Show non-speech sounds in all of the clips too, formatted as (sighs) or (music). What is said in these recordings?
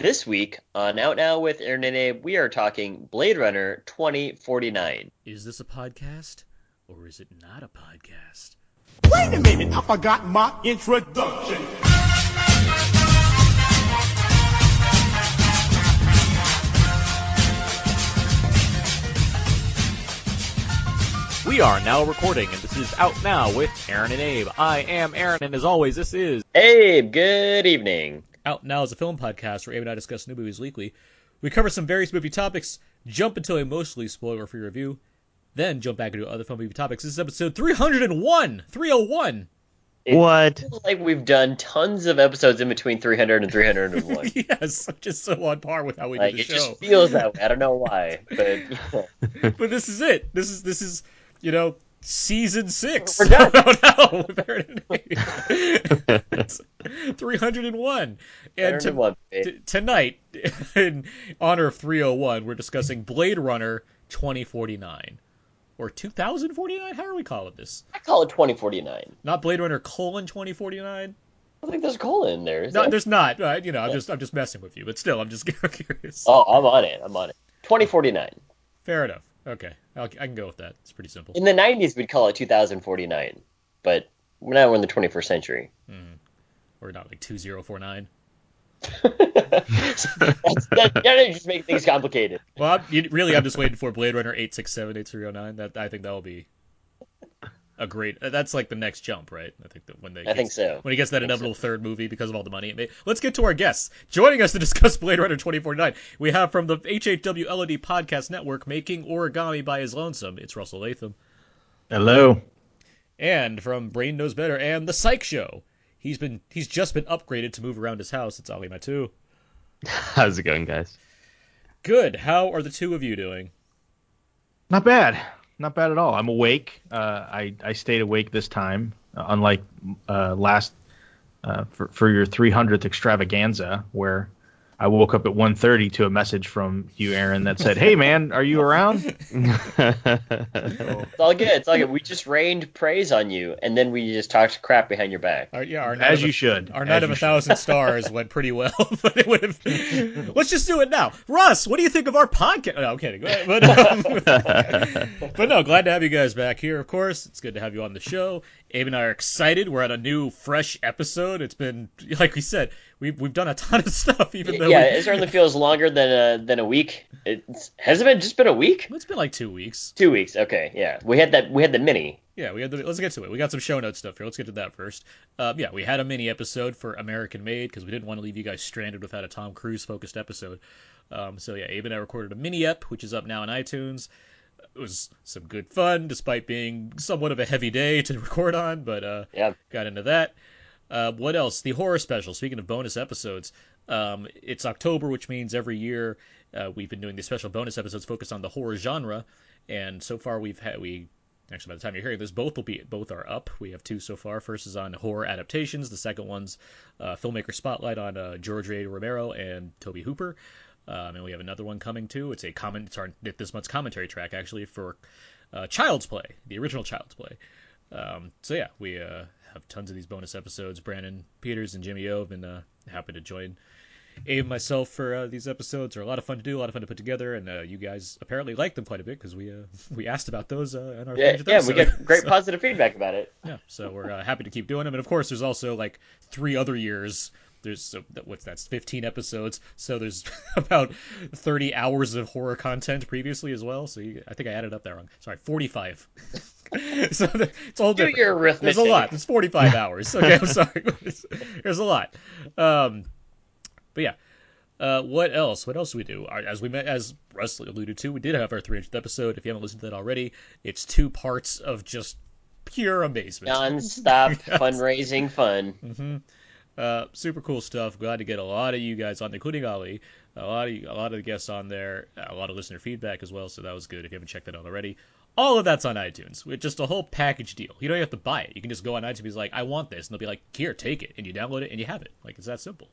This week on Out Now with Aaron and Abe, we are talking Blade Runner 2049. Is this a podcast or is it not a podcast? Wait a minute, I forgot my introduction. We are now recording, and this is Out Now with Aaron and Abe. I am Aaron, and as always, this is Abe, good evening. Out Now is a film podcast where Abe and I discuss new movies weekly. We cover some various movie topics, jump into a mostly spoiler-free review, then jump back into other film movie topics. This is episode 301! 301! It What? feels like we've done tons of episodes in between 300 and 301. (laughs) yes, just so on par with how we like do it the show. just feels that way. I don't know why, but (laughs) But this is it. This is this is you know season six. We're done. (laughs) oh no, (laughs) There it is. (laughs) Three hundred and one. And to- t- tonight, in honor of three hundred one, we're discussing Blade Runner twenty forty nine. Or 2049? How are we calling this? I call it 2049. Not Blade Runner colon 2049? I don't think there's a colon in there. No, there? there's not. Uh, you know, I'm just I'm just messing with you, but still, I'm just curious. Oh, I'm on it. I'm on it. 2049. Fair enough. Okay, I'll, I can go with that. It's pretty simple. In the 90s, we'd call it 2049, but now we're in the 21st century. Mm-hmm. Or not like 2049. (laughs) That's, that, just make things complicated. Well, I'm, you, really, I'm just waiting for Blade Runner 867 8309. That I think that will be a great. uh, That's like the next jump, right? I think that when they I think so. when he gets that I think inevitable third movie because of all the money it made. Let's get to our guests. Joining us to (laughs) discuss Blade Runner 2049, we have from the HHW LOD Podcast Network, making origami by his lonesome. It's Russell Latham, Hello. and from Brain Knows Better and the Psych Show. He's been he's just been upgraded to move around his house. It's Ali Mattu. (laughs) How's it going, guys? Good. How are the two of you doing? Not bad. Not bad at all. I'm awake. Uh, I I stayed awake this time, unlike uh, last uh, for for your 300th extravaganza, where I woke up at 1:30 to a message from you, Aaron, that said, "Hey, man, are you around?" (laughs) It's all good. It's all good. We just rained praise on you, and then we just talked crap behind your back. Our, yeah, our As of a- you should. Our night of a should. thousand (laughs) stars went pretty well, (laughs) but it would have. Let's just do it now, Russ. What do you think of our podcast? No, I'm kidding. But, um, but no, glad to have you guys back here. Of course, it's good to have you on the show. Abe and I are excited. We're at a new, fresh episode. It's been, like we said, we've we've done a ton of (laughs) stuff. Even though Yeah, we, it certainly feels longer than a than a week. It's, has it been just been a week? it's been like two weeks. Two weeks. Okay, yeah. We had that. We had the mini. Yeah, we had the, let's get to it. We got some show notes stuff here. Let's get to that first. Um, yeah, we had a mini episode for American Made because we didn't want to leave you guys stranded without a Tom Cruise focused episode. Um, so yeah, Abe and I recorded a mini ep, which is up now on iTunes. It was some good fun, despite being somewhat of a heavy day to record on, but uh, Yeah. got into that. Uh, what else? The horror special. Speaking of bonus episodes, um, it's October, which means every year uh, we've been doing these special bonus episodes focused on the horror genre, and so far we've had we actually by the time you're hearing this, both will be both are up. We have two so far. First is on horror adaptations. The second one's uh, filmmaker spotlight on uh, George A. Romero and Tobe Hooper. Um, and we have another one coming too. It's a comment. It's our this month's commentary track actually for uh, Child's Play, the original Child's Play. Um, so yeah, we uh, have tons of these bonus episodes. Brandon Peters and Jimmy O have been uh, happy to join Abe and myself for uh, these episodes. They're a lot of fun to do, a lot of fun to put together, and uh, you guys apparently like them quite a bit because we uh, (laughs) we asked about those uh, in our Yeah, yeah. We get great (laughs) So- positive feedback about it. yeah, so we're uh, happy to keep doing them, and of course, there's also like three other years. There's so that- what's that's 15 episodes, so there's (laughs) about 30 hours of horror content previously as well. So you, I think I added up that wrong. Sorry, 45. (laughs) so the, it's all Do different. your arithmetic. There's a lot. It's 45 (laughs) hours. Okay, I'm sorry. There's a lot. Um, but yeah. Uh, what else? What else do we do? As we met, as Russ alluded to, we did have our 300th episode. If you haven't listened to that already, it's two parts of just pure amazement. Non-stop Yes. fundraising fun. Uh, super cool stuff. Glad to get a lot of you guys on, including Ali. A lot of a lot of the guests on there. A lot of listener feedback as well. So that was good. If you haven't checked that out already, all of that's on iTunes. With just a whole package deal. You don't even have to buy it. You can just go on iTunes and be like, I want this, and they'll be like, Here, take it, and you download it and you have it. Like it's that simple.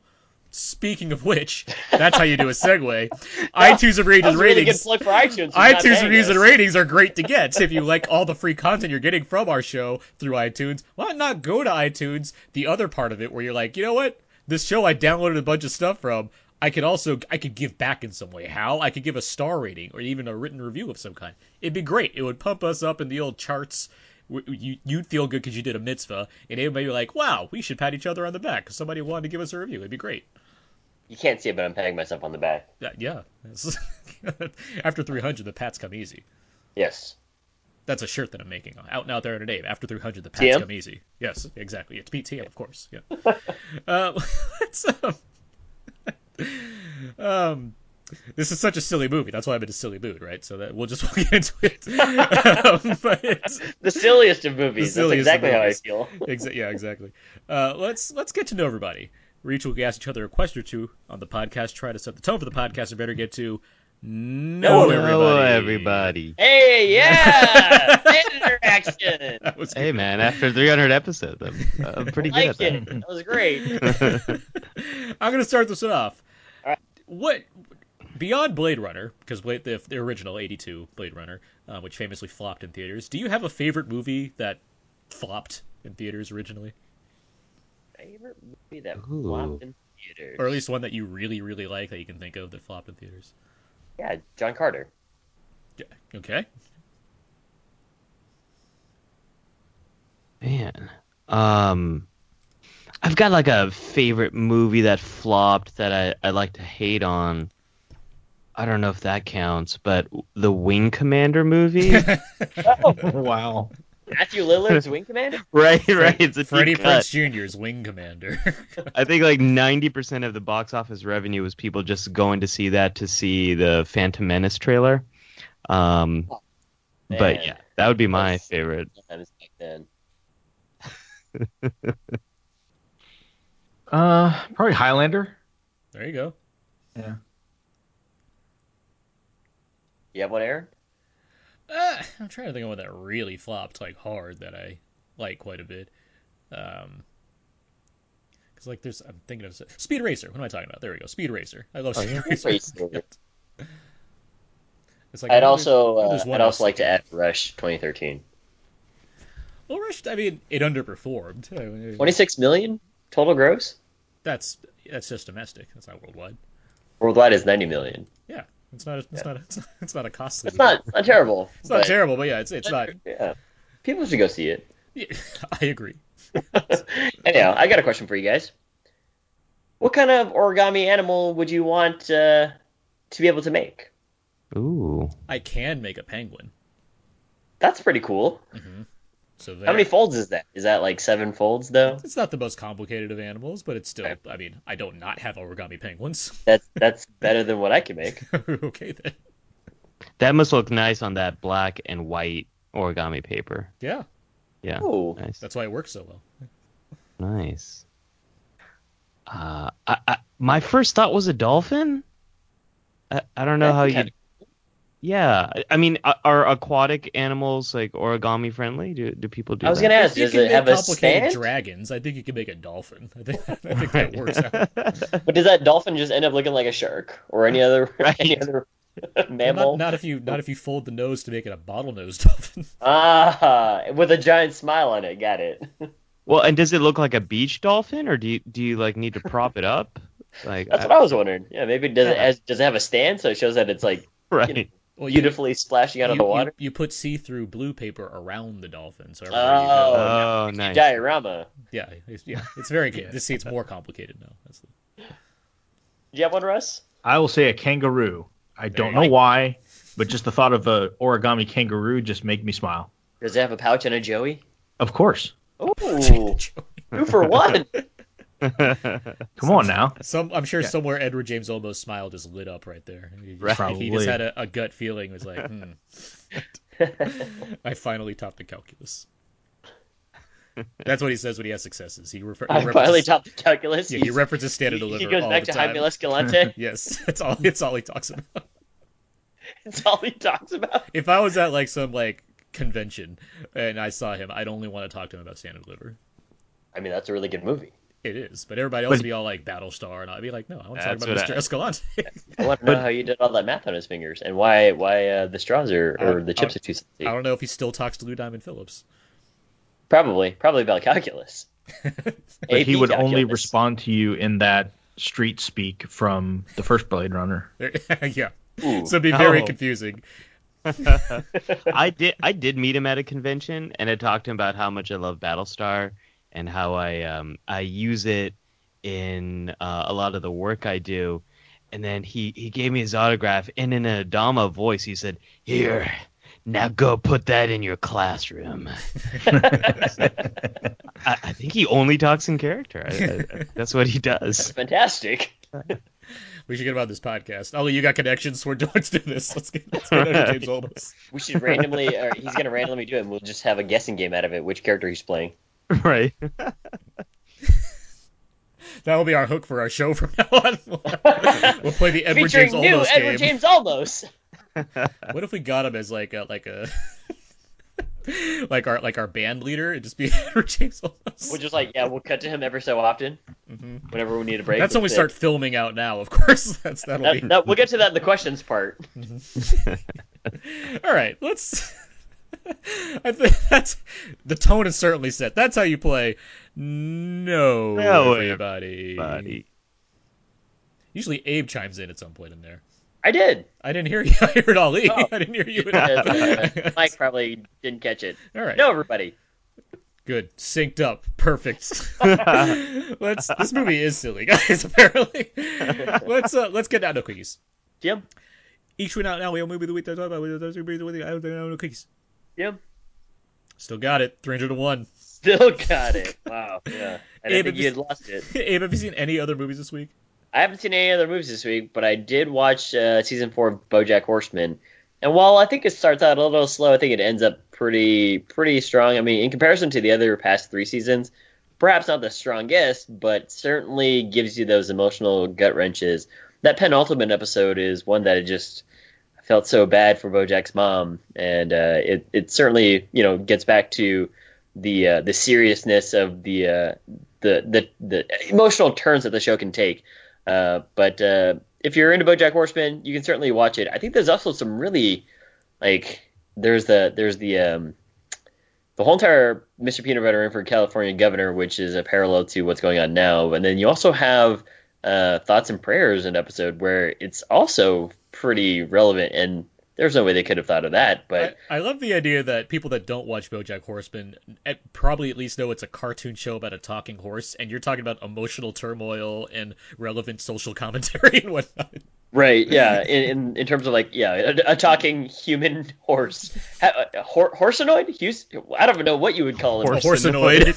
Speaking of which, that's how you do a segue. (laughs) iTunes and That was ratings. really good for iTunes. iTunes reviews and ratings are great to get. If you like all the free content you're getting from our show through iTunes, why not go to iTunes, the other part of it, where you're like, you know what? This show I downloaded a bunch of stuff from. I could also I could give back in some way. How? I could give a star rating or even a written review of some kind. It'd be great. It would pump us up in the old charts. You you'd feel good because you did a mitzvah, and everybody would be like, "Wow, we should pat each other on the back because somebody wanted to give us a review." It'd be great. You can't see it, but I'm patting myself on the back. Yeah, yeah. (laughs) After 300, the pats come easy. Yes. That's a shirt that I'm making. Out and out there today. After 300, the pats TM? come easy. Yes, exactly. It's BTM, of course. Yeah. (laughs) uh, (laughs) let's, um, um, this is such a silly movie. That's why I'm in a silly mood, right? So that we'll just (laughs) we'll get into it. (laughs) um, but it's, The silliest of movies. The silliest That's exactly of how I feel. (laughs) Exa- yeah, exactly. Uh, let's let's get to know everybody. We each will ask each other a question or two on the podcast. Try to set the tone for the podcast, and better get to know Know everybody. Everybody. Hey, yeah! Fan interaction! That was Hey, man, after 300 episodes, I'm, I'm pretty I good like at it. That was great. I'm gonna start this off. All right. What beyond Blade Runner, because Blade, the, the original '82 Blade Runner, uh, which famously flopped in theaters. Do you have a favorite movie that flopped in theaters originally, Favorite movie that Ooh. flopped in theaters? or at least one that you really really like that you can think of that flopped in theaters? Yeah, John Carter. Yeah. Okay. Man, um, I've got like a favorite movie that flopped that I, I like to hate on. I don't know if that counts, but the Wing Commander movie, (laughs) oh, (laughs) wow. Matthew Lillard's Wing Commander? (laughs) right? Right. It's a deep Freddie cut. Prinze Jr.'s Wing Commander. I think like 90% of the box office revenue was people just going to see that to see the Phantom Menace trailer. Um, but yeah, that would be my That's- favorite. Sometimes back then. Uh, probably Highlander. there you go. Yeah. You have one, Aaron? Uh, I'm trying to think of one that really flopped like hard that I like quite a bit. Um, because like there's I'm thinking of Speed Racer. What am I talking about? There we go. Speed Racer. I love Oh, Speed. Racer. Racer. (laughs) It's like I'd also, uh, I'd also like to add Rush 2013. Well, Rush. I mean, it underperformed. I mean, 26 million total gross. That's that's just domestic. That's not worldwide. Worldwide is 90 million. Yeah, it's not. A, it's not. A, it's, not, it's not a costly. It's not, not terrible. It's not terrible, but yeah, it's it's not. (laughs) Yeah. People should go see it. Yeah, (laughs) I agree. (laughs) Anyhow, I got a question for you guys. What kind of origami animal would you want uh, to be able to make? Ooh. I can make a penguin. That's pretty cool. So How many folds is that? Is that like seven folds though? It's not the most complicated of animals, but it's still. I mean, I don't not have origami penguins. That's (laughs) that's better than what I can make. (laughs) okay then. That must look nice on that black and white origami paper. Yeah, Yeah. Ooh. Nice. that's why it works so well. Nice. Uh, I, I, my first thought was a dolphin. I, I don't know That'd how be you. Kinda- Yeah, I- I mean, are- are aquatic animals like origami friendly? Do do people do I was that? gonna ask, does it have a stand? dragons, I think you can make a dolphin. I think, I think that works out. (laughs) But does that dolphin just end up looking like a shark or any other (laughs) Right. any other (laughs) Well, mammal? not, not if you not if you fold the nose to make it a bottlenose dolphin. Ah, with a giant smile on it. Got it. Well, and does it look like a beach dolphin, or do you do you like need to prop it up? Like, That's I- what I was wondering. Yeah, maybe does it Yeah. as, does it have a stand so it shows that it's like right. you know, Well, you, beautifully splashing out you, of the water? you put see-through blue paper around the dolphin, so everywhere you Oh. Oh, nice. Diorama. Yeah, it's, yeah, it's very good. This see, it's more complicated now. That's the, Do you have one, Russ? I will say a kangaroo. I don't know why, but just the thought of a origami kangaroo just make me smile. Does it have a pouch and a joey? Of course. Ooh, (laughs) two for one. (laughs) Come on now. Some, I'm sure Yeah. somewhere Edward James Olmos' smile just lit up right there. He, just- Right. he just had a, a gut feeling. Was like, hmm, (laughs) I finally topped the calculus. That's what he says when he has successes. He, refer- he I finally references, topped the calculus. yeah, he He's- references stand and he, deliver he goes all back the to time. Jaime Escalante. (laughs) Yes, that's all. It's all he talks about. That's all he talks about. If I was at like some like convention and I saw him, I'd only want to talk to him about stand and deliver. I mean, that's a really good movie. It is, but everybody else would be all like Battlestar, and I'd be like, no, I want to talk about Mr. I- Escalante. I want to know how you did all that math on his fingers and why why uh, the straws are or I- the chips I- are too I don't know if he still talks to Lou Diamond Phillips. Probably probably about calculus. (laughs) But he AP would only respond to you in that street speak from the first Blade Runner. (laughs) yeah. Ooh. So it'd be very Oh. confusing. (laughs) I did I did meet him at a convention and I talked to him about how much I love Battlestar and how I um I use it in uh, a lot of the work I do. And then he he gave me his autograph and in a Adama voice he said, "Here, now go put that in your classroom." (laughs) I, I think he only talks in character. I, I, that's what he does. Fantastic. (laughs) We should get him on this podcast. Ali, you got connections. We're doing let's do this. Let's get let's get (laughs) Edward James Olmos. We should randomly, or he's gonna randomly do it, and we'll just have a guessing game out of it, which character he's playing. (laughs) right. (laughs) That will be our hook for our show from (laughs) now on. we'll play the Edward Featuring James new Olmos Edward game. James Olmos. What if we got him as like a like a like our like our band leader? It'd just be Edward James Olmos. We're just like, yeah, we'll cut to him every so often, whenever we need a break. Mm-hmm. That's when we That's start it. filming out now. Of course, that's that'll No, be. no, we'll get to that in the questions part. All right, let's. I think that's the tone is certainly set. That's how you play. No, No, everybody. Buddy. Usually Abe chimes in at some point in there. I did. I didn't hear you. I heard Ali. Oh. I didn't hear you. Uh, Mike probably didn't catch it. All right. No, everybody. Good. Synced up. Perfect. let's. This movie is silly, guys. Apparently. let's uh, let's get down to quickies. Jim. Each one out now we have a movie of the week talk about. We have a movie of the week. I don't know quickies. Jim. Still got it. Three hundred to one. Still got it. Wow. Yeah. I (laughs) Abe, didn't have think you had lost it. (laughs) Abe, have you seen any other movies this week? I haven't seen any other movies this week, but I did watch uh, season four of BoJack Horseman. And while I think it starts out a little slow, I think it ends up pretty pretty strong. I mean, in comparison to the other past three seasons, perhaps not the strongest, but certainly gives you those emotional gut wrenches. That penultimate episode is one that it just felt so bad for BoJack's mom, and uh, it it certainly you know gets back to the uh, the seriousness of the uh, the the the emotional turns that the show can take. Uh, but uh, if you're into BoJack Horseman, you can certainly watch it. I think there's also some really like there's the there's the um, the whole entire Mr. Peanut Butter in for California Governor, which is a parallel to what's going on now. And then you also have uh, Thoughts and Prayers, an episode where it's also pretty relevant. And there's no way they could have thought of that. But I, I love the idea that people that don't watch BoJack Horseman at, probably at least know it's a cartoon show about a talking horse, and you're talking about emotional turmoil and relevant social commentary (laughs) and whatnot. Right, yeah. In, in in terms of like, yeah, a, a talking human horse, ha, a hor, horsenoid. Hus- I don't even know what you would call it. A horsenoid.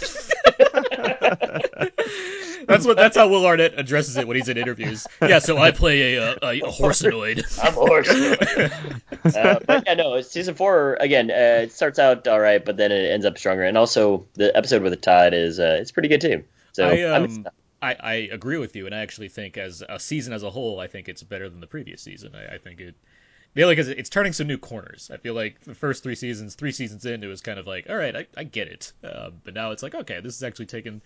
That's what. That's how Will Arnett addresses it when he's in interviews. Yeah, so I play a, a, a horsenoid. (laughs) I'm a horsenoid. (laughs) uh, but yeah, no, season four again. Uh, it starts out all right, but then it ends up stronger. And also, the episode with the Todd is uh, it's pretty good too. So I, I'm um, I, I agree with you, and I actually think as a season as a whole, I think it's better than the previous season. I, I think it, mainly because it's turning some new corners. I feel like the first three seasons, three seasons in, it was kind of like, all right, I, I get it, uh, but now it's like, okay, this is actually taken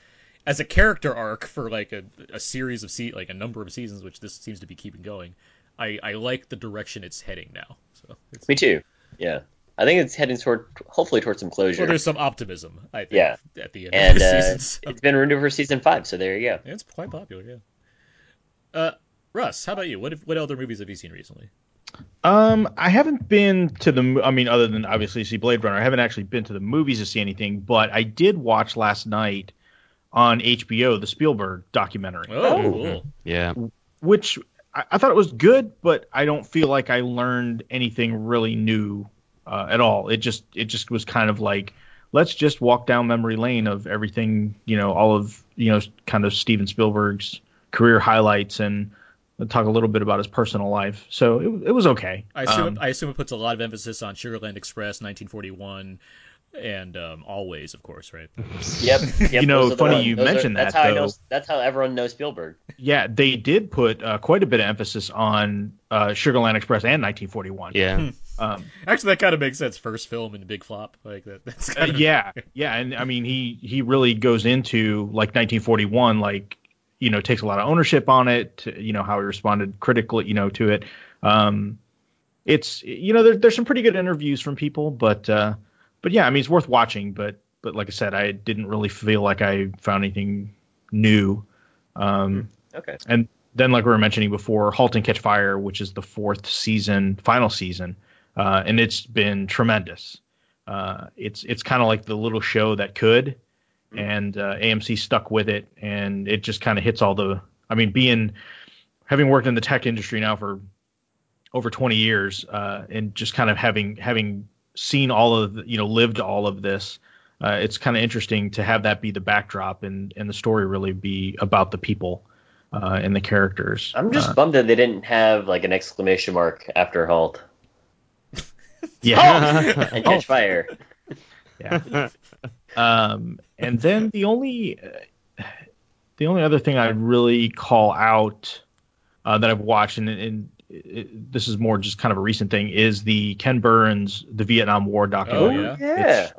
as a character arc for like a, a series of se- like a number of seasons, which this seems to be keeping going. I, I like the direction it's heading now. So it's, me too. Yeah, I think it's heading toward hopefully towards some closure. well, there's some optimism. I think Yeah. at the end and of the uh, season. so- it's been renewed for season five. So there you go. It's quite popular, yeah. Uh, Russ, how about you? What have, what other movies have you seen recently? Um, I haven't been to the. I mean, other than obviously see Blade Runner, I haven't actually been to the movies to see anything. But I did watch last night on HBO the Spielberg documentary, Oh, cool. Yeah. which I, I thought it was good, but I don't feel like I learned anything really new uh, at all. It just it just was kind of like let's just walk down memory lane of everything, you know, all of you know, kind of Steven Spielberg's career highlights and talk a little bit about his personal life. So it, it was okay. I assume Um, I assume it puts a lot of emphasis on Sugarland Express, 1941, and um, Always, of course, right? (laughs) Yep. yep You know, those are the funny you Those are- mentioned that's that, How I know, that's how everyone knows Spielberg. Yeah, they did put uh, quite a bit of emphasis on uh, Sugarland Express and 1941. Yeah. Um, Actually, that kind of makes sense. First film and big flop, like that. That's uh, kind of, yeah, yeah, and I mean he he really goes into like 1941, like you know takes a lot of ownership on it. You know how he responded critically, you know, to it. Um, it's you know there, there's some pretty good interviews from people, but uh, but yeah, I mean it's worth watching. But but like I said, I didn't really feel like I found anything new. Um, Okay. And then, like we were mentioning before, *Halt and Catch Fire*, which is the fourth season, final season, uh, and it's been tremendous. Uh, it's it's kind of like the little show that could, and uh, AMC stuck with it, and it just kind of hits all the. I mean, being having worked in the tech industry now for over 20 years, uh, and just kind of having having seen all of you know lived all of this, uh, it's kind of interesting to have that be the backdrop and and the story really be about the people uh, and the characters. I'm just Uh, bummed that they didn't have like an exclamation mark after halt (laughs) yeah. (laughs) and catch fire. yeah. Um, and then the only uh, the only other thing I'd really call out uh, that I've watched, and, and it, this is more just kind of a recent thing, is the Ken Burns the Vietnam War documentary. Oh, yeah? Yeah. It's-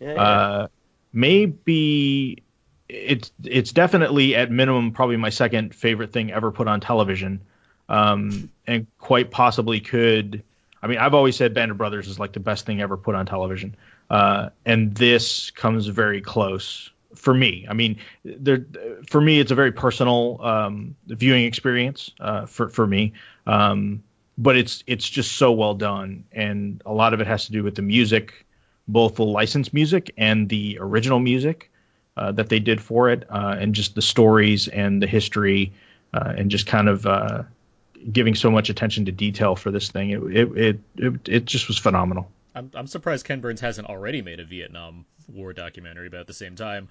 Yeah, yeah. Uh, maybe it's it's definitely at minimum probably my second favorite thing ever put on television, um, and quite possibly could. I mean, I've always said Band of Brothers is like the best thing ever put on television, uh, and this comes very close for me. I mean, there for me it's a very personal um, viewing experience uh, for for me. Um, but it's it's just so well done, and a lot of it has to do with the music, both the licensed music and the original music uh, that they did for it, uh, and just the stories and the history, uh, and just kind of uh, giving so much attention to detail for this thing. It it it it, it just was phenomenal. I'm, I'm surprised Ken Burns hasn't already made a Vietnam War documentary, but at the same time,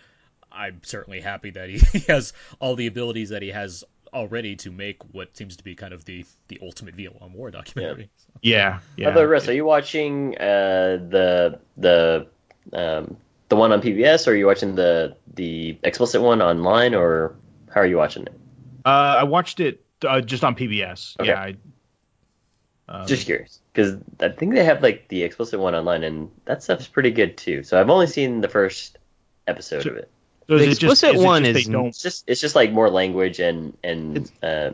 I'm certainly happy that he, (laughs) he has all the abilities that he has already to make what seems to be kind of the, the ultimate Vietnam War documentary. So, Yeah, yeah. Although, Russ, are you watching uh, the the um, the one on PBS, or are you watching the the explicit one online, or how are you watching it? uh, I watched it uh, just on PBS. Okay. Yeah. I, um, Just curious, because I think they have like the explicit one online, and that stuff's pretty good too. So I've only seen the first episode So- of it. so is The it just- explicit is it one just is It's just it's just like more language and and uh,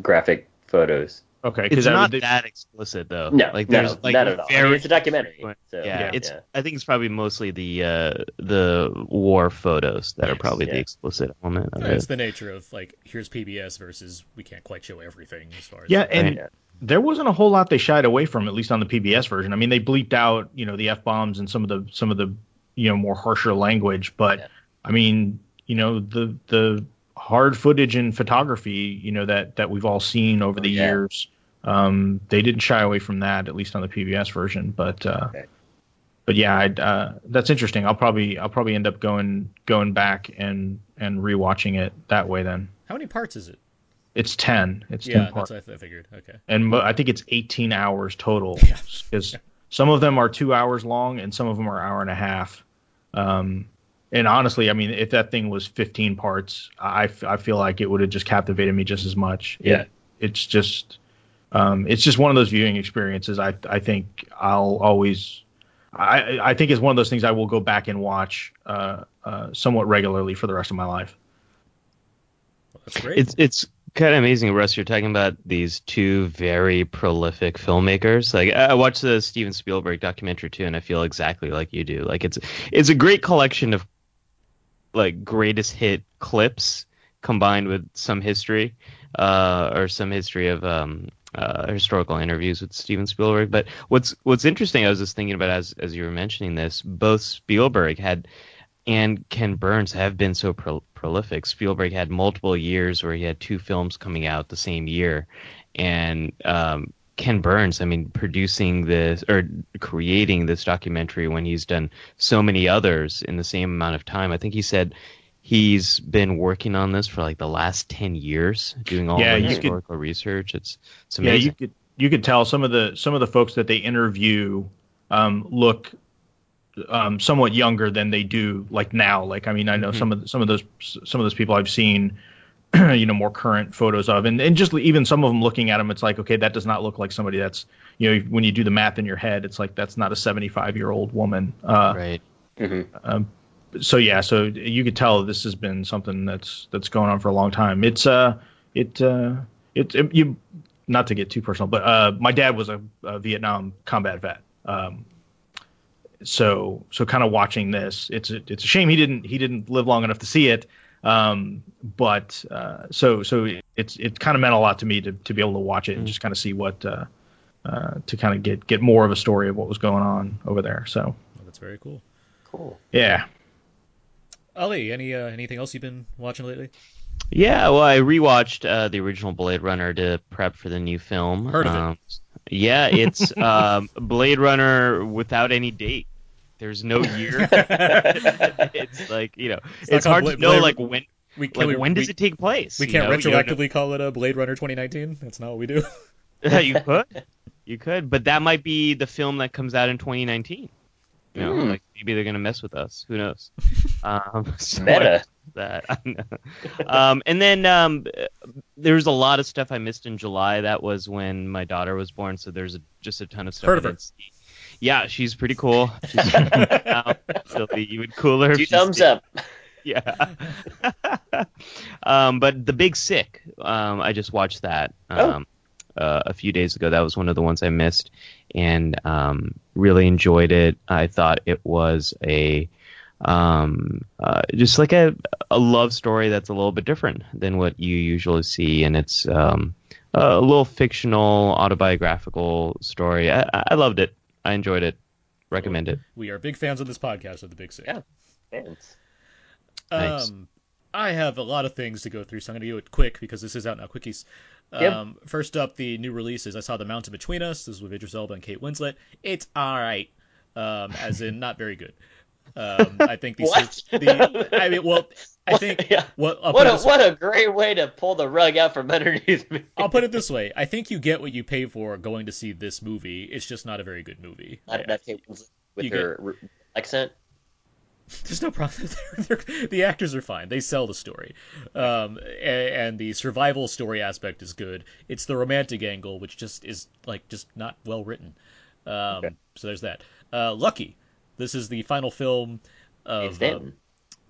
graphic photos. okay It's because not that explicit though. No, like no, there's like not at all. I mean, very it's a documentary. So, yeah, Yeah. it's yeah. I think it's probably mostly the uh the war photos that are probably the explicit element of it's it. the nature of like here's PBS versus we can't quite show everything as far as Yeah, and Yeah. There wasn't a whole lot they shied away from, at least on the PBS version. I mean, they bleeped out, you know, the f bombs and some of the some of the you know more harsher language, but Yeah. I mean, you know, the the hard footage and photography, you know, that that we've all seen over Oh, the yeah. years, um, they didn't shy away from that, at least on the PBS version. But uh, Okay. but yeah, I'd, uh, that's interesting. I'll probably I'll probably end up going going back and and rewatching it that way. Then how many parts is it? It's ten. It's Yeah, ten parts I figured. Okay. and I think it's 18 hours total (laughs) Yeah. because some of them are two hours long and some of them are hour and a half. Um, and honestly, I mean, if that thing was 15 parts, I, f- I feel like it would have just captivated me just as much. Yeah. It, it's just, um, it's just one of those viewing experiences. I, I think I'll always, I, I think it's one of those things I will go back and watch, uh, uh, somewhat regularly for the rest of my life. Well, that's great. It's it's kind of amazing, Russ. You're talking about these two very prolific filmmakers. Like I watched the Steven Spielberg documentary too, and I feel exactly like you do. Like it's it's a great collection of like greatest hit clips combined with some history, uh, or some history of um, uh, historical interviews with Steven Spielberg. But what's what's interesting, I was just thinking about as as you were mentioning this, both Spielberg had and Ken Burns have been so pro- prolific. Spielberg had multiple years where he had two films coming out the same year, and um, Ken Burns, I mean, producing this or creating this documentary when he's done so many others in the same amount of time. I think he said he's been working on this for like the last ten years, doing all Yeah, the you could- historical research. It's it's Yeah, you could you could tell some of the some of the folks that they interview um, look um, somewhat younger than they do like now. Like I mean, I know some of the, some of those some of those people I've seen, (clears throat) you know, more current photos of, and and just even some of them looking at them, it's like okay, that does not look like somebody that's you know when you do the math in your head, it's like that's not a 75 year old woman. Uh, right. so yeah, so you could tell this has been something that's that's going on for a long time. It's uh, it uh, it, it you not to get too personal, but uh, my dad was a, a Vietnam combat vet. Um, so so kind of watching this, it's a, it's a shame he didn't he didn't live long enough to see it. Um, but uh, so so it's it kind of meant a lot to me to, to be able to watch it and just kind of see what uh, uh, to kind of get get more of a story of what was going on over there. So Well, that's very cool. Cool. yeah, Ali, any uh, anything else you've been watching lately? Yeah, well, I rewatched uh, the original Blade Runner to prep for the new film. Heard of it. Yeah, it's um, Blade Runner without any date. There's no year. (laughs) it's like you know, It's it's, hard called to know Blade- like when We like we, when does we, it take place. We can't? You know. retroactively call it a Blade Runner 2019. That's not what we do. (laughs) you could, you could, but that might be the film that comes out in 2019. You know, Hmm. like maybe they're gonna mess with us. Who knows? (laughs) Um, (laughs) so Meta. (laughs) that. Um, and then um, there's a lot of stuff I missed in July. That was when my daughter was born, so there's a, just a ton of stuff. Heard of her. Yeah, she's pretty cool. She's now, she'll be even cooler. Two thumbs up. Yeah. um, but the Big Sick, um, I just watched that Oh. Um, uh, a few days ago. That was one of the ones I missed, and um, really enjoyed it. I thought it was a um, uh, just like a, a love story that's a little bit different than what you usually see, and it's um, a little fictional, autobiographical story. I, I loved it. I enjoyed it. Recommend it. We are big fans of this podcast of the Big Sick. Yeah. Fans. Nice. I have a lot of things to go through, so I'm going to do it quick because this is out now. Quickies. Yep. Um, First up, the new releases. I saw The Mountain Between Us. This is with Idris Elba and Kate Winslet. It's all right, um, as in not very good. Um, I think the, (laughs) What? the I mean, well, I think Yeah. what What a what a great way to pull the rug out from underneath me. I'll put it this way: I think you get what you pay for going to see this movie. It's just not a very good movie. Not enough Kate Winslet with You her r- accent. There's no problem. (laughs) The actors are fine. They sell the story, um, and, and the survival story aspect is good. It's the romantic angle which just is like just not well written. Um, So there's that. Uh, Lucky. This is the final film of uh, Stanton.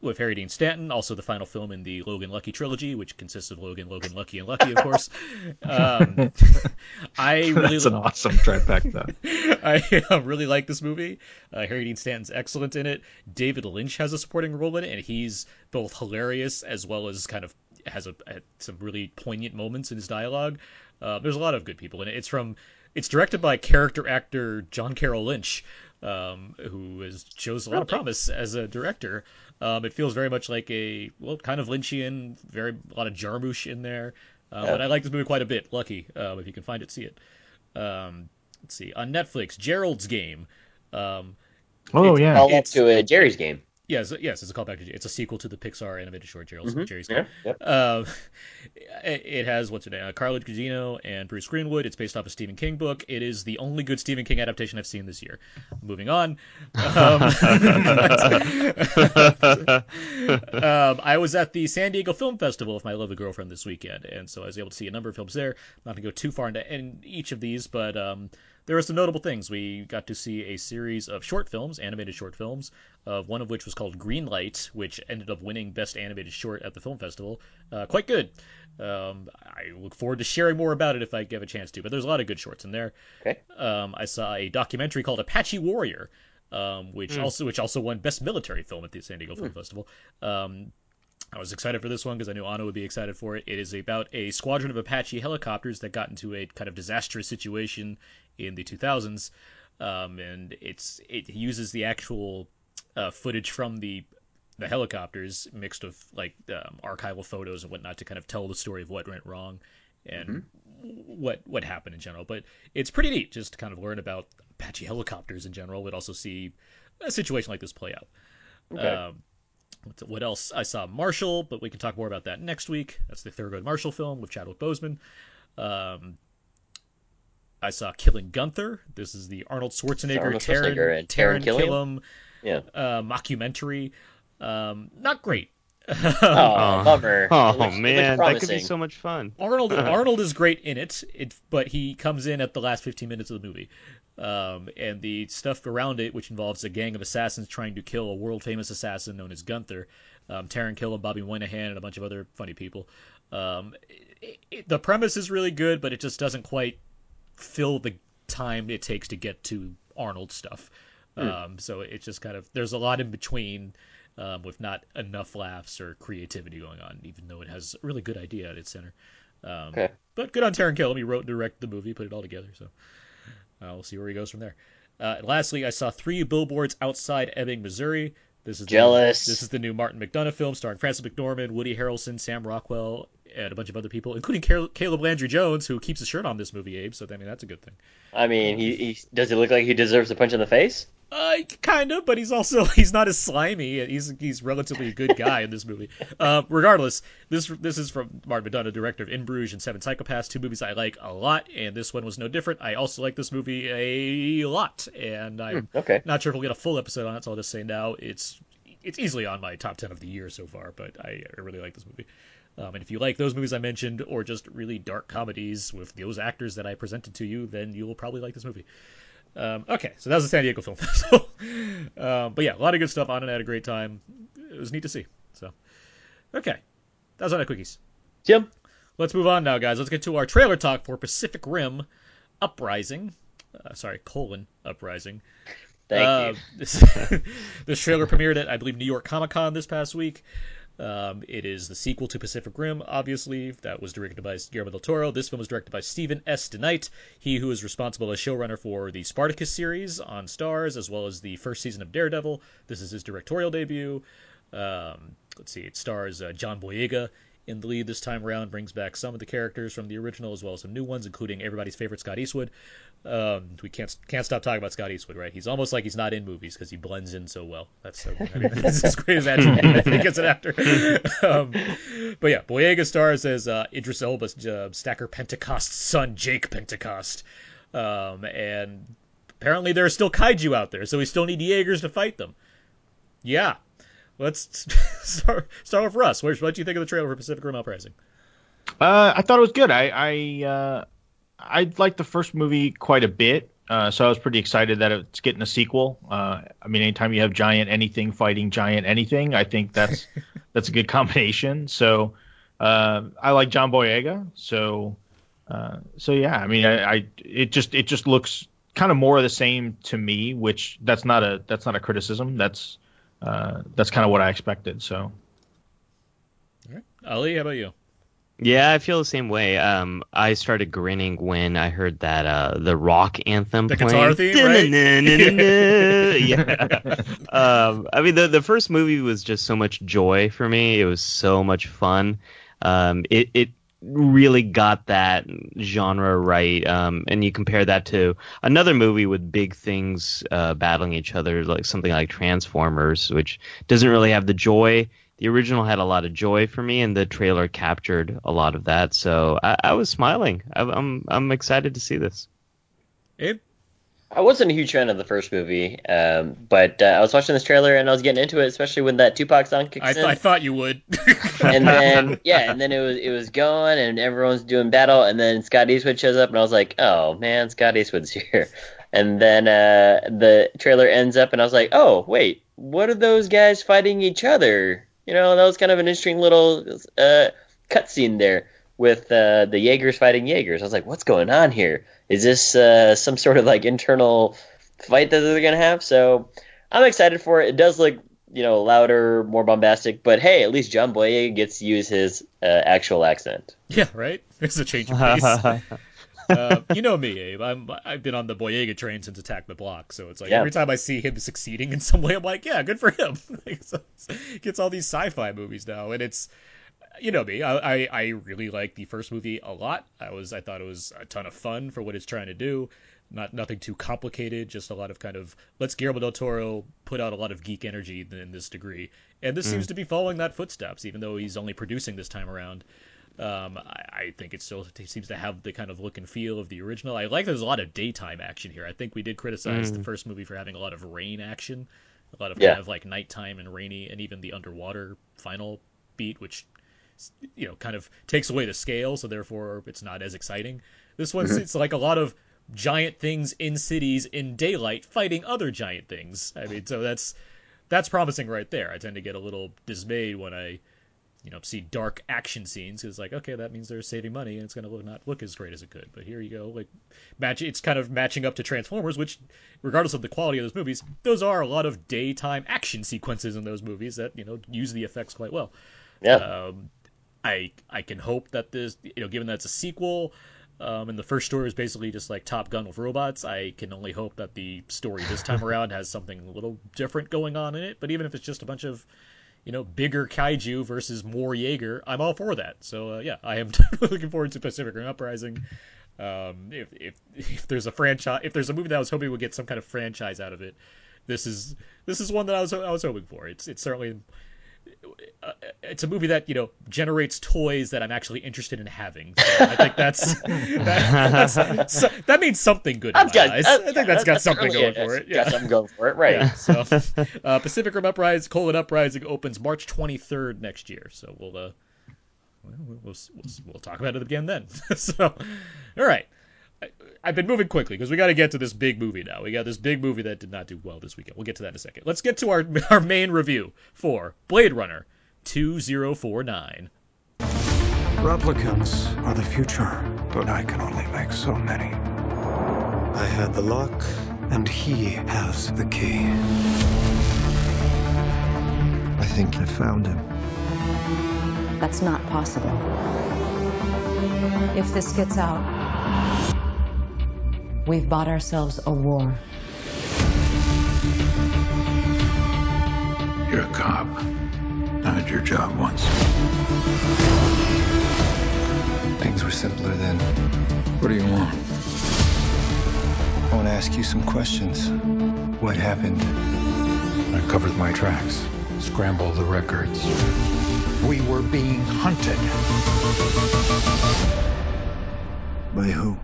With Harry Dean Stanton, also the final film in the Logan Lucky trilogy, which consists of Logan, Logan Lucky, and Lucky, of course. Um, (laughs) I really that's an awesome trifecta. (laughs) I uh, really like this movie. Uh, Harry Dean Stanton's excellent in it. David Lynch has a supporting role in it, and he's both hilarious as well as kind of has a, a- some really poignant moments in his dialogue. Uh, there's a lot of good people in it. It's from it's directed by character actor John Carroll Lynch, um, who has shows a lot of promise as a director. Um, it feels very much like a well, kind of Lynchian, very a lot of Jarmusch in there. Uh, Yeah. But I like this movie quite a bit. Lucky, um, if you can find it, see it. Um, let's see on Netflix, Gerald's Game. Um, Oh It's yeah. Call up it's- to a Geri's game. Yes, yes, it's a callback to it's a sequel to the Pixar animated short Gerald's Mhm. Geri's Yeah. Yep. Uh, (laughs) it it has what's it? name, uh, Carla Gugino and Bruce Greenwood. It's based off a Stephen King book. It is the only good Stephen King adaptation I've seen this year. Moving on. Um, (laughs) um, I was at the San Diego Film Festival with my lovely girlfriend this weekend, and so I was able to see a number of films there. Not to go too far into in each of these, but um, there were some notable things. We got to see a series of short films, animated short films, of one of which was called Green Light, which ended up winning Best Animated Short at the film festival. Uh, quite good. Um, I look forward to sharing more about it if I get a chance to. But there's a lot of good shorts in there. Okay. Um, I saw a documentary called Apache Warrior, um, which also which also won Best Military Film at the San Diego Film Festival. Um, I was excited for this one because I knew Anna would be excited for it. It is about a squadron of Apache helicopters that got into a kind of disastrous situation in the 2000s, um, and it's it uses the actual uh, footage from the the helicopters mixed with like um, archival photos and whatnot to kind of tell the story of what went wrong and what what happened in general. But it's pretty neat just to kind of learn about Apache helicopters in general, but also see a situation like this play out. Okay. Um, what else? I saw Marshall, but we can talk more about that next week. That's the Thurgood Marshall film with Chadwick Boseman. Um, I saw Killing Gunther. This is the Arnold Schwarzenegger, Arnold Taran, Schwarzenegger and Taran Taran Killam? Killam Yeah. uh, mockumentary. Um, not great. (laughs) Oh, (laughs) bummer. Oh looks- man, that could be so much fun. Arnold (laughs) Arnold is great in it, it, but he comes in at the last 15 minutes of the movie. Um, and the stuff around it, which involves a gang of assassins trying to kill a world famous assassin known as Gunther, um, Taran Killam, Bobby Moynihan, and a bunch of other funny people. Um, it, it, the premise is really good, but it just doesn't quite fill the time it takes to get to Arnold stuff. Um, so it's just kind of there's a lot in between um, with not enough laughs or creativity going on, even though it has a really good idea at its center. Um, Okay. But good on Taran Killam. He wrote and directed the movie, put it all together. So uh, we'll see where he goes from there. Uh, lastly, I saw three billboards outside Ebbing, Missouri. This is the- Jealous. this is the new Martin McDonagh film starring Frances McDormand, Woody Harrelson, Sam Rockwell, and a bunch of other people, including Caleb Landry Jones, who keeps his shirt on this movie, Abe. So I mean, that's a good thing. I mean, he, he does he look like he deserves a punch in the face? Uh, kind of, but he's also (laughs) he's not as slimy. He's he's relatively a good guy in this movie. (laughs) Uh, regardless, this this is from Martin McDonagh, director of In Bruges and Seven Psychopaths, two movies I like a lot, and this one was no different. I also like this movie a lot, and I'm Okay. not sure if we'll get a full episode on it, so I'll just say now it's it's easily on my top ten of the year so far. But I, I really like this movie. Um, and if you like those movies I mentioned, or just really dark comedies with those actors that I presented to you, then you'll probably like this movie. Um, okay, so that was the San Diego Film (laughs) Festival. um, but yeah, a lot of good stuff on it. I had a great time. It was neat to see. So, okay, that was on the quickies. Jim? Let's move on now, guys. Let's get to our trailer talk for Pacific Rim Uprising. Uh, sorry, colon Uprising. Thank Uh, you. (laughs) This, this trailer premiered at, I believe, New York Comic Con this past week. Um, it is the sequel to Pacific Rim, obviously. That was directed by Guillermo del Toro. This film was directed by Stephen S. DeKnight, he who is responsible as showrunner for the Spartacus series on Starz, as well as the first season of Daredevil. This is his directorial debut. Um, let's see, it stars uh, John Boyega in the lead this time around, brings back some of the characters from the original as well as some new ones, including everybody's favorite Scott Eastwood. Um, we can't can't stop talking about Scott Eastwood, right? He's almost like he's not in movies because he blends in so well. That's so, I mean, (laughs) that's as great as attribute I think as an actor. um, but yeah, Boyega stars as uh, Idris Elba's uh, Stacker Pentecost's son, Jake Pentecost, um, and apparently there are still kaiju out there, so we still need Jaegers to fight them. Yeah, let's (laughs) start, start off with Russ. What what do you think of the trailer for Pacific Rim Uprising? Uh, I thought it was good. I I uh, I liked the first movie quite a bit, uh, so I was pretty excited that it's getting a sequel. Uh, I mean, anytime you have giant anything fighting giant anything, I think that's (laughs) that's a good combination. So uh, I like John Boyega. So uh, so yeah, I mean, I, I it just it just looks kind of more of the same to me, which that's not a that's not a criticism. That's uh, that's kind of what I expected. So. Ali, how about you? Yeah, I feel the same way. Um, I started grinning when I heard that uh, the rock anthem The playing. guitar theme, right? (laughs) yeah. (laughs) um, I mean, the the first movie was just so much joy for me. It was so much fun. Um, it it really got that genre right. Um, and you compare that to another movie with big things uh, battling each other, like something like Transformers, which doesn't really have the joy. The original had a lot of joy for me, and the trailer captured a lot of that. So I, I was smiling. I, I'm I'm excited to see this. Abe? I wasn't a huge fan of the first movie, um, but uh, I was watching this trailer and I was getting into it, especially when that Tupac song kicks I, in. I thought you would. (laughs) and then (laughs) yeah, and then it was it was going, and everyone's doing battle, and then Scott Eastwood shows up, and I was like, oh man, Scott Eastwood's (laughs) here. And then uh, the trailer ends up, and I was like, oh wait, what are those guys fighting each other? You know, that was kind of an interesting little uh, cutscene there with uh, the Jaegers fighting Jaegers. I was like, what's going on here? Is this uh, some sort of like internal fight that they're gonna have? So I'm excited for it. It does look you know, louder, more bombastic. But hey, at least John Boyega gets to use his uh, actual accent. yeah, right? It's a change of pace. (laughs) uh, you know me, Abe. I'm I've been on the Boyega train since Attack the Block, so it's like Yeah. every time I see him succeeding in some way, I'm like, yeah, good for him. (laughs) Like, so gets all these sci-fi movies now, and it's you know me. I, I I really like the first movie a lot. I was I thought it was a ton of fun for what it's trying to do. Not nothing too complicated, just a lot of kind of let's Guillermo del Toro put out a lot of geek energy in this degree, and this seems to be following that footsteps, even though he's only producing this time around. Um, I, I think it still seems to have the kind of look and feel of the original. I like there's a lot of daytime action here. I think we did criticize the first movie for having a lot of rain action, a lot of Yeah. kind of like nighttime and rainy, and even the underwater final beat, which you know kind of takes away the scale, so therefore it's not as exciting. This one's it's like a lot of giant things in cities in daylight fighting other giant things. I mean, so that's that's promising right there. I tend to get a little dismayed when I you know see dark action scenes it's like okay that means they're saving money and it's going to look, not look as great as it could but here you go like match it's kind of matching up to transformers which regardless of the quality of those movies those are a lot of daytime action sequences in those movies that you know use the effects quite well Yeah. um, I I can hope that this you know given that it's a sequel um, and the first story is basically just like Top Gun with robots. I can only hope that the story this time (laughs) around has something a little different going on in it. But even if it's just a bunch of you know, bigger kaiju versus more Jaeger, I'm all for that. So uh, yeah, I am (laughs) looking forward to Pacific Rim Uprising. Um, if, if if there's a franchise, if there's a movie that I was hoping would get some kind of franchise out of it, this is this is one that I was I was hoping for. It's it's certainly it's a movie that you know generates toys that I'm actually interested in having. So I think that's (laughs) that, that's so, that means something good in I've my got, uh, I think yeah, that's got something going for it. Yeah. something going for it, right? Yeah, so uh, Pacific Rim Uprising, colon Uprising opens March 23rd next year. So we'll uh, well, we'll, we'll, we'll talk about it again then. (laughs) so, all right. I, I've been moving quickly because we got to get to this big movie now. We got this big movie that did not do well this weekend. We'll get to that in a second. Let's get to our (laughs) our main review for Blade Runner 2049. Replicants are the future, but I can only make so many. I had the lock, and he has the key. I think I found him. That's not possible. If this gets out, we've bought ourselves a war. You're a cop. I did your job once. Things were simpler then. What do you want? I want to ask you some questions. What happened? I covered my tracks, scrambled the records. We were being hunted. By who?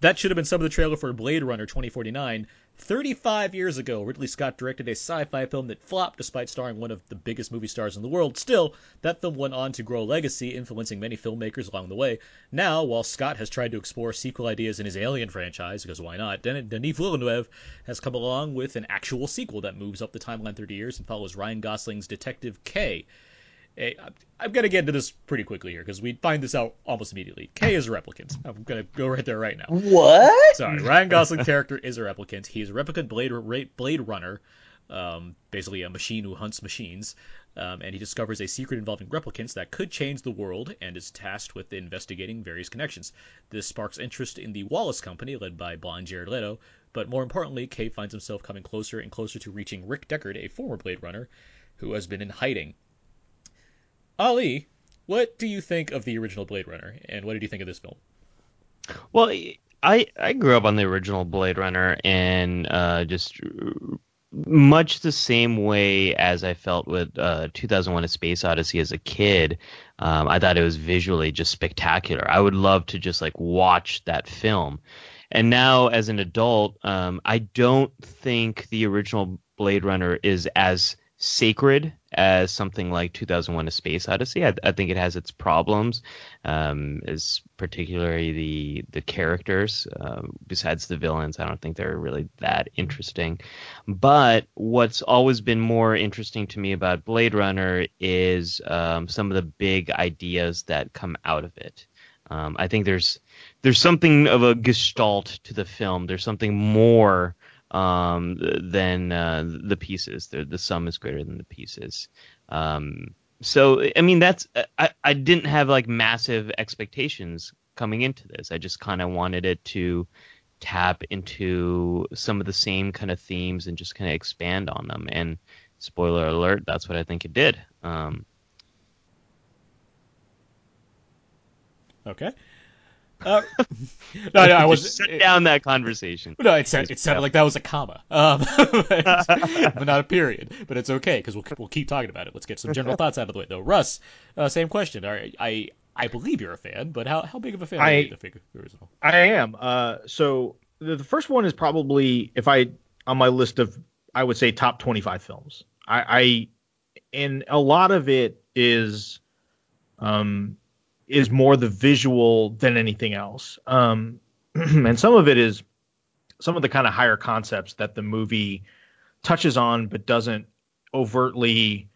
That should have been some of the trailer for Blade Runner 2049. 35 years ago, Ridley Scott directed a sci fi film that flopped despite starring one of the biggest movie stars in the world. Still, that film went on to grow a legacy, influencing many filmmakers along the way. Now, while Scott has tried to explore sequel ideas in his Alien franchise, because why not, Den- Denis Villeneuve has come along with an actual sequel that moves up the timeline 30 years and follows Ryan Gosling's Detective K. Hey, I'm- I'm going to get into this pretty quickly here because we find this out almost immediately. K is a replicant. I'm going to go right there right now. What? Sorry, Ryan Gosling's character is a replicant. He's a replicant Blade Blade Runner, um, basically a machine who hunts machines, um, and he discovers a secret involving replicants that could change the world and is tasked with investigating various connections. This sparks interest in the Wallace Company, led by blonde Jared Leto, but more importantly, K finds himself coming closer and closer to reaching Rick Deckard, a former Blade Runner, who has been in hiding. Ali, what do you think of the original Blade Runner, and what did you think of this film? Well, I I grew up on the original Blade Runner and uh, just much the same way as I felt with uh, 2001: A Space Odyssey as a kid. Um, I thought it was visually just spectacular. I would love to just like watch that film. And now, as an adult, um, I don't think the original Blade Runner is as sacred as something like 2001: A Space Odyssey. I, I think it has its problems, um, as particularly the the characters. Uh, besides the villains, I don't think they're really that interesting. But what's always been more interesting to me about Blade Runner is um, some of the big ideas that come out of it. Um, I think there's there's something of a gestalt to the film. There's something more um, than uh, the pieces. The, the sum is greater than the pieces. Um, so I mean that's I, I didn't have like massive expectations coming into this. I just kind of wanted it to tap into some of the same kind of themes and just kind of expand on them. And spoiler alert, that's what I think it did. Um, Okay. Uh, no, no, I was just shut down that conversation. No, it, sounded, it sounded like that was a comma, um, but, (laughs) but not a period. But it's okay because we'll we'll keep talking about it. Let's get some general thoughts out of the way, though. Russ, uh, same question. All right, I I believe you're a fan, but how how big of a fan are you of the figure the original? I am. Uh, so the, the first one is probably if I on my list of I would say top 25 films. I, I and a lot of it is um is more the visual than anything else. Um, (clears throat) and some of it is some of the kind of higher concepts that the movie touches on but doesn't overtly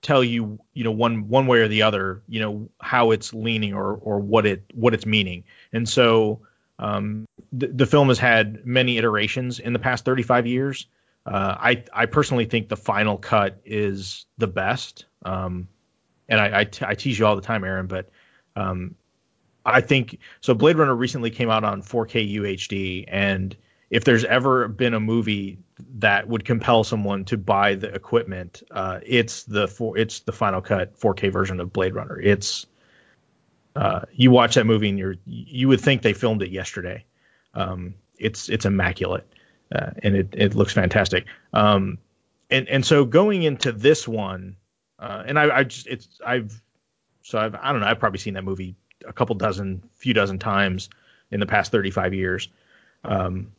tell you, you know, one one way or the other, you know, how it's leaning or or what it what it's meaning. And so um, the, the film has had many iterations in the past 35 years. Uh, I I personally think the final cut is the best. Um, and I, I, t- I tease you all the time, Aaron, but um, I think so. Blade Runner recently came out on 4K UHD, and if there's ever been a movie that would compel someone to buy the equipment, uh, it's the it's the Final Cut 4K version of Blade Runner. It's uh, you watch that movie and you're you would think they filmed it yesterday. Um, it's it's immaculate uh, and it it looks fantastic. Um, and and so going into this one, uh, and I, I just it's I've so I've I don't know I've probably seen that movie a couple dozen, few dozen times in the past 35 years. Um,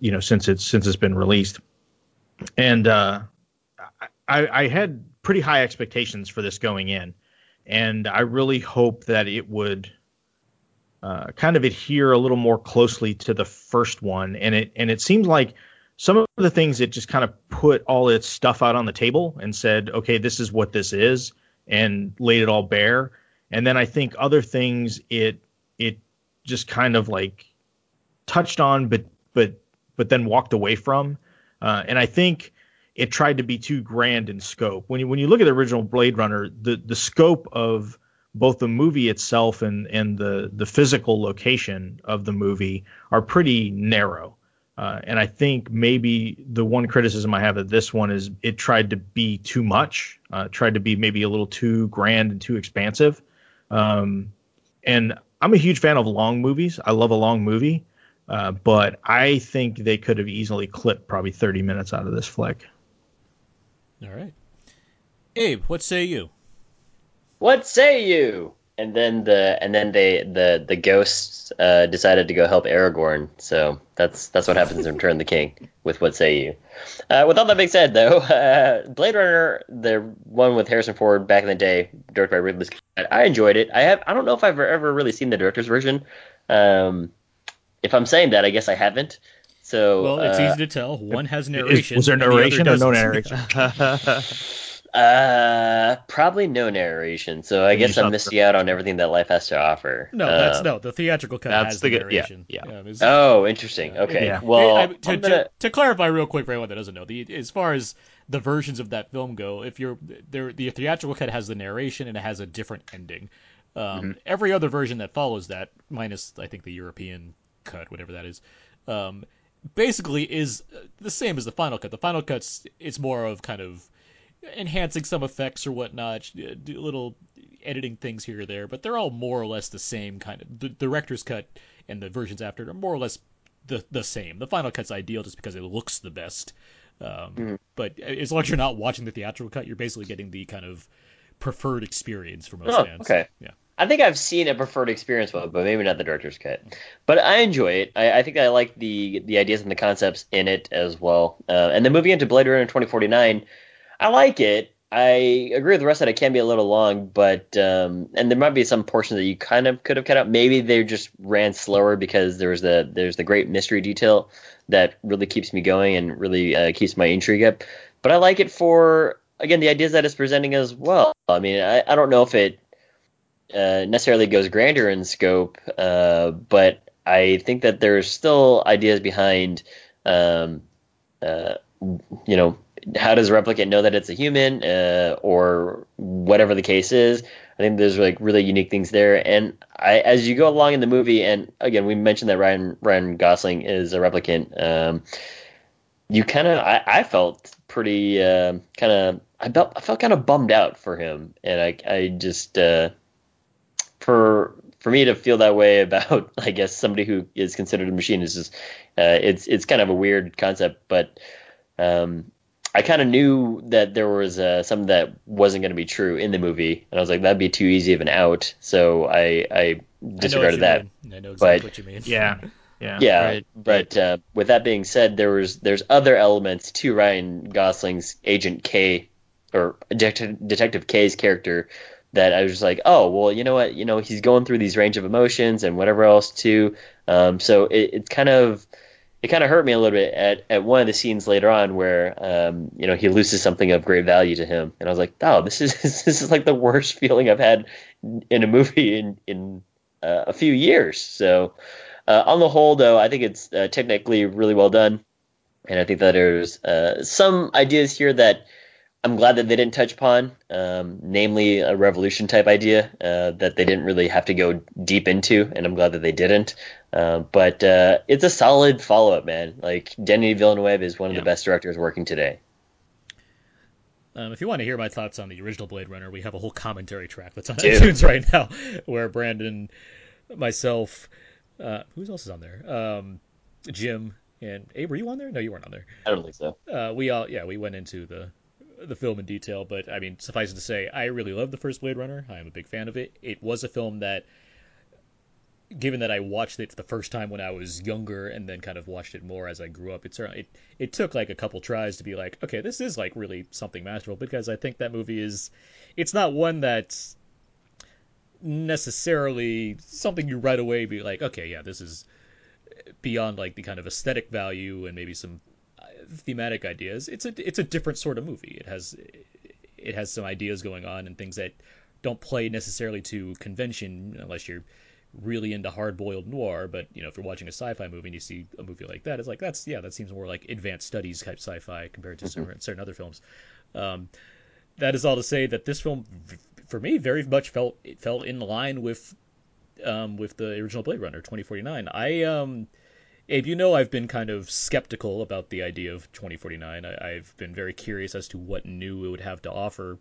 you know since it's since it's been released, and uh, I, I had pretty high expectations for this going in, and I really hope that it would uh, kind of adhere a little more closely to the first one, and it and it seems like some of the things it just kind of put all its stuff out on the table and said, okay, this is what this is, and laid it all bare. And then I think other things it it just kind of like touched on, but but but then walked away from. Uh, and I think it tried to be too grand in scope. When you when you look at the original Blade Runner, the the scope of both the movie itself and and the the physical location of the movie are pretty narrow. Uh, and I think maybe the one criticism I have of this one is it tried to be too much, uh, tried to be maybe a little too grand and too expansive. Um, and I'm a huge fan of long movies. I love a long movie, uh, but I think they could have easily clipped probably 30 minutes out of this flick. All right. Abe, what say you? What say you? And then the and then they the the ghosts uh, decided to go help Aragorn. So that's that's what happens in Return of the King with what say you. Uh, with all that being said, though, (laughs) uh, Blade Runner, the one with Harrison Ford back in the day, directed by Ridley Scott, I enjoyed it. I have I don't know if I've ever really seen the director's version. Um, if I'm saying that, I guess I haven't. So Well, it's uh, easy to tell. One has narration. was there and the narration or no narration? (laughs) (laughs) Uh, probably no narration. So I guess I'm the- missing out on everything that life has to offer. No, that's Uh, no. The theatrical cut that's has the the, good- yeah, narration. yeah. it's- Oh, interesting. Okay. Yeah. Well, I- I- to, gonna- to, to clarify real quick for anyone that doesn't know, the as far as the versions of that film go, if you're there, the theatrical cut has the narration and it has a different ending. Um, Mm-hmm. Every other version that follows that, minus I think the European cut, whatever that is, um, basically is the same as the final cut. The final cut's it's more of kind of enhancing some effects or whatnot, uh, do little editing things here or there, but they're all more or less the same kind of. The director's cut and the versions after it are more or less the the same. The final cut's ideal just because it looks the best. Um, But as long as you're not watching the theatrical cut, you're basically getting the kind of preferred experience for most Oh, fans. okay. Yeah. I think I've seen a preferred experience one, but maybe not the director's cut. But I enjoy it. I, I think I like the the ideas and the concepts in it as well. Uh, and then moving into Blade Runner 2049, I like it. I agree with the rest that it can be a little long, but um, and there might be some portions that you kind of could have cut out. Maybe they just ran slower because there's the there's the great mystery detail that really keeps me going and really uh, keeps my intrigue up. But I like it for again the ideas that it's presenting as well. I mean, I, I don't know if it uh, necessarily goes grander in scope, uh, but I think that there's still ideas behind, um, uh, you know, how does a replicant know that it's a human, uh, or whatever the case is. I think there's like really unique things there, and I, as you go along in the movie, and again, we mentioned that Ryan Ryan Gosling is a replicant. Um, you kind of, I, I felt pretty uh, kind of, I felt, I felt kind of bummed out for him, and I, I just. Uh, for for me to feel that way about (laughs) I guess somebody who is considered a machine is just uh, it's it's kind of a weird concept, but um, I kind of knew that there was uh, something that wasn't going to be true in the movie, and I was like that'd be too easy of an out, so I I I know disregarded you that. mean. I know exactly But- what you mean. yeah, yeah, Yeah, Right. but uh, with that being said, there was there's other elements to Ryan Gosling's Agent K or Detective, Detective K's character that I was just like, oh well, you know what, you know he's going through these range of emotions and whatever else too. Um, so it, it's kind of it kind of hurt me a little bit at, at one of the scenes later on where um, you know he loses something of great value to him, and I was like, oh, (laughs) this is this is like the worst feeling I've had in a movie in in uh, a few years. So uh, on the whole, though, I think it's uh, technically really well done, and I think that there's uh, some ideas here that I'm glad that they didn't touch upon, um, namely a revolution type idea uh, that they didn't really have to go deep into, and I'm glad that they didn't. Uh, but uh, it's a solid follow up, man. Like Denis Villeneuve is one of Yeah. the best directors working today. Um, if you want to hear my thoughts on the original Blade Runner, we have a whole commentary track that's on Dude. iTunes (laughs) right now, where Brandon, myself, uh, who else is on there? Um, Jim and Abe, were you on there? No, you weren't on there. I don't think so. Uh, we all, yeah, we went into the the film in detail, but I mean, suffice it to say, I really love the first Blade Runner. I am a big fan of it. It was a film that, given that I watched it the first time when I was younger, and then kind of watched it more as I grew up, it it, it took like a couple tries to be like, okay, this is like really something masterful because I think that movie is, it's not one that's necessarily something you right away be like, okay, yeah, this is beyond like the kind of aesthetic value and maybe some thematic ideas. It's a it's a different sort of movie. It has it has some ideas going on and things that don't play necessarily to convention unless you're really into hard-boiled noir. But you know, if you're watching a sci-fi movie and you see a movie like that, it's like that's yeah, that seems more like advanced studies type sci-fi compared to certain, certain other films. Um, that is all to say that this film, for me, very much felt it fell in line with um, with the original Blade Runner 2049. I um, Abe, you know I've been kind of skeptical about the idea of 2049. I, I've been very curious as to what new it would have to offer,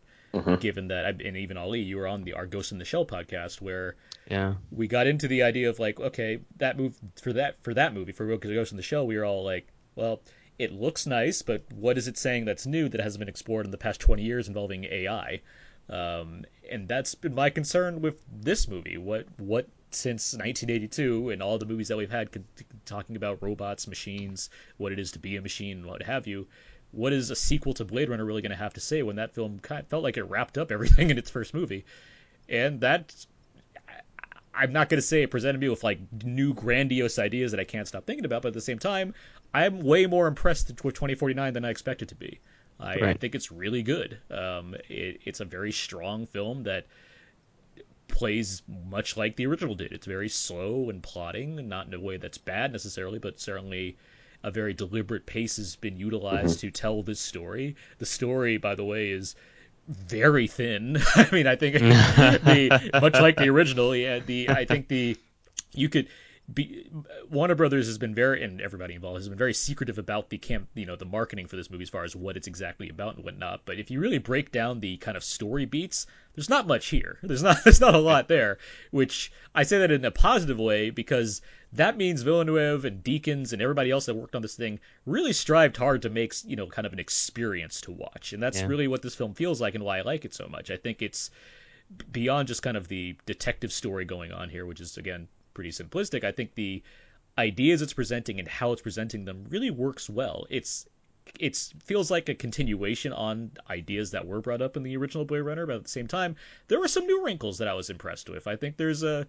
given that, I, and even Ali, you were on the Our Ghost in the Shell podcast where Yeah. we got into the idea of like, okay, that move for that for that movie for Ghost in the Shell, we were all like, well, it looks nice, but what is it saying that's new that hasn't been explored in the past 20 years involving AI? Um, and that's been my concern with this movie. What what since 1982 and all the movies that we've had con- talking about robots, machines, what it is to be a machine, and what have you. What is a sequel to Blade Runner really going to have to say when that film kind of felt like it wrapped up (laughs) everything in its first movie? And that I'm not going to say it presented me with like new grandiose ideas that I can't stop thinking about, but at the same time, I'm way more impressed with 2049 than I expected to be. I, I think it's really good. Um, it, it's a very strong film that plays much like the original did. It's very slow and plotting, not in a way that's bad necessarily, but certainly a very deliberate pace has been utilized mm-hmm. to tell this story. The story, by the way, is very thin. (laughs) I mean, I think (laughs) the much like the original, yeah, the I think the you could be Warner Brothers has been very and everybody involved has been very secretive about the camp, you know, the marketing for this movie as far as what it's exactly about and whatnot. But if you really break down the kind of story beats, there's not much here. (laughs) There's not (laughs) there's not a lot there, which I say that in a positive way because that means Villeneuve and Deakins and everybody else that worked on this thing really strived hard to make you know kind of an experience to watch, and that's Yeah. really what this film feels like and why I like it so much. I think it's beyond just kind of the detective story going on here, which is again pretty simplistic. I think the ideas it's presenting and how it's presenting them really works well. It's it's feels like a continuation on ideas that were brought up in the original Blade Runner, but at the same time, there were some new wrinkles that I was impressed with. I think there's a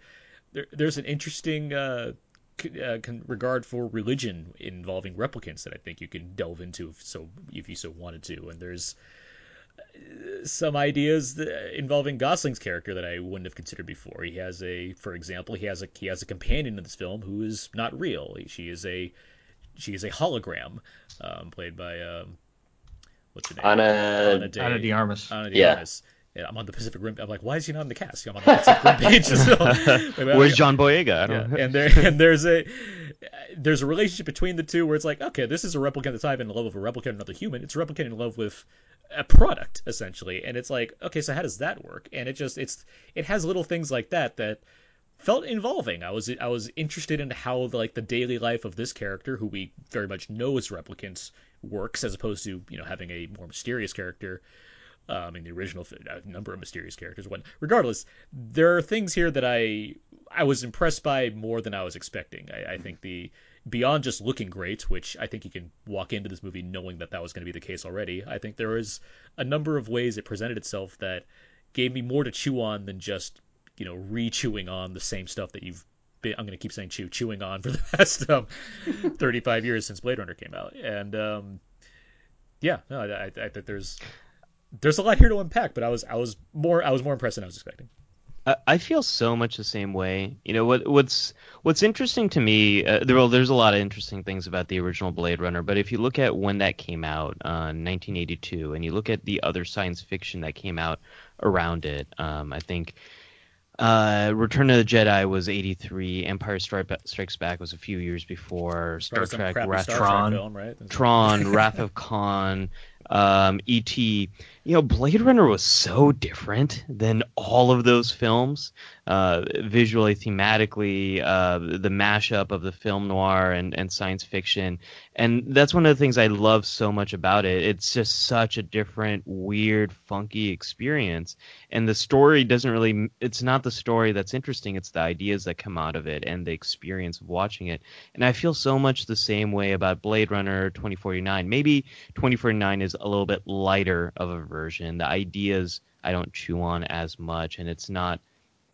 there, there's an interesting uh, c- uh, con- regard for religion involving replicants that I think you can delve into if so if you so wanted to, and there's some ideas that, involving Gosling's character that I wouldn't have considered before. He has a, for example, he has a he has a companion in this film who is not real. She is a she is a hologram, um, played by um, what's her name? Anna- Anna, de, Ana de Armas. Anna de Yeah. Armas. Yeah, I'm on the Pacific Rim. I'm like, why is he not in the cast? I'm on the Pacific Rim page. So, (laughs) Where's John Boyega? I yeah, don't know. and there and there's a there's a relationship between the two where it's like, okay, this is a replicant that's not even in love with a replicant, of another human. It's a replicant in love with a product essentially, and it's like, okay, so how does that work? And it just it's it has little things like that that felt involving. I was I was interested in how like the daily life of this character, who we very much know as replicants, works as opposed to you know having a more mysterious character um, in the original a number of mysterious characters. When regardless, there are things here that I I was impressed by more than I was expecting. I, I think the beyond just looking great, which I think you can walk into this movie knowing that that was going to be the case already. I think there was a number of ways it presented itself that gave me more to chew on than just you know re-chewing on the same stuff that you've been, I'm going to keep saying chew, chewing on for the (laughs) past um, 35 years since Blade Runner came out. And um, yeah, no, I, I, think there's there's a lot here to unpack, but I was I was more I was more impressed than I was expecting. I- I feel so much the same way. You know what what's what's interesting to me. Uh, there, well, there's a lot of interesting things about the original Blade Runner, but if you look at when that came out, uh, 1982, and you look at the other science fiction that came out around it, um, I think uh, Return of the Jedi was 83. Empire Stri- Strikes Back was a few years before. Star Trek, Wrath, Star Tron. Film, right? Tron, (laughs) Wrath of Khan, um, E.T. You know, Blade Runner was so different than all of those films, uh, visually, thematically, uh, the mashup of the film noir and, and science fiction. And that's one of the things I love so much about it. It's just such a different, weird, funky experience. And the story doesn't really, it's not the story that's interesting, it's the ideas that come out of it and the experience of watching it. And I feel so much the same way about Blade Runner 2049. Maybe 2049 is a little bit lighter of a version. The ideas I don't chew on as much, and it's not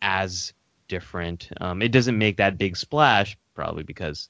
as different. Um, it doesn't make that big splash, probably because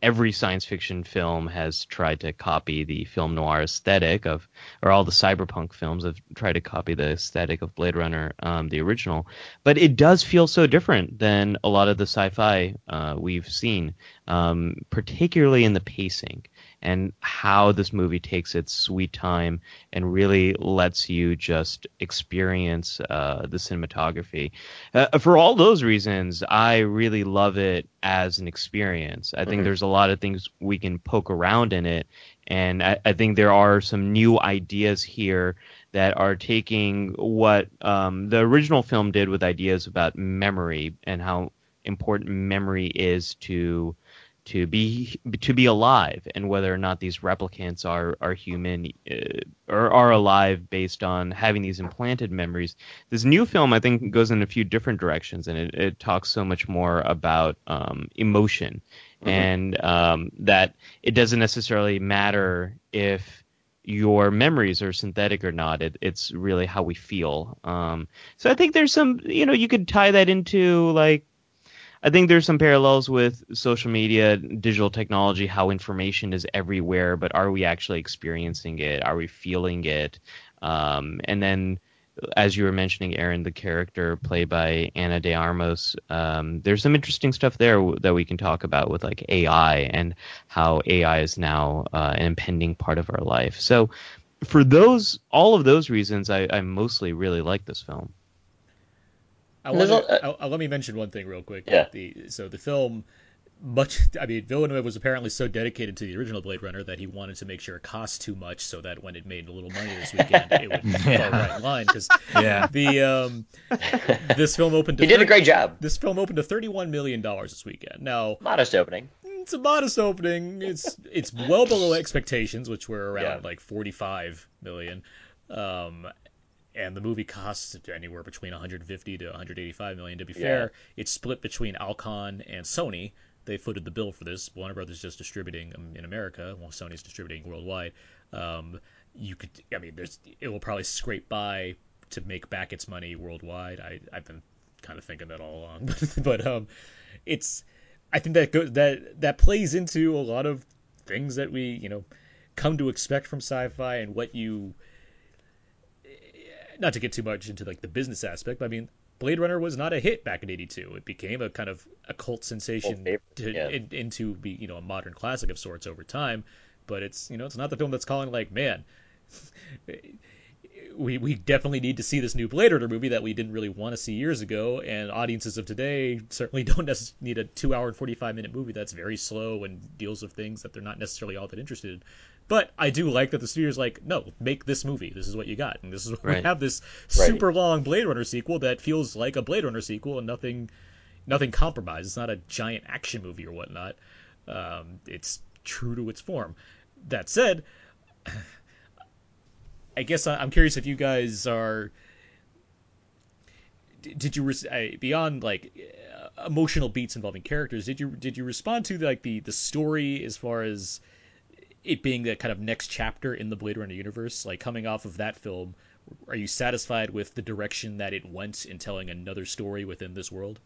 every science fiction film has tried to copy the film noir aesthetic of, or all the cyberpunk films have tried to copy the aesthetic of Blade Runner, um, the original. But it does feel so different than a lot of the sci-fi uh, we've seen, um, particularly in the pacing and how this movie takes its sweet time and really lets you just experience uh, the cinematography. Uh, for all those reasons, I really love it as an experience. I think Mhm. there's a lot of things we can poke around in it, and I, I think there are some new ideas here that are taking what um, the original film did with ideas about memory and how important memory is to to be to be alive and whether or not these replicants are are human uh, or are alive based on having these implanted memories. This new film, I think, goes in a few different directions, and it, it talks so much more about um, emotion and um, that it doesn't necessarily matter if your memories are synthetic or not. It, it's really how we feel. Um, so I think there's some, you know, you could tie that into like I think there's some parallels with social media, digital technology, how information is everywhere, but are we actually experiencing it? Are we feeling it? Um, and then, as you were mentioning, Aaron, the character played by Anna De Armas, um, there's some interesting stuff there w- that we can talk about with like AI and how AI is now uh, an impending part of our life. So, for those, all of those reasons, I, I mostly really like this film. I want to let me mention one thing real quick. Yeah. The so the film much I mean Villeneuve was apparently so dedicated to the original Blade Runner that he wanted to make sure it cost too much so that when it made a little money this weekend it would (laughs) fall right in line because Yeah. the um (laughs) this film opened to He did a great job. this film opened to 31 million dollars this weekend. Now Modest opening. it's a modest opening. It's it's well below expectations, which were around Yeah. like 45 million. Um, and the movie costs anywhere between 150 to 185 million. To be Yeah. fair, it's split between Alcon and Sony. They footed the bill for this. Warner Brothers just distributing um, in America, while Sony's distributing worldwide. Um, you could, I mean, there's it will probably scrape by to make back its money worldwide. I I've been kind of thinking that all along, (laughs) but but um, it's I think that goes that that plays into a lot of things that we you know come to expect from sci-fi and what you not to get too much into like the business aspect but i mean blade runner was not a hit back in 82 it became a kind of a cult sensation favorite, to, yeah. in, into be you know a modern classic of sorts over time but it's you know it's not the film that's calling like man (laughs) we we definitely need to see this new Blade Runner movie that we didn't really want to see years ago, and audiences of today certainly (laughs) don't need a two hour and forty five minute movie that's very slow and deals with things that they're not necessarily all that interested in. But I do like that the studio's like, no, make this movie. This is what you got, and this is what we have this Right. super long Blade Runner sequel that feels like a Blade Runner sequel and nothing nothing compromised. It's not a giant action movie or whatnot. Um, it's true to its form. That said, (sighs) I guess I- I'm curious if you guys are. Did you beyond like emotional beats involving characters? Did you did you respond to like the the story as far as it being the kind of next chapter in the Blade Runner universe? Like coming off of that film, are you satisfied with the direction that it went in telling another story within this world?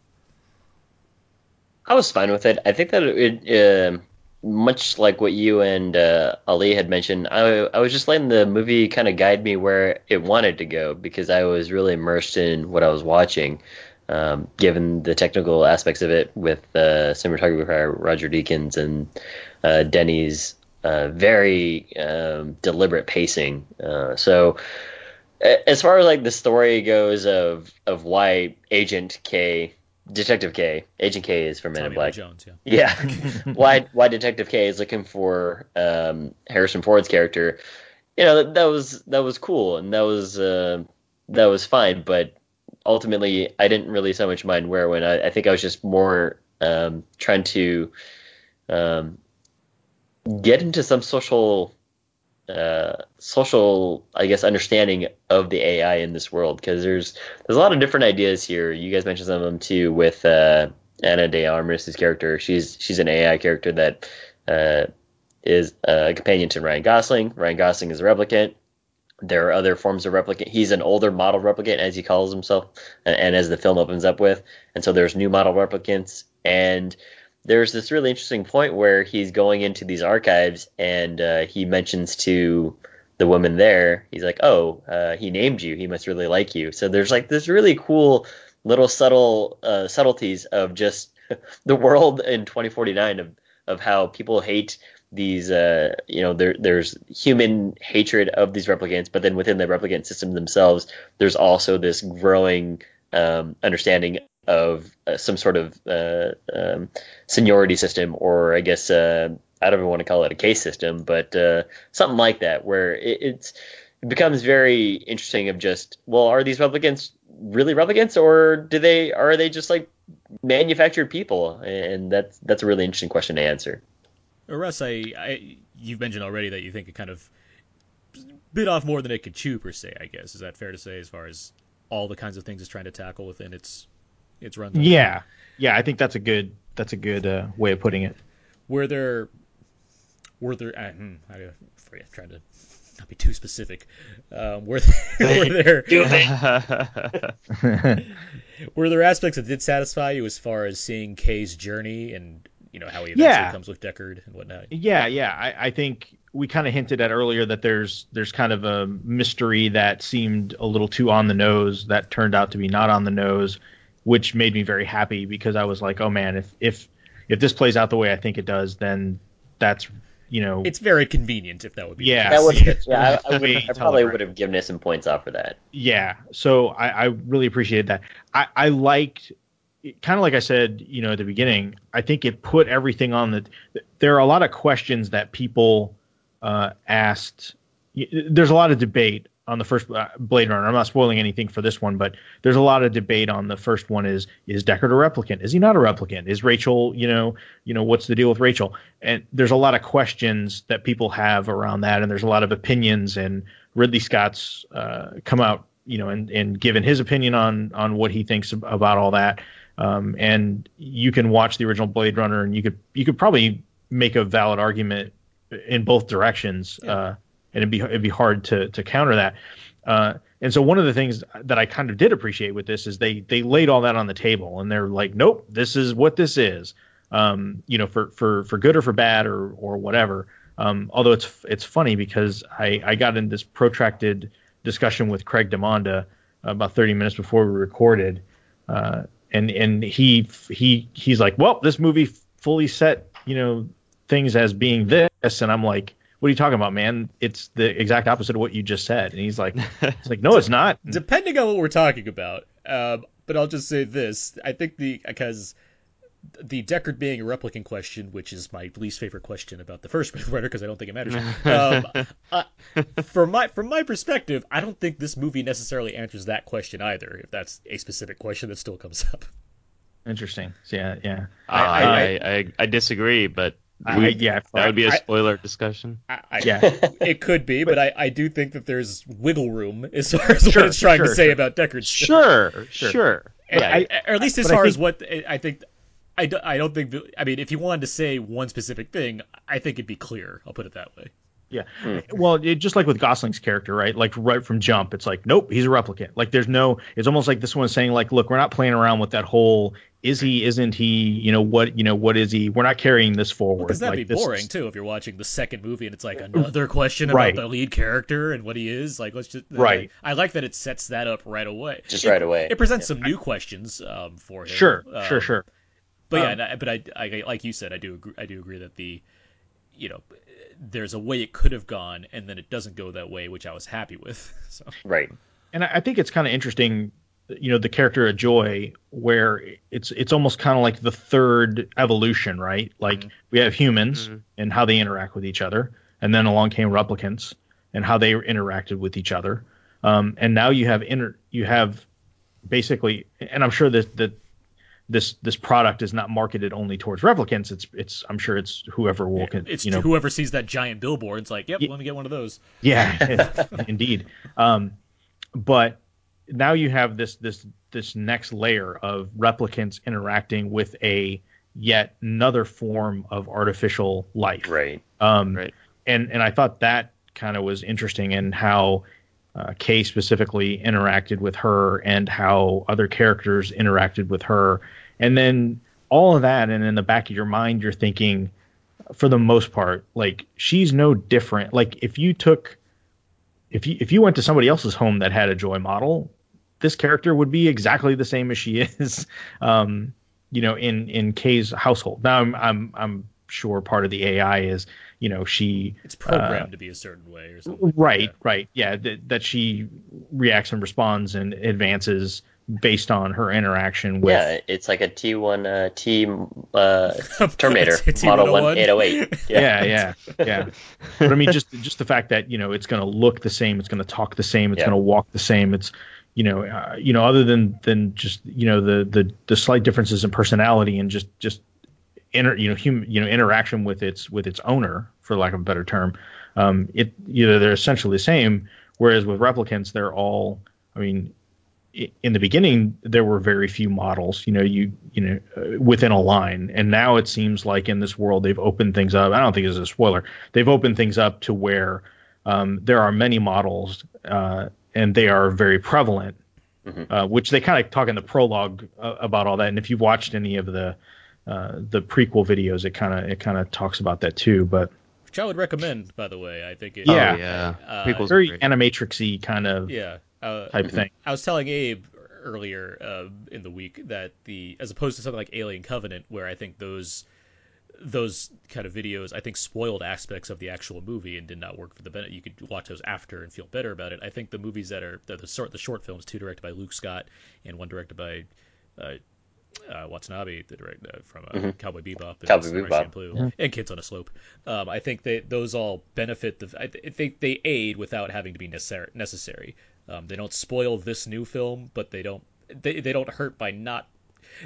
I was fine with it. I think that it, uh, much like what you and uh, Ali had mentioned, I, I was just letting the movie kind of guide me where it wanted to go because I was really immersed in what I was watching. Um, given the technical aspects of it, with uh, cinematographer Roger Deakins and uh, Denny's uh, very um, deliberate pacing. Uh, so, as far as like the story goes of of why Agent K, Detective K, Agent K is for Men in Black. Jones, yeah. Yeah, (laughs) (laughs) why why Detective K is looking for um, Harrison Ford's character. You know that, that was that was cool and that was uh, that was fine, but ultimately I didn't really so much mind where when I, I think I was just more um, trying to um, get into some social uh, social I guess understanding of the AI in this world because there's there's a lot of different ideas here. You guys mentioned some of them too with uh, Anna De Armas' character. She's she's an AI character that uh, is a companion to Ryan Gosling. Ryan Gosling is a replicant. There are other forms of replicant. He's an older model replicant, as he calls himself, and, and as the film opens up with. And so there's new model replicants, and there's this really interesting point where he's going into these archives, and uh, he mentions to the woman there, he's like, "Oh, uh, he named you. He must really like you." So there's like this really cool little subtle uh, subtleties of just (laughs) the world in 2049 of of how people hate these uh, you know there there's human hatred of these replicants but then within the replicant system themselves there's also this growing um, understanding of uh, some sort of uh, um, seniority system or I guess uh, I don't even want to call it a case system but uh, something like that where it, it becomes very interesting of just well are these replicants really replicants or do they are they just like manufactured people and that's that's a really interesting question to answer Uh, Russ, I, I you've mentioned already that you think it kind of bit off more than it could chew per se. I guess is that fair to say as far as all the kinds of things it's trying to tackle within its its runtime? Yeah, yeah, I think that's a good that's a good uh, way of putting it. Were there were there? Uh, hmm, I, I'm trying to not be too specific. Um, were there, (laughs) were there (laughs) were there aspects that did satisfy you as far as seeing Kay's journey and you know how he eventually Yeah. comes with Deckard and whatnot? Yeah, yeah. I, I think we kind of hinted at earlier that there's there's kind of a mystery that seemed a little too on the nose that turned out to be not on the nose, which made me very happy because I was like, oh man, if if if this plays out the way I think it does, then that's you know It's very convenient if that would be. Yeah. That would, Yes. yeah, I, I, (laughs) would, I probably would have given it some points off for that. yeah. So I, I really appreciated that. I, I liked kind of like I said, you know, at the beginning. I think it put everything on the. There are a lot of questions that people uh, asked. There's a lot of debate on the first uh, Blade Runner. I'm not spoiling anything for this one, but there's a lot of debate on the first one. Is is Deckard a replicant? Is he not a replicant? Is Rachel, you know, you know, what's the deal with Rachel? And there's a lot of questions that people have around that, and there's a lot of opinions. And Ridley Scott's uh, come out, you know, and and given his opinion on on what he thinks about all that. Um, and you can watch the original Blade Runner, and you could you could probably make a valid argument in both directions, uh, and it'd be it'd be hard to to counter that. Uh, and so one of the things that I kind of did appreciate with this is they they laid all that on the table, and they're like, nope, this is what this is. Um, you know, for for for good or for bad or or whatever. Um, although it's it's funny because I I got in this protracted discussion with Craig Demonda about 30 minutes before we recorded, uh, and and he he he's like, well, this movie fully set you know things as being this, and I'm like, what are you talking about, man? It's the exact opposite of what you just said. And he's like, it's like, no, it's (laughs) not. depending on what we're talking about. Um, but I'll just say this: I think the because the Deckard being a replicant question, which is my least favorite question about the first (laughs) Blade Runner, because I don't think it matters. um, uh, from my from my perspective, I don't think this movie necessarily answers that question either. If that's a specific question that still comes up. Interesting. So, yeah, yeah. I, I- I, I, I disagree, but I, we- I- yeah, that would be a spoiler discussion. I, I, Yeah. (laughs) it could be, but I, I do think that there's wiggle room as far as Sure, what it's trying to say sure. about Deckard. Sure, sure. And- Yeah, I- or at least as but I far as what I think. I, do, I don't think. I mean, if you wanted to say one specific thing, I think it'd be clear. I'll put it that way. Yeah. Hmm. Well, it, just like with Gosling's character, right? Like right from jump, it's like, nope, he's a replicant. Like there's no. It's almost like this one's saying, like, look, we're not playing around with that whole is he? Isn't he? You know what? You know what is he? We're not carrying this forward. Because that'd Like, be boring is- too if you're watching the second movie and it's like another question about the lead character and what he is. Like, let's just Right. I, like that it sets that up right away. Just It- right away. It presents some new questions um, for him. Sure, Um, sure, sure. But yeah, Um, and I- but I, I, like you said, I do agree, I do agree that the, you know, there's a way it could have gone, and then it doesn't go that way, which I was happy with. (laughs) So Right. and I I think it's kind of interesting, you know, the character of Joy, where it's it's almost kind of like the third evolution, right? Like we have humans and how they interact with each other, and then along came replicants and how they interacted with each other, um, and now you have inter you have basically, and I'm sure that that this this product is not marketed only towards replicants. It's it's I'm sure it's whoever will con- it's you know whoever sees that giant billboard, it's like, yep, let me get one of those. yeah, (laughs) indeed. Um, but now you have this this this next layer of replicants interacting with a yet another form of artificial life. Right. Um, Right. And and I thought that kind of was interesting in how uh, Kay specifically interacted with her and how other characters interacted with her, and then all of that, and in the back of your mind, you're thinking, for the most part, like she's no different. Like if you took, if you if you went to somebody else's home that had a Joy model, this character would be exactly the same as she (laughs) is, um, you know, in in Kay's household. Now I'm I'm I'm sure part of the AI is, you know, she It's programmed to be a certain way or something. Uh, right right yeah that, that she reacts and responds and advances based on her interaction with yeah, it's like a T1 uh, T uh, (laughs) Terminator model T101. one eight oh eight. (laughs) yeah, yeah, yeah. But I mean, just just the fact that you know it's going to look the same, it's going to talk the same, it's Yeah. going to walk the same. It's you know, uh, you know, other than than just you know the the the slight differences in personality and just just inter you know human you know interaction with its with its owner, for lack of a better term. Um, it you know they're essentially the same. Whereas with replicants, they're all. I mean, in the beginning there were very few models you know you you know uh, within a line and now it seems like in this world they've opened things up i don't think this is a spoiler they've opened things up to where um, there are many models uh, and they are very prevalent uh, which they kind of talk in the prologue uh, about all that and if you've watched any of the uh, the prequel videos it kind of it kind of talks about that too but Which I would recommend, by the way. I think it, Yeah. Oh, yeah. Uh, very great. animatrixy kind of yeah. Uh, type thing I was telling Abe earlier uh, in the week that the as opposed to something like Alien Covenant, where I think those those kind of videos I think spoiled aspects of the actual movie and did not work for the benefit. You could watch those after and feel better about it. I think the movies that are the, the short the short films, two directed by Luke Scott and one directed by uh, uh, Watanabe, the director from uh, Cowboy Bebop, and Cowboy Samurai Bebop. Champloo, and Kids on a Slope. Um, I think they those all benefit the. I th- think they aid without having to be necessary. necessary. Um, they don't spoil this new film, but they don't they, they don't hurt by not.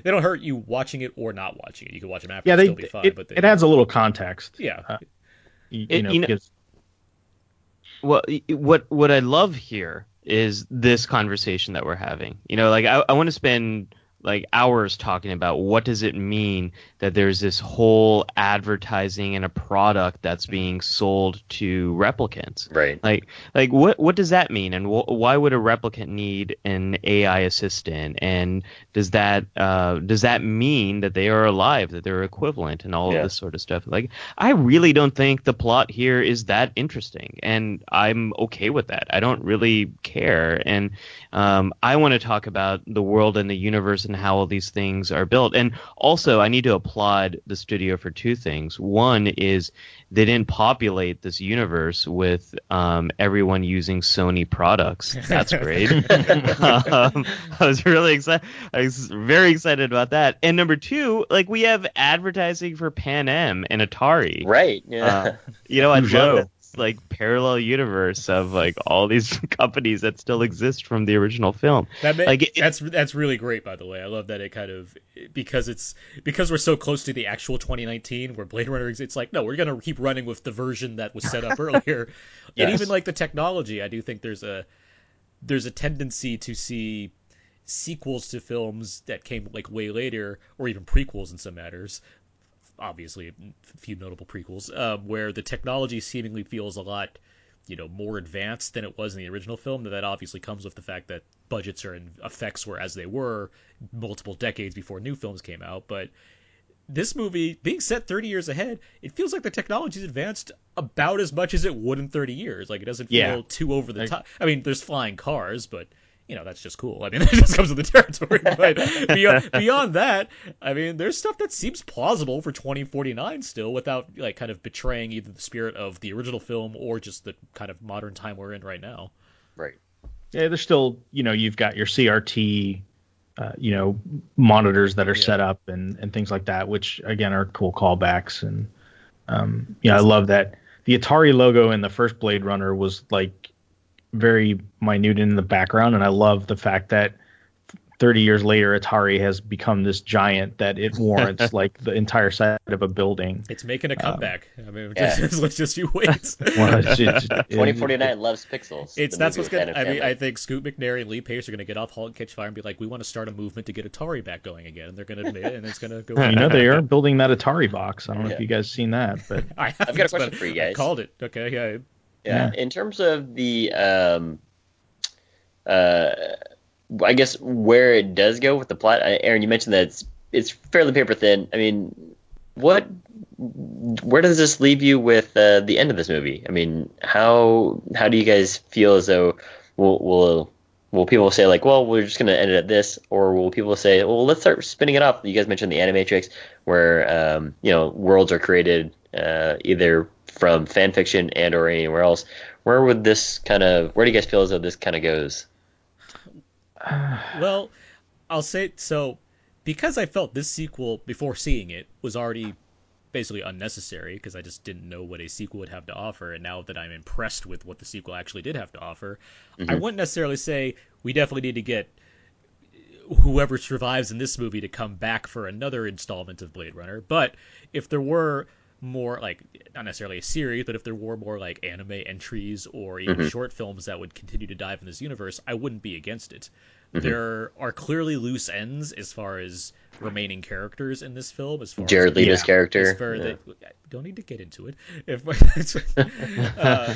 They don't hurt you watching it or not watching it. You can watch them after yeah and they still be fine. it, but they, it adds a little context yeah, uh, you, It- you know, you know- because Well, what what I love here is this conversation that we're having. You know, like I, I want to spend like hours talking about what does it mean that there's this whole advertising and a product that's being sold to replicants. Right. Like, like what what does that mean, and wh- why would a replicant need an AI assistant? And does that uh, does that mean that they are alive, that they're equivalent, and all Yeah. of this sort of stuff? Like, I really don't think the plot here is that interesting, and I'm okay with that. I don't really care, and um, I want to talk about the world and the universe and how all these things are built. And also, I need to applaud the studio for two things. One is they didn't populate this universe with um, everyone using Sony products. That's great. (laughs) um, I was really excited. I was very excited about that. And number two, like we have advertising for Pan Am and Atari. Right. Yeah. Uh, you know, I love Like parallel universe of like all these (laughs) companies that still exist from the original film. That ma- Like, it- that's that's really great, by the way. I love that it kind of because it's because we're so close to the actual 2019 where Blade Runner is. It's like no, we're gonna keep running with the version that was set up (laughs) earlier, and even like the technology. I do think there's a there's a tendency to see sequels to films that came like way later, or even prequels in some matters. Obviously, a few notable prequels um, where the technology seemingly feels a lot you know more advanced than it was in the original film. That obviously comes with the fact that budgets or effects were as they were multiple decades before new films came out. But this movie being set 30 years ahead, it feels like the technology's advanced about as much as it would in 30 years. Like it doesn't feel Yeah. too over the top. I mean, there's flying cars, but you know that's just cool. I mean, (laughs) that just comes with the territory. (laughs) But beyond, beyond that, I mean, there's stuff that seems plausible for 2049 still, without like kind of betraying either the spirit of the original film or just the kind of modern time we're in right now. Right. Yeah, there's still, you know, you've got your CRT, uh, you know, monitors that are Yeah. set up and, and things like that, which again are cool callbacks. And, um, you know, I love that the Atari logo in the first Blade Runner was like very minute in the background. And I love the fact that 30 years later, Atari has become this giant that it (laughs) warrants like the entire side of a building. It's making a um, comeback. I mean, (laughs) yeah. just, let's just you wait. (laughs) Well, it's- it's- it- 2049 loves pixels. It's that's what's with gonna. I mean, I think Scoot McNairy and Lee Pace are gonna get off Halt and Catch Fire and be like, we want to start a movement to get Atari back going again. And they're gonna admit it, and it's gonna go. You know, they are building that Atari box. I don't know Yeah. if you guys seen that, but I I've got a haven't, question but for you I guys. called it. Okay, yeah. Yeah. In terms of the, um, uh, I guess where it does go with the plot, Aaron, you mentioned that it's it's fairly paper thin. I mean, what, where does this leave you with uh, the end of this movie? I mean, how how do you guys feel as though will will will people say like, well, we're just gonna end it at this, or will people say, well, let's start spinning it off? You guys mentioned the Animatrix, where um, you know worlds are created uh, either from fan fiction and or anywhere else. Where would this kind of where do you guys feel as though this kind of goes? (sighs) Well, I'll say so because I felt this sequel before seeing it was already basically unnecessary because I just didn't know what a sequel would have to offer, and now that I'm impressed with what the sequel actually did have to offer, I mm-hmm. wouldn't necessarily say we definitely need to get whoever survives in this movie to come back for another installment of Blade Runner. But if there were more like not necessarily a series, but if there were more like anime entries or even mm-hmm. short films that would continue to dive in this universe, I wouldn't be against it. Mm-hmm. There are clearly loose ends as far as remaining characters in this film. As far Jared as, Leto's Yeah. character. as far Yeah. that don't need to get into it. If (laughs) uh,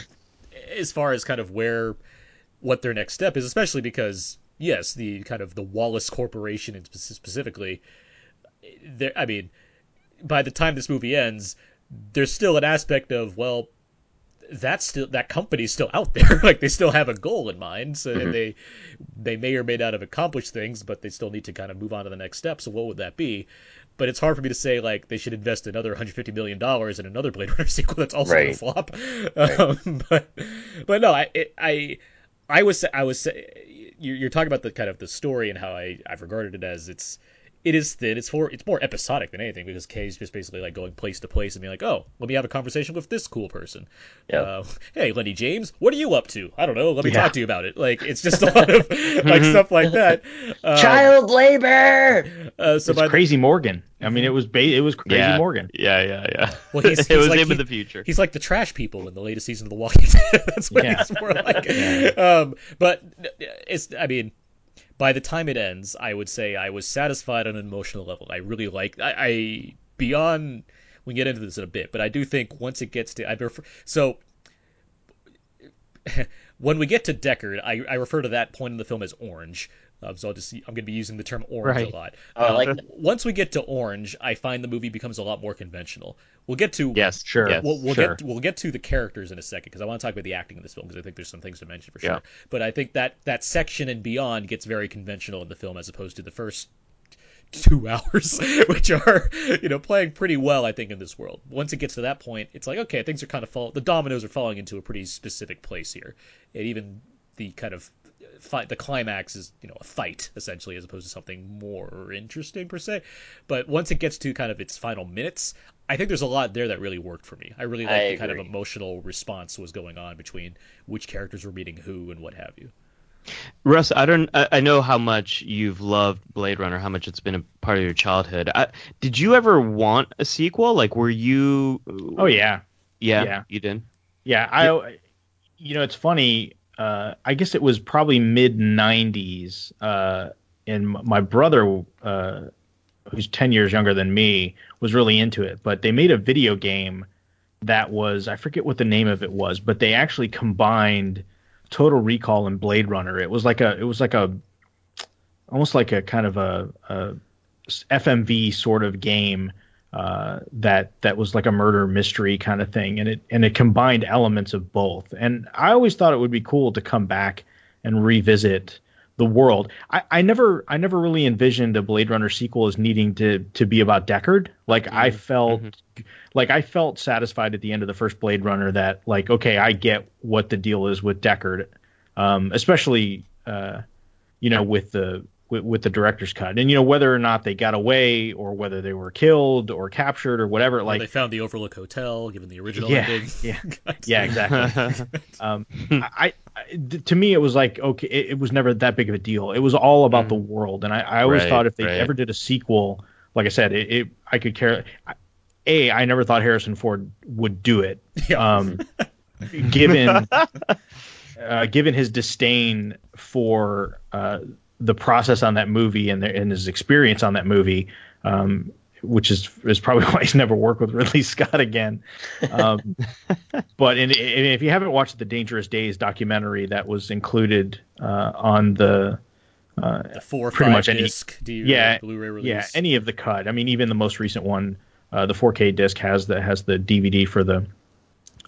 as far as kind of where what their next step is, especially because yes, the kind of the Wallace Corporation and specifically, eh, there. I mean, by the time this movie ends, there's still an aspect of well, that's still that company's still out there. (laughs) like they still have a goal in mind, so and they they may or may not have accomplished things, but they still need to kind of move on to the next step. So what would that be? But it's hard for me to say like they should invest another 150 million dollars in another Blade (laughs) Runner sequel that's also Right. to flop. (laughs) Um, but but no, I it, I I was I was you're, you're talking about the kind of the story and how I I've regarded it as it's it is thin. It's for it's more episodic than anything because Kay's just basically like going place to place and being like, oh, let me have a conversation with this cool person. Yeah. Uh, hey, Lenny James, what are you up to? I don't know. Let me Yeah. talk to you about it. Like it's just a lot of (laughs) like stuff like that. Um, Child labor. Uh, so it's by the- Crazy Morgan. I mean, it was ba- it was Crazy yeah. Morgan. Yeah, yeah, yeah. (laughs) Well, he's- it he's was like- him he- in the future. He's like the trash people in the latest season of The Walking (laughs) Dead. That's what Yeah. he's more like. Um, but it's, I mean, by the time it ends, I would say I was satisfied on an emotional level. I really like, I, I beyond, we get into this in a bit, but I do think once it gets to, I refer, so (laughs) when we get to Deckard, I, I refer to that point in the film as orange. Um, so I'll just I'm going to be using the term orange Right. a lot. I Um, like (laughs) once we get to orange, I find the movie becomes a lot more conventional. We'll get to Yes, Sure. yes. We'll, we'll Sure. get we'll get to the characters in a second because I want to talk about the acting in this film because I think there's some things to mention for Yeah. sure. But I think that that section and beyond gets very conventional in the film as opposed to the first two (laughs) hours, which are you know playing pretty well I think in this world. Once it gets to that point, it's like okay, things are kind of fall. The dominoes are falling into a pretty specific place here, and even the kind of fight the climax is you know a fight essentially as opposed to something more interesting per se but once it gets to kind of its final minutes i think there's a lot there that really worked for me i really like I the kind of emotional response was going on between which characters were meeting who and what have you Russ, I don't. I, I know how much you've loved Blade Runner, how much it's been a part of your childhood. I, did you ever want a sequel? Like, were you? Oh yeah, yeah, yeah. you did. yeah. I, you know, it's funny. Uh, I guess it was probably mid '90s, uh, and my brother, uh, who's 10 years younger than me, was really into it. But they made a video game that was I forget what the name of it was, but they actually combined Total Recall and Blade Runner. It was like a it was like a almost like a kind of a, a FMV sort of game uh, that that was like a murder mystery kind of thing, and it and it combined elements of both. And I always thought it would be cool to come back and revisit the world. I, I never I never really envisioned a Blade Runner sequel as needing to to be about Deckard. Like Mm-hmm. I felt like I felt satisfied at the end of the first Blade Runner that like okay I get what the deal is with Deckard, um, especially uh, you know with the with, with the director's cut and you know whether or not they got away or whether they were killed or captured or whatever Or like they found the Overlook Hotel, given the original yeah, ending. (laughs) yeah, (laughs) yeah, exactly. (laughs) um, I, I, to me, it was like okay, it, it was never that big of a deal. It was all about the world, and I, I always Right, thought if they right. ever did a sequel, like I said, it, it I could care. I- A, I never thought Harrison Ford would do it. Yeah. Um, given uh, given his disdain for uh, the process on that movie and, the, and his experience on that movie, um, which is is probably (laughs) why he's never worked with Ridley Scott again. Um, (laughs) but in, in, if you haven't watched the Dangerous Days documentary that was included uh, on the The four Pretty much any- disc DVD yeah Blu-ray release. yeah any of the cut, I mean even the most recent one, uh, the 4K disc has the has the DVD for the,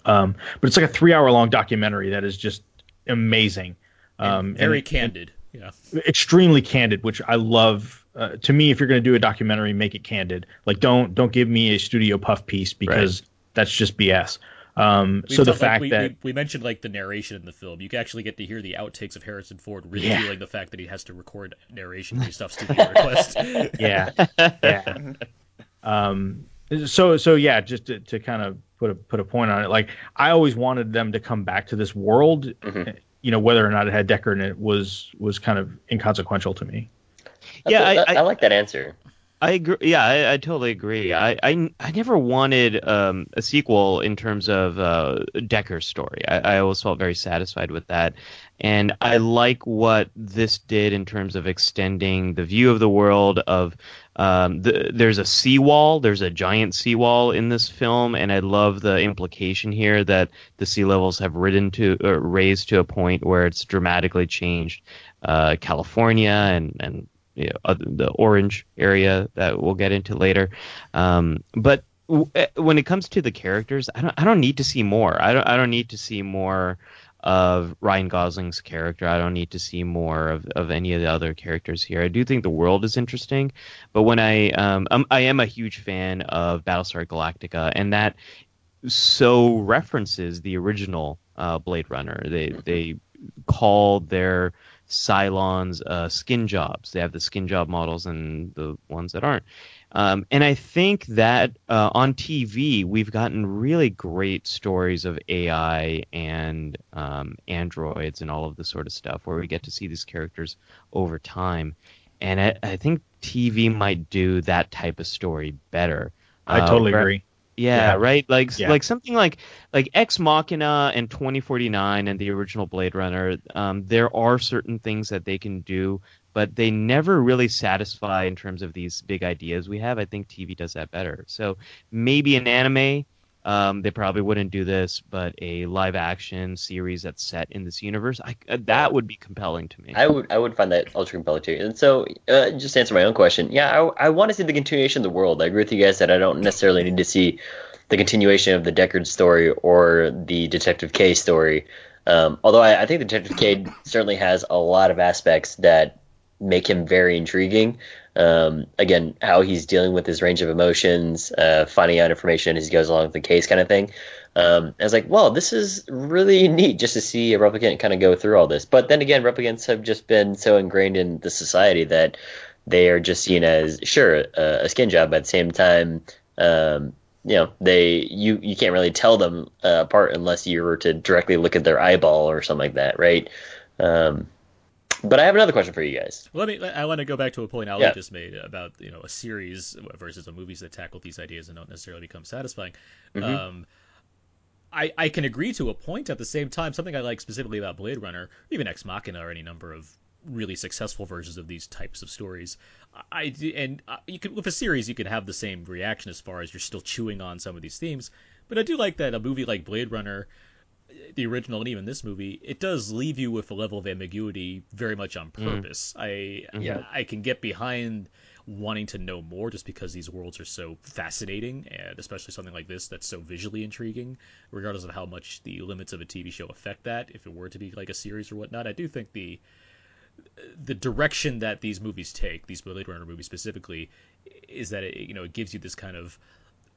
um, but it's like a three hour long documentary that is just amazing. Um, and very it- candid. Yeah. extremely candid, which I love. Uh, to me, if you're going to do a documentary, make it candid. Like don't don't give me a studio puff piece because that's just BS. Um, so the like fact we, that we, we mentioned like the narration in the film, you can actually get to hear the outtakes of Harrison Ford Yeah. ridiculing the fact that he has to record narration based off (laughs) studio request. (laughs) yeah, yeah. Um, so so yeah, just to, to kind of put a put a point on it, like I always wanted them to come back to this world. You know, whether or not it had Decker in it was was kind of inconsequential to me. Yeah, That's- I- that- I- I like that answer. I agree. Yeah, I, I totally agree. I, I, I never wanted um, a sequel in terms of uh, Decker's story. I, I always felt very satisfied with that, and I like what this did in terms of extending the view of the world. Of um, the, there's a seawall. There's a giant seawall in this film, and I love the implication here that the sea levels have risen to uh, raised to a point where it's dramatically changed uh, California and and you know, the orange area that we'll get into later. Um, but w- eh, when it comes to the characters, I don't I don't need to see more. I don't I don't need to see more of Ryan Gosling's character. I don't need to see more of, of any of the other characters here. I do think the world is interesting, but when I um I'm, I am a huge fan of Battlestar Galactica, and that so references the original uh, Blade Runner. They they call their Cylons uh, skin jobs. They have the skin job models and the ones that aren't. Um, and I think that uh, on TV we've gotten really great stories of AI and um, androids and all of this sort of stuff, where we get to see these characters over time. And I, I think TV might do that type of story better. I Uh, totally agree. yeah, Yeah. right. Like Yeah. like something like like Ex Machina and 2049 and the original Blade Runner. Um, there are certain things that they can do, but they never really satisfy in terms of these big ideas we have. I think TV does that better. So maybe an anime. Um, they probably wouldn't do this, but a live action series that's set in this universe, I, uh, that would be compelling to me. I would I would find that ultra compelling too. And so, uh, just to answer my own question, yeah, I, I want to see the continuation of the world. I agree with you guys that I don't necessarily need to see the continuation of the Deckard story or the Detective K story. Um, although I, I think Detective K certainly has a lot of aspects that make him very intriguing. Um, again, how he's dealing with his range of emotions, uh, finding out information as he goes along with the case, kind of thing. Um, I was like, well, this is really neat just to see a replicant kind of go through all this. But then again, replicants have just been so ingrained in the society that they are just seen as sure a, a skin job, but at the same time, um, you know, they you you can't really tell them uh, apart unless you were to directly look at their eyeball or something like that, right? Um, but I have another question for you guys. Let me. I want to go back to a point Ali Yeah. just made about you know a series versus a movies that tackle these ideas and don't necessarily become satisfying. Mhm. Um, I I can agree to a point. At the same time, something I like specifically about Blade Runner, even Ex Machina, or any number of really successful versions of these types of stories. I and uh, you can with a series you can have the same reaction as far as you're still chewing on some of these themes, But I do like that a movie like Blade Runner, the original, and even this movie, it does leave you with a level of ambiguity very much on purpose. I Yeah. I can get behind wanting to know more just because these worlds are so fascinating, and especially something like this that's so visually intriguing, regardless of how much the limits of a TV show affect that. If it were to be like a series or whatnot, I do think the the direction that these movies take, these Blade Runner movies specifically, is that it you know it gives you this kind of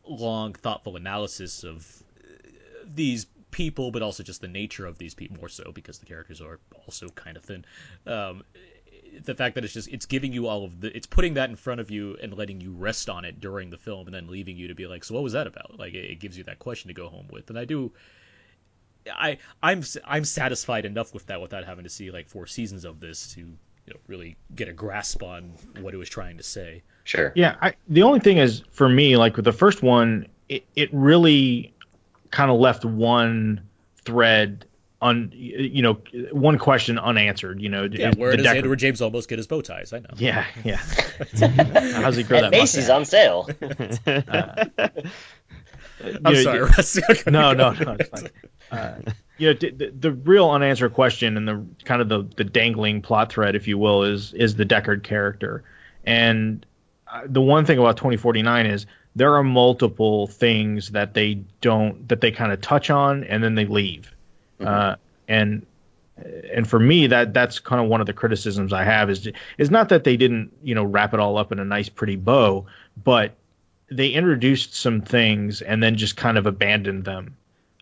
long, thoughtful analysis of uh, these people, but also just the nature of these people more so because the characters are also kind of thin. Um, the fact that it's just it's giving you all of the it's putting that in front of you and letting you rest on it during the film and then leaving you to be like so what was that about like it, it gives you that question to go home with and i do i i'm i'm satisfied enough with that without having to see like four seasons of this to you know really get a grasp on what it was trying to say Sure. Yeah, I, the only thing is for me, like with the first one, it, it really kind of left one thread un, you know, one question unanswered. You know, yeah is where does Deckard- Edward James Olmos get his bow ties i know Yeah, yeah. (laughs) How's he grow that Macy's mustache? on sale. (laughs) i'm You know, sorry d- Russ. (laughs) no, no, no. It's fine. Uh, you know, d- the, the real unanswered question and the kind of the, the dangling plot thread, if you will, is is the Deckard character. And uh, the one thing about 2049 is there are multiple things that they don't that they kind of touch on and then they leave. Uh, and and for me that that's kind of one of the criticisms I have is is not that they didn't you know wrap it all up in a nice pretty bow, but they introduced some things and then just kind of abandoned them.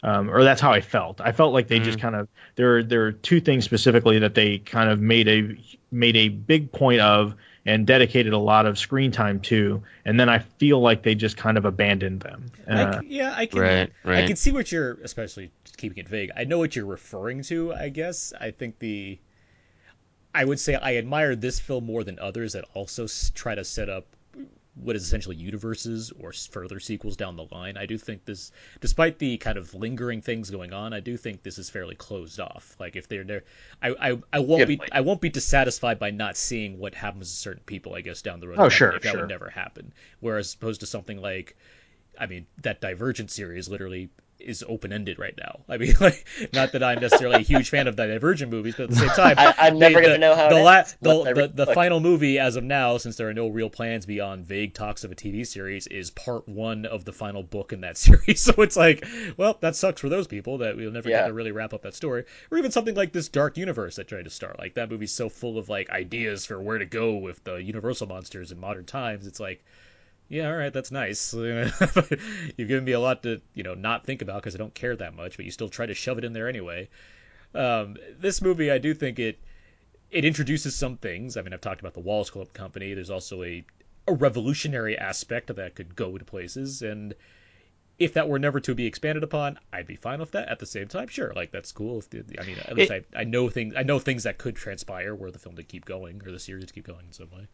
Um, or that's how I felt. I felt like they just kind of there. There are two things specifically that they kind of made a made a big point of and dedicated a lot of screen time to, and then I feel like they just kind of abandoned them. Uh, c- yeah, I can. Right, I can see what you're, especially keeping it vague. I know what you're referring to. I guess I think the. I would say I admire this film more than others that also try to set up what is essentially universes or further sequels down the line. I do think this, despite the kind of lingering things going on, I do think this is fairly closed off. Like if they're there, I I, I won't Good be. I won't be dissatisfied by not seeing what happens to certain people. I guess down the road. Oh, if sure, if that sure. would never happen. Whereas opposed to something like I mean, that Divergent series literally is open ended right now. I mean, (laughs) like, not that I'm necessarily a huge fan of the Divergent movies, but at the same time, (laughs) I- I'm never the- gonna know how the la- the, the, Divergent- the final movie as of now, since there are no real plans beyond vague talks of a TV series, is part one of the final book in that (laughs) series. So it's like, well, that sucks for those people that we'll never Yeah. get to really wrap up that story, or even something like this Dark Universe that tried to start. Like that movie's so full of like ideas for where to go with the Universal monsters in modern times. It's like yeah, all right, that's nice. (laughs) You've given me a lot to, you know, not think about because I don't care that much, but you still try to shove it in there anyway. Um, this movie, I do think it it introduces some things. I mean, I've talked about the Wallace Corp Company. There's also a a revolutionary aspect that could go to places, and if that were never to be expanded upon, I'd be fine with that. At the same time, sure, like that's cool. The, I mean, at least I, I know things I know things that could transpire were the film to keep going or the series to keep going in some way.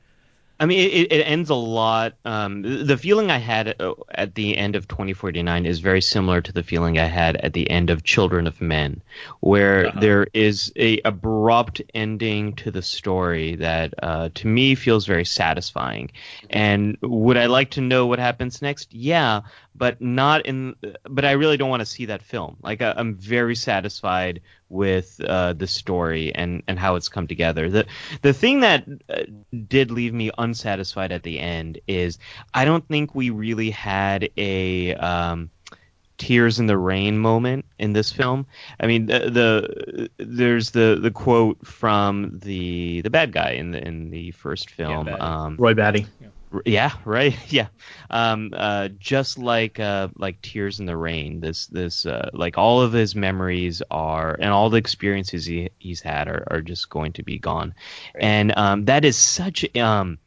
I mean, it, it ends a lot. Um, the feeling I had uh, at the end of 2049 is very similar to the feeling I had at the end of Children of Men, where Uh-huh. there is a abrupt ending to the story that, uh, to me, feels very satisfying. And would I like to know what happens next? Yeah, but not in. But I really don't want to see that film. Like I, I'm very satisfied with uh, the story and and how it's come together. The the thing that uh, did leave me unsatisfied at the end is I don't think we really had a um, tears in the rain moment in this film. I mean, the, the there's the the quote from the the bad guy in the in the first film. Batty. um, Roy Batty. R- Yeah, right. (laughs) Yeah. Um, uh, just like uh, like Tears in the Rain, this this uh, like all of his memories are and all the experiences he he's had are, are just going to be gone, and um, that is such um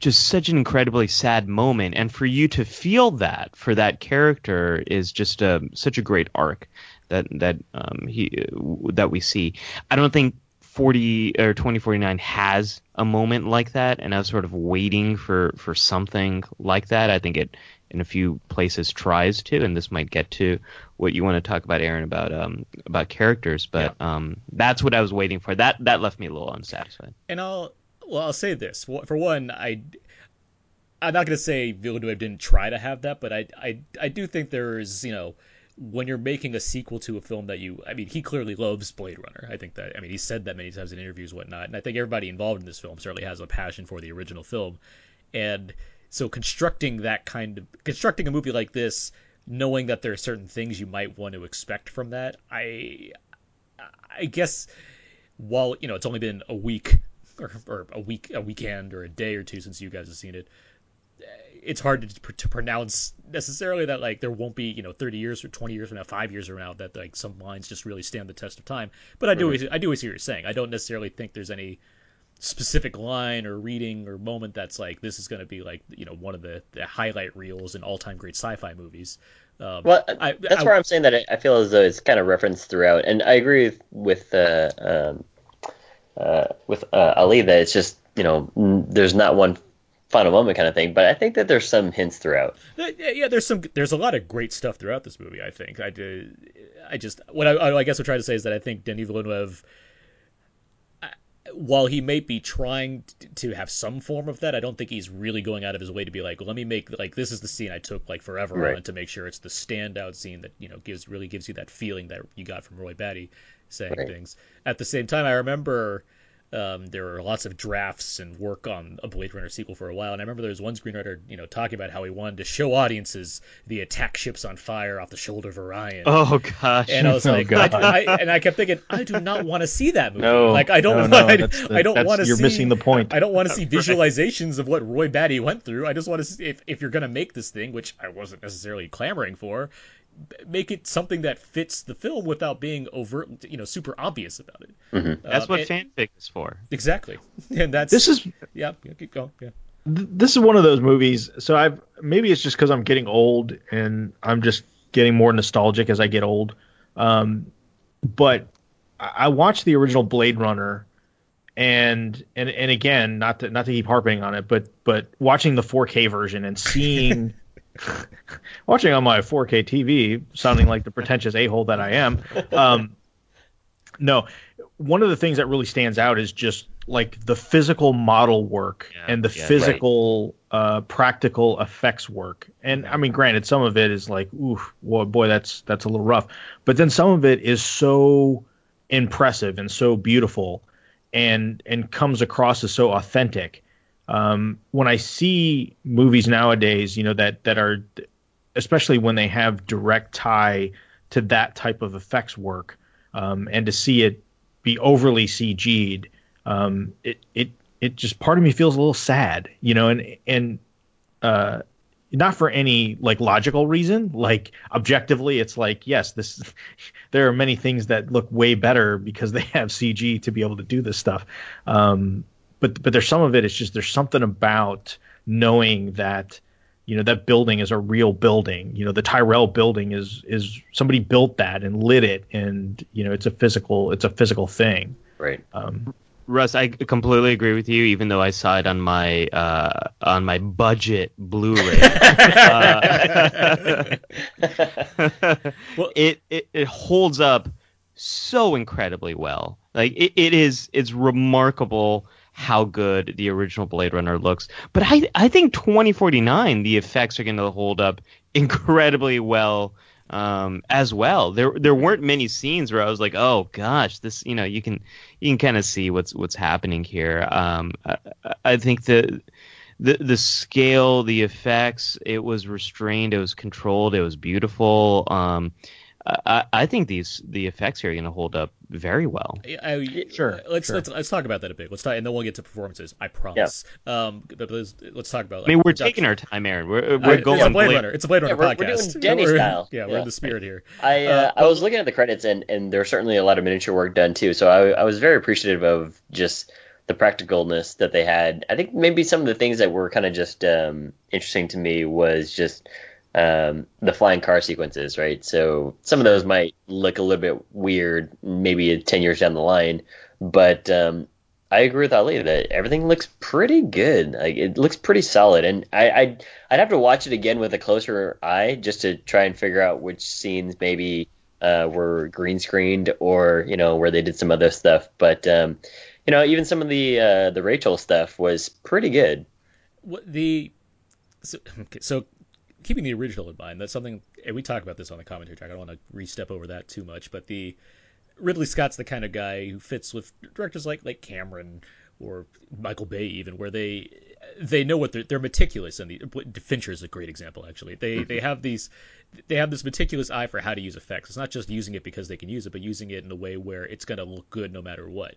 just such an incredibly sad moment, and for you to feel that for that character is just a such a great arc that that um he that we see. I don't think 40 or 2049 has a moment like that and I was sort of waiting for for something like that. I think it in a few places tries to and this might get to what you want to talk about Aaron about um about characters but um that's what I was waiting for. That that left me a little unsatisfied. and I'll well, I'll say this. For one, I I'm not going to say Villeneuve didn't try to have that, but I, I, I do think there is, you know, when you're making a sequel to a film that you, I mean, he clearly loves Blade Runner. I think that, I mean, he said that many times in interviews, and whatnot, and I think everybody involved in this film certainly has a passion for the original film, and so constructing that kind of constructing a movie like this, knowing that there are certain things you might want to expect from that, I, I guess, while you know it's only been a week or, or a week, a weekend, or a day or two since you guys have seen it it's hard to, to pronounce necessarily that like there won't be you know 30 years or 20 years from now, five years from now that like some lines just really stand the test of time. But I do I do see what you're saying. I don't necessarily think there's any specific line or reading or moment that's like this is going to be like you know one of the, the highlight reels in all time great sci-fi movies. Um, Well, I- that's I- where I'm saying that I, I feel as though it's kind of referenced throughout, and I agree with with uh, um, uh, with uh, Ali that it's just you know there's not one final moment kind of thing, but I think that there's some hints throughout. Yeah, there's some there's a lot of great stuff throughout this movie. I think I do. I just what I, I guess I'm trying to say is that I think Denis Villeneuve, while he may be trying to have some form of that, I don't think he's really going out of his way to be like, let me make like this is the scene I took like forever Right. on to make sure it's the standout scene that you know gives really gives you that feeling that you got from Roy Batty saying Right. things. At the same time, I remember um, there were lots of drafts and work on a Blade Runner sequel for a while, and I remember there was one screenwriter, you know, talking about how he wanted to show audiences the attack ships on fire off the shoulder of Orion. Oh gosh. And I was (laughs) Oh, like, God. I, I, and I kept thinking, I do not want to see that movie. No, like I don't, no, no, I, that's the- I don't want to you're see. missing the point. I don't want to see (laughs) visualizations of what Roy Batty went through. I just want to see if, if you're gonna make this thing, which I wasn't necessarily clamoring for, b- make it something that fits the film without being overt, you know, super obvious about it. That's Um, what and- fanfic is for. Exactly, (laughs) and that's This is yeah. yeah, Keep going. Yeah. this is one of those movies. So I've maybe it's just because I'm getting old and I'm just getting more nostalgic as I get old. Um, but I I watched the original Blade Runner, and and and again, not to not to keep harping on it, but but watching the 4K version and seeing. (laughs) (laughs) watching on my 4K TV, sounding like the pretentious a-hole that I am. Um, (laughs) no, one of the things that really stands out is just like the physical model work Yeah, and the yeah, right. physical uh, practical effects work. And I mean, granted, some of it is like, oof, well, boy, that's that's a little rough. But then some of it is so impressive and so beautiful, and and comes across as so authentic. Um, when I see movies nowadays, you know that that are, especially when they have direct tie to that type of effects work, um, and to see it be overly CG'd, um, it it it just part of me feels a little sad, you know, and and uh, not for any like logical reason, like objectively, it's like yes, this (laughs) there are many things that look way better because they have CG to be able to do this stuff, um, but but there's some of it. It's just there's something about knowing that you know that building is a real building you know the tyrell building is is somebody built that and lit it and you know it's a physical it's a physical thing Right. um Russ, I completely agree with you. Even though I saw it on my uh, on my budget Blu-ray, (laughs) uh, (laughs) Well- it, it it holds up so incredibly well. Like it, it is it's remarkable how good the original Blade Runner looks. But I I think 2049 the effects are going to hold up (laughs) incredibly well um, as well. There there weren't many scenes where I was like, oh gosh, this you know you can you can kind of see what's what's happening here. Um, I, I think the the the scale, the effects, it was restrained, it was controlled, it was beautiful. Um, I, I think these the effects here are going to hold up very well. I, Sure, Let's sure. let's let's talk about that a bit. Let's talk, and then we'll get to performances. I promise. Um, but let's, let's talk about. I mean, we're production. taking our time, Aaron. We're, Uh, we're going It's a Blade Blade- Runner. It's a Blade Runner we're- we're podcast. doing Denny (laughs) We're- style. Yeah, we're Yeah. in the spirit here. I uh, Uh, I was looking at the credits and and there's certainly a lot of miniature work done too. So I I was very appreciative of just the practicalness that they had. I think maybe some of the things that were kind of just um, interesting to me was just um, the flying car sequences, right? So some of those might look a little bit weird, maybe ten years down the line, but um, I agree with Ali that everything looks pretty good. Like it looks pretty solid, and I I'd, I'd have to watch it again with a closer eye just to try and figure out which scenes maybe uh, were green screened or you know where they did some other stuff. But um, you know even some of the uh, the Rachel stuff was pretty good. What the so, so keeping the original in mind, that's something, and we talk about this on the commentary track. I don't want to re-step over that too much, but the Ridley Scott's the kind of guy who fits with directors like like Cameron or Michael Bay, even where they they know what they're they're meticulous, and the Fincher is a great example actually. They mm-hmm. they have these they have this meticulous eye for how to use effects. It's not just using it because they can use it, but using it in a way where it's going to look good no matter what.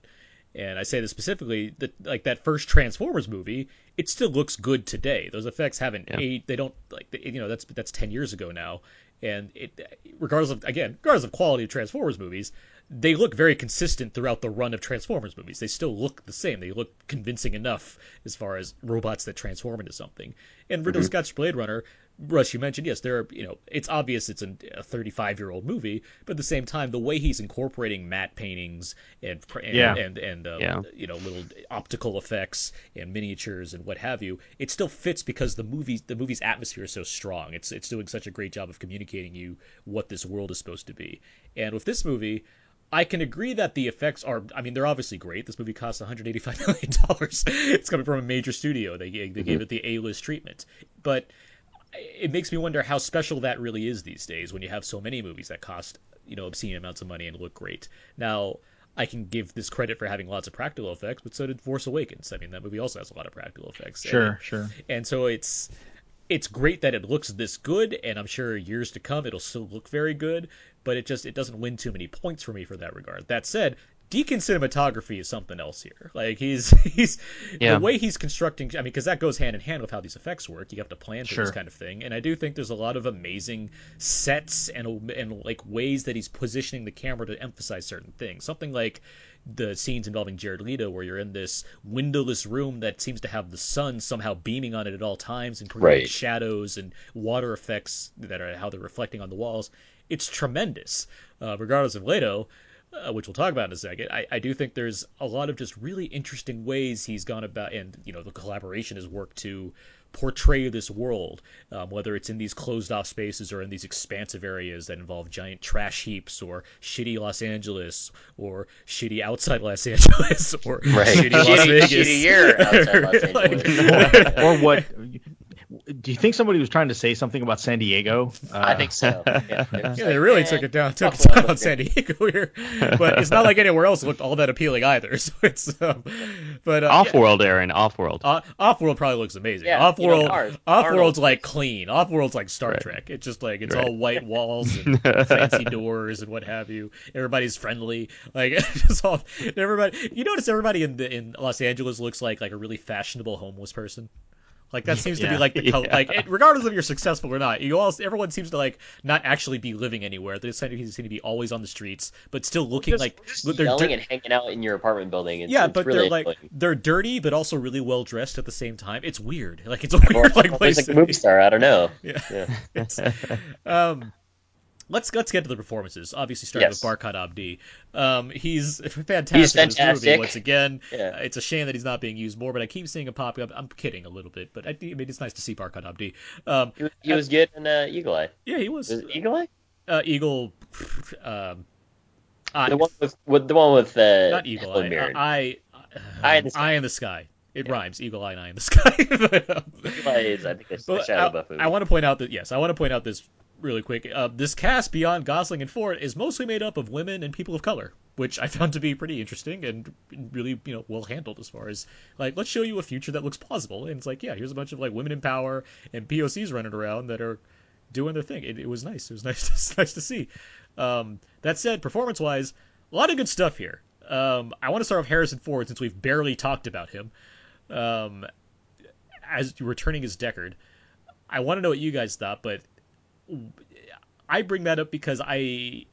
And I say this specifically that like that first Transformers movie, it still looks good today. Those effects haven't Yeah. aged. They don't like you know that's that's ten years ago now, and it regardless of again regardless of quality of Transformers movies, they look very consistent throughout the run of Transformers movies. They still look the same. They look convincing enough as far as robots that transform into something. And Ridley mm-hmm. Scott's Blade Runner, Russ, you mentioned yes, there are you know it's obvious it's an, a 35 year old movie, but at the same time the way he's incorporating matte paintings and and Yeah. and, and um, Yeah. you know little optical effects and miniatures and what have you, it still fits because the movie the movie's atmosphere is so strong. It's it's doing such a great job of communicating you what this world is supposed to be. And with this movie, I can agree that the effects are. I mean, they're obviously great. This movie costs 185 million dollars. (laughs) It's coming from a major studio. They they gave it the A-list treatment, but it makes me wonder how special that really is these days when you have so many movies that cost you know obscene amounts of money and look great. Now. I can give this credit for having lots of practical effects, but so did Force Awakens. I mean, that movie also has a lot of practical effects. And- Sure, sure. and so it's it's great that it looks this good and i'm sure years to come it'll still look very good but it just it doesn't win too many points for me for that regard that said Deakins cinematography is something else here like he's (laughs) he's Yeah. the way he's constructing i mean because that goes hand in hand with how these effects work you have to plan for this kind of thing and i do think there's a lot of amazing sets and and like ways that he's positioning the camera to emphasize certain things something like the scenes involving Jared Leto, where you're in this windowless room that seems to have the sun somehow beaming on it at all times and creating Right. shadows and water effects that are how they're reflecting on the walls. It's tremendous, uh, regardless of Leto, uh, which we'll talk about in a second. I, I do think there's a lot of just really interesting ways he's gone about, and you know the collaboration has worked to portray this world, um, whether it's in these closed off spaces or in these expansive areas that involve giant trash heaps or shitty Los Angeles or shitty outside (laughs) Los Angeles or Right. shitty (laughs) Las Shitty- Vegas. shittier outside Los (laughs) Angeles. or what? Do you think somebody was trying to say something about San Diego? Uh, I think so. Yeah, Yeah, they really took it down, took it down on San Diego here, but it's not like anywhere else looked all that appealing either. (laughs) So it's, um, but uh. Off-world, Aaron. Off-world. Uh, Off-world probably looks amazing. Yeah, you know, off world. Off world's Arnold. like clean. Off-world's like Star Right. Trek. It's just like it's Right. all white walls and (laughs) fancy doors and what have you. Everybody's friendly. Like (laughs) it's just all everybody. You notice everybody in the, in Los Angeles looks like like a really fashionable homeless person. Like that seems to be like the color. Yeah. Like it, regardless of you're successful or not, you all everyone seems to like not actually be living anywhere. They seem to seem to be always on the streets, but still looking Just, like just they're yelling dir- and hanging out in your apartment building. It's, yeah, it's but really they're like annoying. they're dirty, but also really well dressed at the same time. It's weird. Like it's a Or (laughs) weird like it's place. like a movie star. I don't know. (laughs) Yeah. Yeah. It's- um, let's let's get to the performances. Obviously, starting Yes. with Barkhad Abdi. Um, he's (laughs) fantastic. He's in this movie fantastic. once again. Yeah. Uh, It's a shame that he's not being used more, but I keep seeing him pop up. I'm kidding a little bit, but I, I mean it's nice to see Barkhad Abdi. Um, He was, he was good in uh, Eagle Eye. yeah, he was, Was it Eagle Eye? uh, Eagle. Um, I, The one with, with the one with uh, not Eagle Eye. Mirren. Uh, I, Eye in the Sky. Eye in the sky. It Yeah. rhymes. Eagle Eye and Eye in the sky. But, (laughs) um, Eagle Eye is I think a, Well, a Shadow I. I want to point out that yes, I want to point out this really quick. Uh, this cast beyond Gosling and Ford is mostly made up of women and people of color, which I found to be pretty interesting and really you know well handled as far as like let's show you a future that looks plausible. And it's like yeah, here's a bunch of like women in power and POCs running around that are doing their thing. It, it was nice. It was (laughs) nice. To, nice to see. Um, that said, performance wise, a lot of good stuff here. Um, I want to start with Harrison Ford since we've barely talked about him. Um, as returning as Deckard. I want to know what you guys thought, but I bring that up because I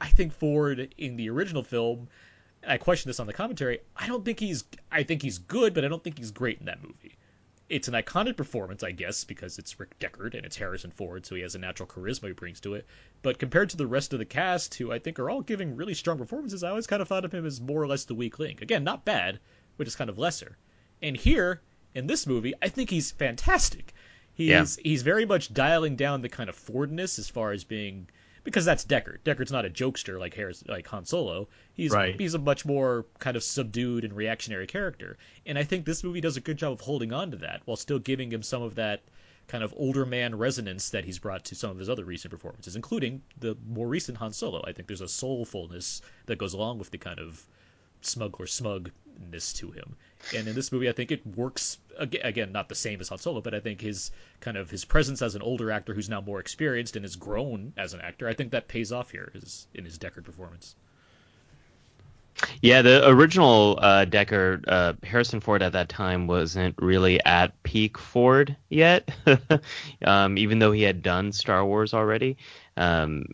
I think Ford in the original film, I question this on the commentary. I don't think he's I think he's good, but I don't think he's great in that movie. It's an iconic performance, I guess, because it's Rick Deckard and it's Harrison Ford, so he has a natural charisma he brings to it. But compared to the rest of the cast, who I think are all giving really strong performances, I always kind of thought of him as more or less the weak link. Again, not bad, but just kind of lesser. And here in this movie, I think he's fantastic. He's Yeah. he's very much dialing down the kind of Fordness as far as being because that's Deckard. Deckard's not a jokester like Harris, like Han Solo. He's Right. he's a much more kind of subdued and reactionary character. And I think this movie does a good job of holding on to that while still giving him some of that kind of older man resonance that he's brought to some of his other recent performances, including the more recent Han Solo. I think there's a soulfulness that goes along with the kind of smug or smugness to him. And in this movie, I think it works again, not the same as Han Solo, but I think his kind of his presence as an older actor who's now more experienced and has grown as an actor, I think that pays off here is in his Deckard performance. Yeah, the original uh, Decker, uh, Harrison Ford at that time wasn't really at peak Ford yet, (laughs) um, even though he had done Star Wars already. Um,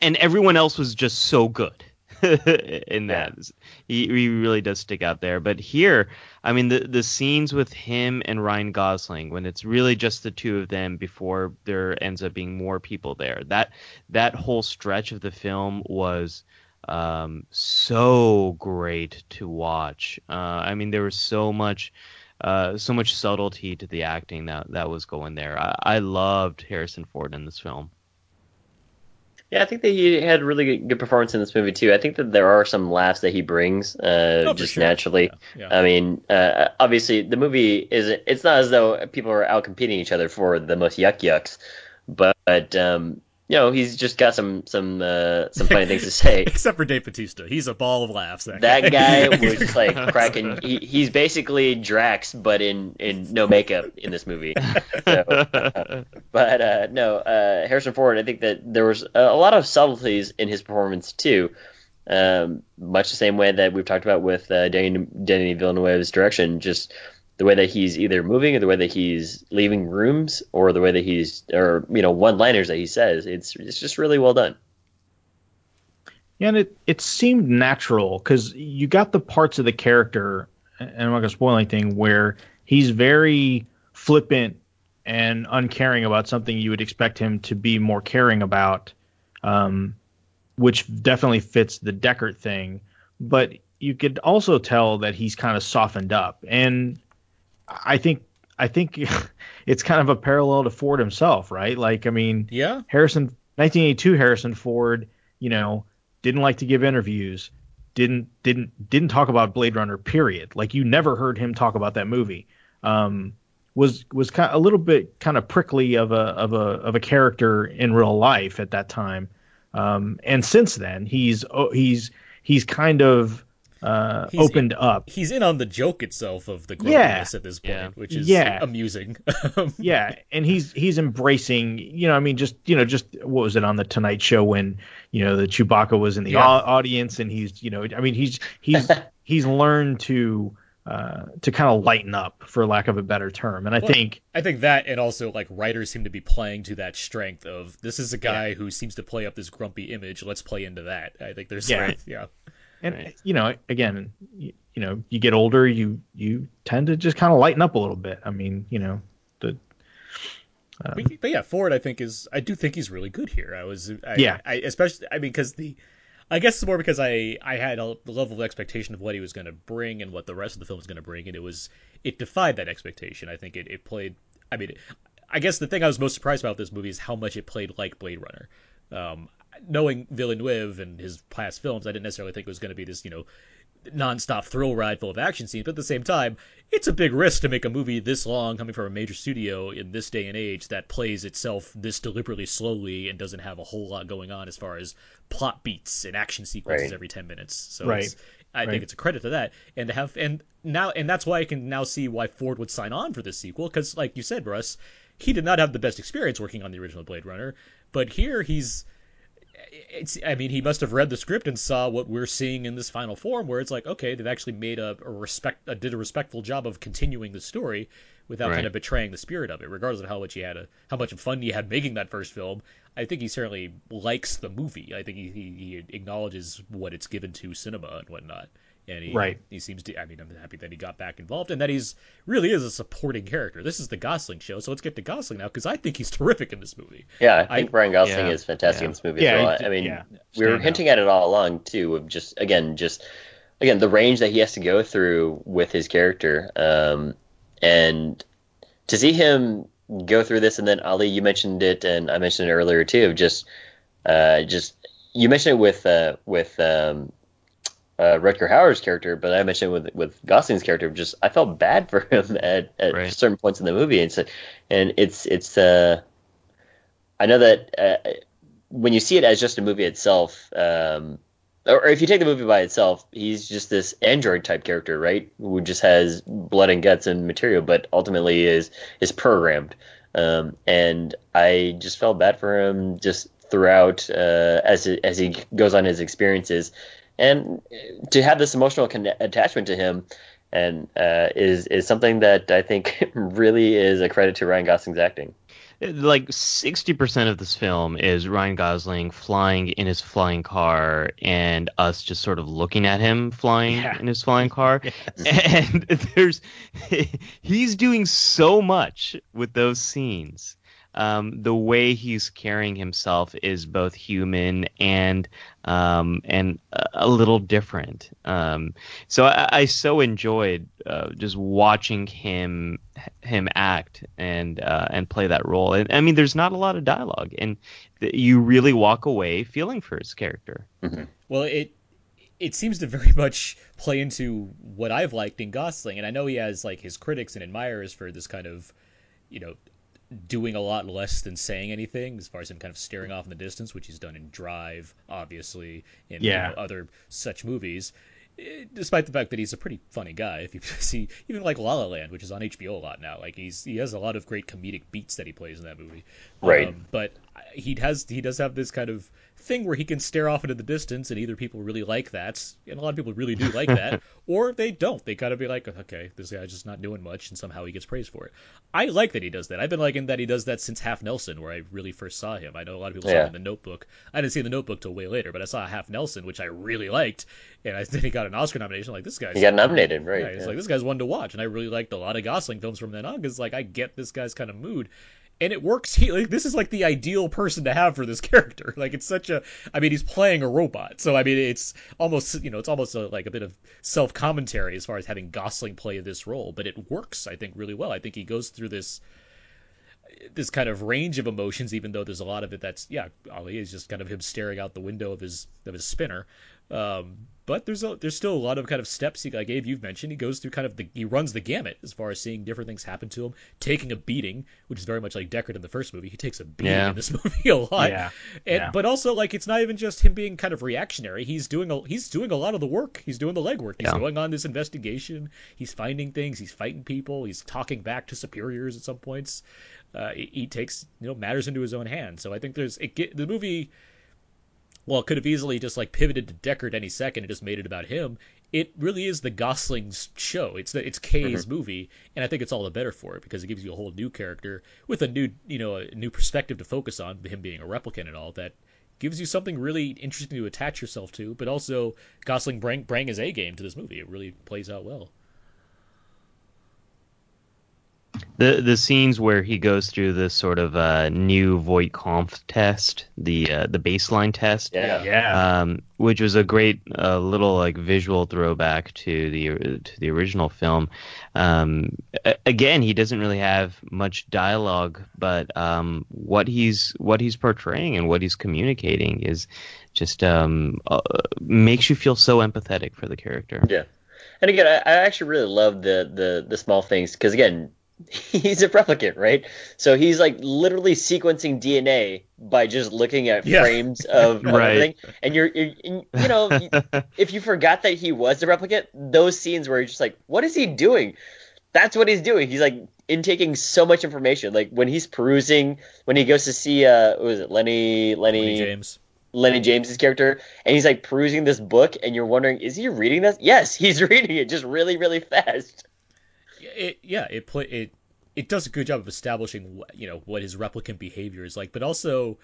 and everyone else was just so good (laughs) in that. He, he really does stick out there. But here, I mean, the, the scenes with him and Ryan Gosling, when it's really just the two of them before there ends up being more people there, that that whole stretch of the film was um, so great to watch. Uh, I mean, there was so much, uh, so much subtlety to the acting that that was going there. I, I loved Harrison Ford in this film. Yeah, I think that he had really good, good performance in this movie too. I think that there are some laughs that he brings uh, Oh, just sure. naturally. Yeah, yeah. I mean, uh, obviously the movie is it's not as though people are out competing each other for the most yuck yucks, but, but um, you know he's just got some some uh, some funny things to say. (laughs) Except for Dave Bautista, he's a ball of laughs. That, That guy (laughs) was like cracking. He, he's basically Drax, but in in no makeup in this movie. So, uh, (laughs) but uh, no, uh, Harrison Ford. I think that there was a, a lot of subtleties in his performance too. Um, much the same way that we've talked about with uh, Danny, Danny Villeneuve's direction, just the way that he's either moving or the way that he's leaving rooms or the way that he's or you know one liners that he says. It's it's just really well done. Yeah, and it, it seemed natural because you got the parts of the character, and I'm not gonna spoil anything, where he's very flippant and uncaring about something you would expect him to be more caring about, um, which definitely fits the Deckard thing. But you could also tell that he's kind of softened up, and I think I think (laughs) it's kind of a parallel to Ford himself, right? Like, I mean, yeah, Harrison 1982 Harrison Ford, you know, didn't like to give interviews, didn't didn't didn't talk about Blade Runner period. Like you never heard him talk about that movie. Um was was kind a little bit kind of prickly of a of a of a character in real life at that time. Um and since then he's oh, he's he's kind of uh He's- opened up. he's in on the joke itself of the Yeah. grumpiness at this point, Yeah. which is Yeah. amusing. (laughs) yeah, and he's he's embracing, you know, I mean, just you know, just what was it on the Tonight Show when you know the Chewbacca was in the Yeah. au- audience, and he's, you know, I mean, he's he's (laughs) he's learned to uh, to kind of lighten up, for lack of a better term, and I Well, think I think that and also like writers seem to be playing to that strength of this is a guy who seems to play up this grumpy image. Let's play into that. I think there's Yeah. yeah, yeah. And Right. you know, again, you, you know, you get older, you you tend to just kind of lighten up a little bit. I mean, you know, the But, but yeah, Ford, I think is I do think he's really good here. I was, I, Yeah. I especially, I mean, because the, I guess it's more because I I had a the level of expectation of what he was going to bring and what the rest of the film was going to bring, and it was it defied that expectation. I think it, it played. I mean, I guess the thing I was most surprised about this movie is how much it played like Blade Runner. Um, knowing Villeneuve and his past films, I didn't necessarily think it was going to be this, you know, nonstop thrill ride full of action scenes. But at the same time, it's a big risk to make a movie this long coming from a major studio in this day and age that plays itself this deliberately slowly and doesn't have a whole lot going on as far as plot beats and action sequences Right. every 10 minutes. So Right. it's, I Right. think it's a credit to that and to have and now and that's why I can now see why Ford would sign on for this sequel because like you said, Russ, he did not have the best experience working on the original Blade Runner, but here he's it's I mean he must have read the script and saw what we're seeing in this final form where it's like okay they've actually made a, a respect a, did a respectful job of continuing the story without Right. kind of betraying the spirit of it regardless of how much he had a, how much fun he had making that first film. I think he certainly likes the movie. I think he, he, he acknowledges what it's given to cinema and whatnot and he Right. he seems to I mean I'm happy that he got back involved and that he's really is a supporting character this is the Gosling show so let's get to Gosling now because I think he's (laughs) terrific in this movie Yeah, I think I- Ryan Gosling yeah, is fantastic yeah. in this movie Yeah, as well. he- I mean, yeah, we were stand hinting at it all along too, of just again, just again the range that he has to go through with his character, um, and to see him go through this, and then Ali, you mentioned it, and I mentioned it earlier too, of just, uh, just you mentioned it with uh, with um, uh, Rutger Hauer's character, but I mentioned with with Gosling's character, just I felt bad for him (laughs) at, at Right. certain points in the movie, and so, and it's it's uh, I know that uh, when you see it as just a movie itself, um, or if you take the movie by itself, he's just this android type character, right? Who just has blood and guts and material, but ultimately is is programmed. Um, and I just felt bad for him just throughout uh, as as he goes on his experiences, and to have this emotional con- attachment to him. And uh, is is something that I think (laughs) really is a credit to Ryan Gosling's acting. like 60% of this film is Ryan Gosling flying in his flying car and us just sort of looking at him flying Yeah. in his flying car. (laughs) And (laughs) there's he's doing so much with those scenes. Um, the way he's carrying himself is both human and um, and a- a little different. Um, so I, I so enjoyed uh, just watching him him act and uh, and play that role. And I mean, there's not a lot of dialogue, and th- you really walk away feeling for his character. Well, it it seems to very (laughs) much play into what I've liked in Gosling, and I know he has like his critics and admirers for this kind of, you know, doing a lot less than saying anything, as far as him kind of staring off in the distance, which he's done in Drive, obviously, in you know, other such movies. Eh, Despite the fact that he's a pretty funny guy, if you (laughs) see even like La La Land, which is on HBO a lot now, like he's he has a lot of great comedic beats that he plays in that movie. Right. Um, but he has he does have this kind of thing where he can stare off into the distance, and either people really like that, and a lot of people really do like that, (laughs) or they don't. They kind of be like, okay, this guy's just not doing much, and somehow he gets praised for it. I like that he does that. I've been liking that he does that since Half Nelson, where I really first saw him. I know a lot of people saw him in The Notebook. I didn't see The Notebook till way later, but I saw Half Nelson, which I really liked, and I (laughs) think he got an Oscar nomination. Like this guy, he got nominated, right? yeah, it's yeah. like this guy's one to watch, and I really liked a lot of Gosling films from then on because like I get this guy's kind of mood, and it works. He like this is like the ideal person to have for this (laughs) character. Like it's such a, I mean, he's playing a robot, so I mean, it's almost you know, it's almost a, like a bit of self commentary as far as having Gosling play this role, but it works, I think, really well. I think he goes through this this kind of range of emotions, even though there's a lot of it that's yeah, he is just kind of him staring out the window of his of his spinner. Um, but there's a, there's still a lot of kind of steps he like Abe you've mentioned. He goes through kind of the he runs the gamut as far as seeing different things happen to him, taking a beating, which is very much like Deckard in the first movie. He takes a beating Yeah. in this (laughs) movie a lot. Yeah. And Yeah. but also like it's not even just him being kind of reactionary. He's doing a he's doing a lot of the work. He's doing the legwork. He's Yeah. going on this investigation. He's finding things. He's fighting people. He's talking back to superiors at some points. Uh, he, he takes you know matters into his own hands. So I think there's it the movie. Well, it could have easily just like pivoted to Deckard any second and just made it about him. It really is the Gosling's show. It's the, it's Kay's mm-hmm. movie, and I think it's all the better for it because it gives you a whole new character with a new you know a new perspective to focus on, him being a replicant and all that gives you something really interesting to attach yourself to, but also Gosling bring bring his A game to this movie. It really plays out well. The the scenes where he goes through this sort of uh, new Voight Kampff test, the uh, the baseline test, yeah. Yeah. um, which was a great uh, little like visual throwback to the to the original film. Um, a- again, he doesn't really have much dialogue, but um, what he's what he's portraying and what he's communicating is just um, uh, makes you feel so empathetic for the character. Yeah. And again, I, I actually really love the the the small things because again, (laughs) he's a replicant, right? So he's like literally sequencing DNA by just looking at Yeah. frames of, of (laughs) Right. everything. And you're, you're you know, (laughs) if you forgot that he was a replicant, those scenes where you're just like, what is he doing? That's what he's doing. He's like intaking so much information. Like when he's perusing, when he goes to see, uh, what was it, Lenny, Lenny, Lenny James. Lenny James's character, and he's like perusing this book, and you're wondering, is he reading this? Yes, he's reading it just really, really fast. It, yeah, it it it does a good job of establishing wh- you know what his replicant behavior is like, but also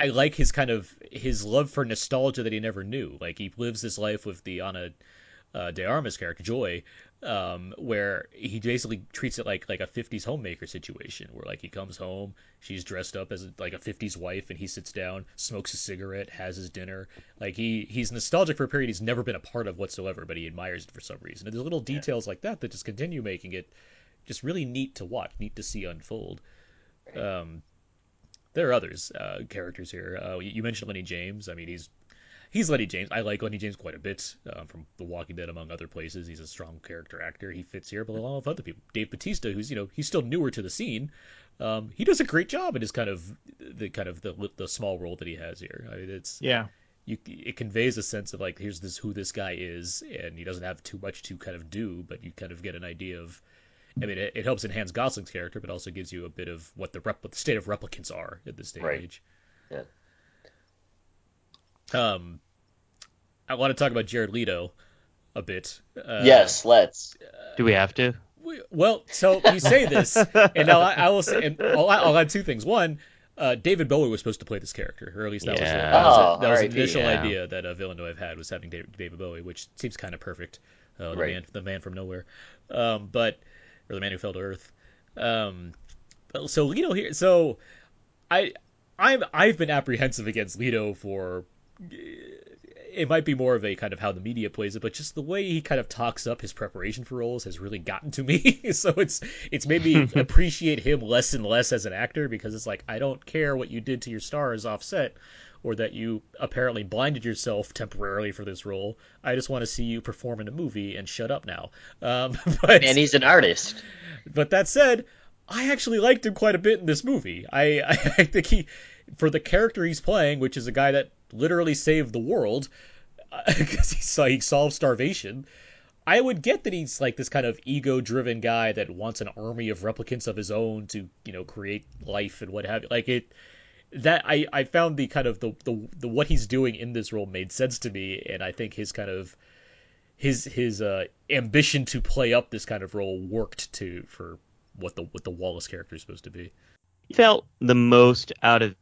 I like his kind of his love for nostalgia that he never knew. Like he lives his life with the Ana uh, De Armas character Joy, um, where he basically treats it like like a '50s homemaker situation, where like he comes home, she's dressed up as like a '50s wife, and he sits down, smokes a cigarette, has his dinner. Like he he's nostalgic for a period he's never been a part of whatsoever, but he admires it for some reason. And there's little details like that that just continue making it just really neat to watch, neat to see unfold. Um, there are others uh, characters here. Uh, you mentioned Lenny James. I mean, he's he's Lenny James. I like Lenny James quite a bit uh, from The Walking Dead, among other places. He's a strong character actor. He fits here, but along with other people. Dave Bautista, who's you know he's still newer to the scene, um, he does a great job in his kind of the kind of the the small role that he has here. I mean, it's Yeah. you it conveys a sense of like here's this who this guy is, and he doesn't have too much to kind of do, but you kind of get an idea of. I mean, it, it helps enhance Gosling's character, but also gives you a bit of what the rep, what the state of replicants are at this day and Right. age. Yeah. Um, I want to talk about Jared Leto a bit. Uh, yes, let's. Do we have to? we- Well, so you say this, and now I, I will say, and I'll, I'll add two things. One, uh, David Bowie was supposed to play this character, or at least that was, Yeah. that was, Oh, that was the initial yeah. idea that uh, Villeneuve had was having David, David Bowie, which seems kind of perfect. Uh, the Right. man, the man from nowhere, um, but or the man who fell to earth. Um, but, so Leto here, so I, I'm I've been apprehensive against Leto for it might be more of a kind of how the media plays it, but just the way he kind of talks up his preparation for roles has really gotten to me. (laughs) so it's it's made me (laughs) appreciate him less and less as an actor because it's like I don't care what you did to your stars offset or that you apparently blinded yourself temporarily for this role. I just want to see you perform in a movie and shut up now. Um, (laughs) but And he's an artist. but that said, I actually liked him quite a bit in this movie. I, I, I think he, for the character he's playing, which is a guy that literally saved the world (laughs) because he saw he solved starvation. I would get that he's like this kind of ego-driven guy that wants an army of replicants of his own to, you know, create life and what have you. Like it, that I, I found the kind of the, the the what he's doing in this role made sense to me, and I think his kind of his his uh, ambition to play up this kind of role worked to for what the what the Wallace character is supposed to be. He Felt the most out of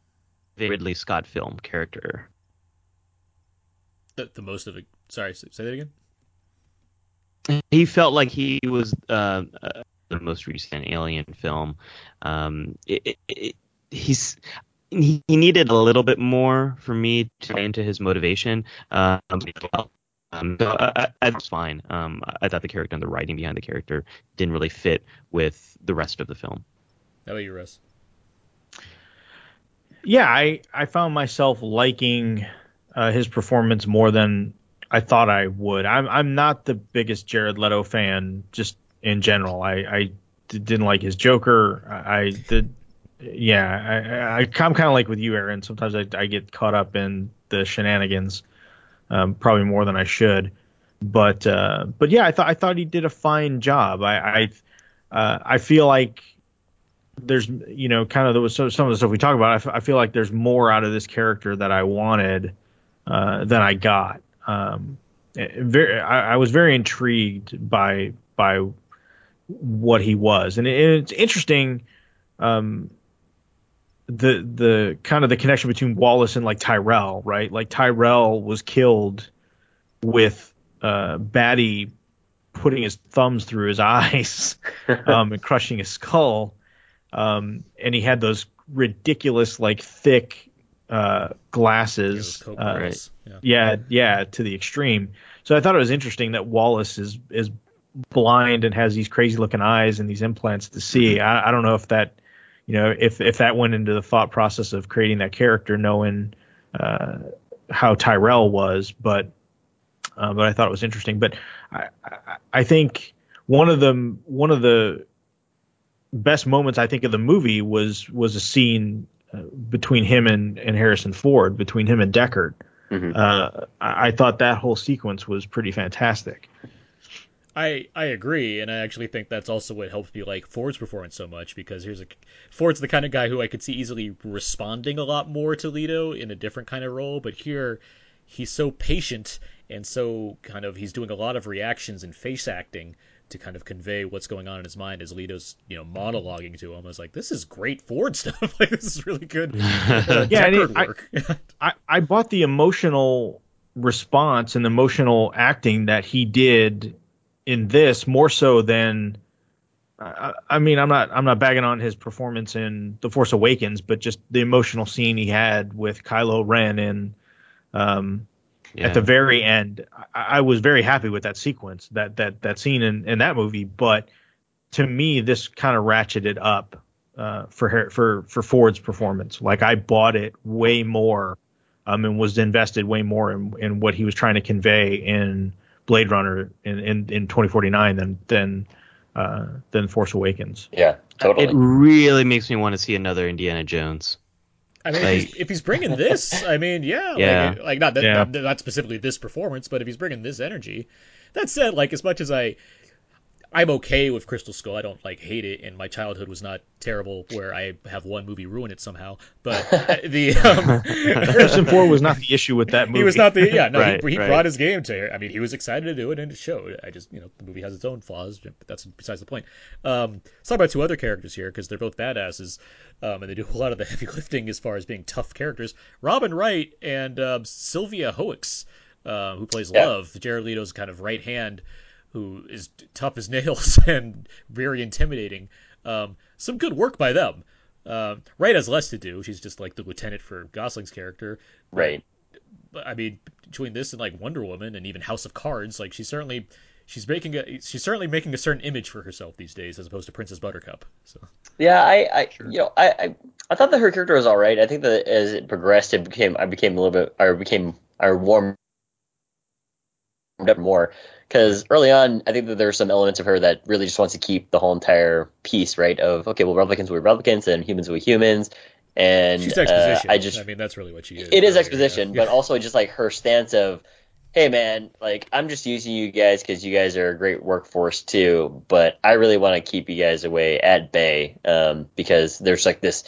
the Ridley Scott film character. The, the most of it. Sorry, say say that again. He felt like he was uh, uh, the most recent Alien film. Um, it, it, it, he's he, he needed a little bit more for me to buy into his motivation. Um, um, so I, I, I was fine. Um, I thought the character and the writing behind the character didn't really fit with the rest of the film. How about you, Russ? Yeah, I I found myself liking uh, his performance more than I thought I would. I'm I'm not the biggest Jared Leto fan just in general. I I d- didn't like his Joker. I, I did. Yeah, I, I I'm kind of like with you, Aaron. Sometimes I, I get caught up in the shenanigans, um, probably more than I should. But uh, but yeah, I thought I thought he did a fine job. I I uh, I feel like there's you know kind of the, so some of the stuff we talk about. I, f- I feel like there's more out of this character that I wanted uh, than I got. Um, very, I, I was very intrigued by by what he was, and it, it's interesting. Um, the the kind of the connection between Wallace and like Tyrell, right? Like Tyrell was killed with uh, Batty putting his thumbs through his (laughs) eyes um, and crushing his skull um, and he had those ridiculous like thick uh, glasses. Coke uh. Yeah. yeah, yeah, to the extreme. So I thought it was interesting that Wallace is is blind and has these crazy looking eyes and these implants to see. I, I don't know if that, you know, if if that went into the thought process of creating that character, knowing uh, how Tyrell was, but uh, but I thought it was interesting. But I, I, I think one of the one of the best moments I think of the movie was was a scene between him and, and Harrison Ford, between him and Deckard. Mhm. Uh, I, I thought that whole sequence was pretty fantastic. I I agree, and I actually think that's also what helps me like Ford's performance so much because here's a Ford's the kind of guy who I could see easily responding a lot more to Leto in a different kind of role, but here he's so patient and so kind of he's doing a lot of reactions and face acting to kind of convey what's going on in his mind as Leto's you know monologuing to him. I was like, this is great Ford stuff. (laughs) like this is really good. (laughs) Uh, Yeah, and it- I- work. (laughs) I, I bought the emotional response and the emotional acting that he did in this more so than I, I mean I'm not I'm not bagging on his performance in The Force Awakens, but just the emotional scene he had with Kylo Ren and um, Yeah. at the very end, I, I was very happy with that sequence, that that that scene in, in that movie. But to me, this kind of ratcheted up uh, for Har- for for Ford's performance. Like I bought it way more um, and was invested way more in, in what he was trying to convey in Blade Runner in in, in 2049 than than uh, than Force Awakens. Yeah, totally. It really makes me want to see another Indiana Jones. I mean, if, he's, if he's bringing this, I mean, yeah, (laughs) Yeah. like, like not that, Yeah. not, not specifically this performance, but if he's bringing this energy, that said, like as much as I, I'm okay with Crystal Skull. I don't like hate it, and my childhood was not terrible where I have one movie ruin it somehow. But (laughs) the um, Harrison Ford was not the issue with that movie. (laughs) he was not the yeah no Right, he, he right. brought his game to it. I mean he was excited to do it and it showed. I just you know the movie has its own flaws, but that's besides the point. Um, let's talk about two other characters here because they're both badasses, um, and they do a lot of the (laughs) heavy lifting as far as being tough characters. Robin Wright and um, Sylvia Hoeks, uh, who plays Yeah. Love, Jared Leto's kind of right hand, who is tough as nails (laughs) and very intimidating. Um, some good work by them. Uh, Wright has less to do. She's just like the lieutenant for Gosling's character. right. But, I mean, between this and like Wonder Woman and even House of Cards, like she's certainly she's making a she's certainly making a certain image for herself these days as opposed to Princess Buttercup. So Yeah, I, I you know, I, I, I thought that her character was all right. I think that as it progressed, it became, I became a little bit, I became, I warmed up more because early on, I think that there's some elements of her that really just wants to keep the whole entire piece, right? Of okay, well, replicants will be replicants and humans will be humans, and she's uh, exposition. I just I mean, that's really what she is. it is exposition, yeah. but (laughs) also just like her stance of, hey man, like I'm just using you guys because you guys are a great workforce too, but I really want to keep you guys away at bay um, because there's like this.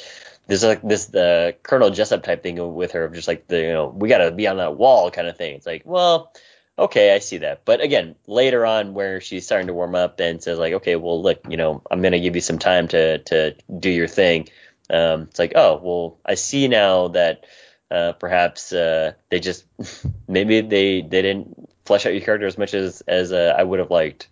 There's like this the Colonel Jessep type thing with her of just like the you know we got to be on that wall kind of thing. It's like well okay I see that, but again later on where she's starting to warm up and says like okay well look you know I'm gonna give you some time to to do your thing. Um, it's like oh well I see now that uh, perhaps uh, they just (laughs) maybe they they didn't flesh out your character as much as as uh, I would have liked.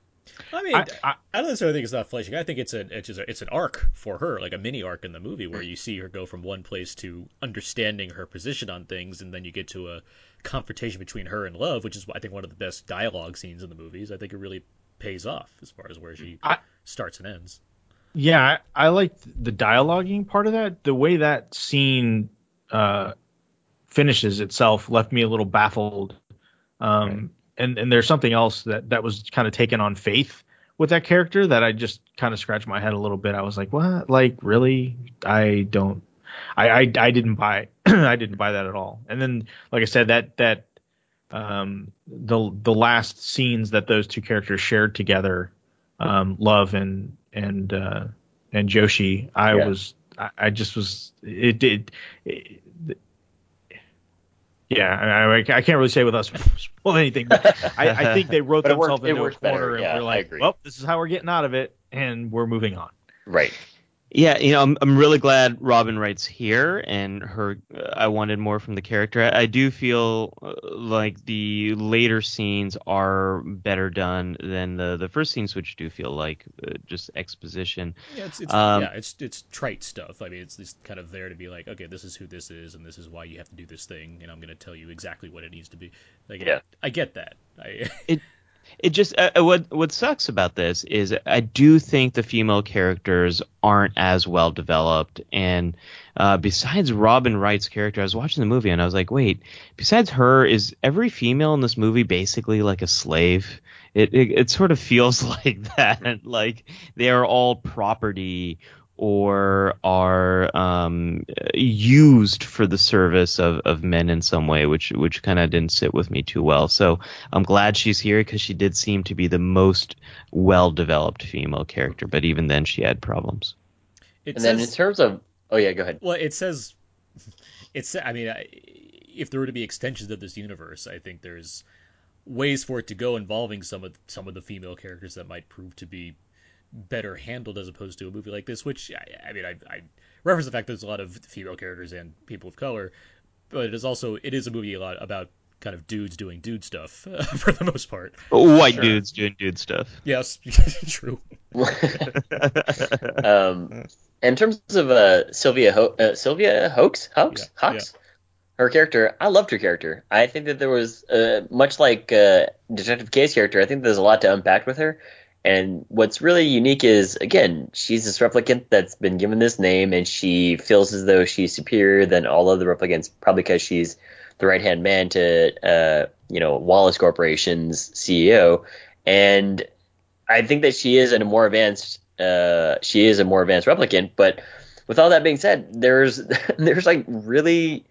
I mean, I, I, I, don't necessarily think it's not fleshing. I think it's a it's just a, it's an arc for her, like a mini arc in the movie where you see her go from one place to understanding her position on things, and then you get to a confrontation between her and Love, which is I think one of the best dialogue scenes in the movies. I think it really pays off as far as where she I- starts and ends. yeah, I, I liked the dialoguing part of that. The way that scene uh, finishes itself left me a little baffled. Um, and and there's something else that that was kind of taken on faith with that character that I just kind of scratched my head a little bit. I was like, what? Like really? I don't. I I, I didn't buy. (clears throat) I didn't buy that at all. And then, like I said, that that um, the the last scenes that those two characters shared together, um, love and and uh, and Joshi, I Yeah. was I, I just was it did. Yeah, I, I, I can't really say with us spoil anything, but I, I think they wrote (laughs) it worked- themselves into a better, corner, yeah, and we're like, well, this is how we're getting out of it, and we're moving on. Right. Yeah, you know, I'm I'm really glad Robin Wright's here, and her. Uh, I wanted more from the character. I, I do feel uh, like the later scenes are better done than the the first scenes, which do feel like uh, just exposition. Yeah, it's, it's Um, yeah, it's it's trite stuff. I mean, it's just kind of there to be like, okay, this is who this is, and this is why you have to do this thing, and I'm going to tell you exactly what it needs to be. Like, Yeah. I get that. I, it just uh, uh, what what sucks about this is I do think the female characters aren't as well developed, and uh, besides Robin Wright's character, I was watching the movie and I was like, wait, besides her, is every female in this movie basically like a slave? It it, it sort of (laughs) feels like that, like they are all property or are um, used for the service of, of men in some way, which which kind of didn't sit with me too well. So I'm glad she's here because she did seem to be the most well developed female character, but even then she had problems. it And then in says, terms of oh yeah, go ahead. well, it says, it's. I mean, if there were to be extensions of this universe, I think there's ways for it to go involving some of some of the female characters that might prove to be better handled as opposed to a movie like this. Which I, I mean, I, I reference the fact that there's a lot of female characters and people of color, but it is also it is a movie a lot about kind of dudes doing dude stuff (laughs) for the most part. White dudes doing dude stuff. Yes, (laughs) true. (laughs) um, in terms of uh, Sylvia Ho- uh, Sylvia Hoax Hoax Yeah, Hawks, her character, I loved her character. I think that there was uh, much like uh, Detective K's character. I think there's a lot to unpack with her. And what's really unique is, again, she's this replicant that's been given this name, and she feels as though she's superior than all other replicants, probably because she's the right hand man to uh, you know Wallace Corporation's CEO, and I think that she is a more advanced uh, she is a more advanced replicant. But with all that being said, there's (laughs) there's like really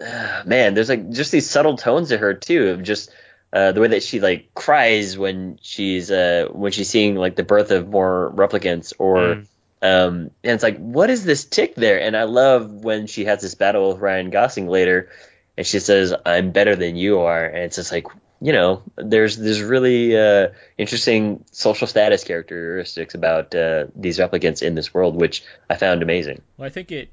uh, (sighs) man, there's like just these subtle tones to her too of just uh, the way that she like cries when she's uh, when she's seeing like the birth of more replicants or Mm. um, and it's like what is this tick there? And I love when she has this battle with Ryan Gosling later and she says I'm better than you are. And it's just like you know there's there's really uh, interesting social status characteristics about uh, these replicants in this world which I found amazing. Well, I think it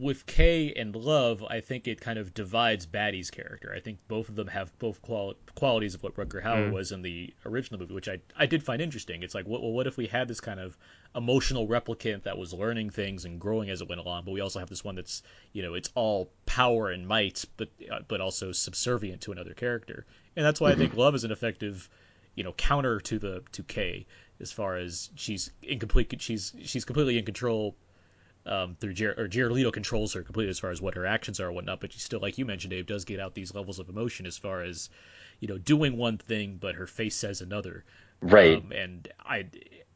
with Kay and Love, I think it kind of divides Batty's character. I think both of them have both quali- qualities of what Rutger Hauer was in the original movie, which I I did find interesting. It's like, what, well, what if we had this kind of emotional replicant that was learning things and growing as it went along, but we also have this one that's you know it's all power and might, but uh, but also subservient to another character, and that's why I think (laughs) Love is an effective you know counter to the to Kay as far as she's in complete she's she's completely in control um, through Jared, or Jared Leto controls her completely as far as what her actions are and whatnot, but she still, like you mentioned, Dave, does get out these levels of emotion as far as, you know, doing one thing, but her face says another. right Um, and I,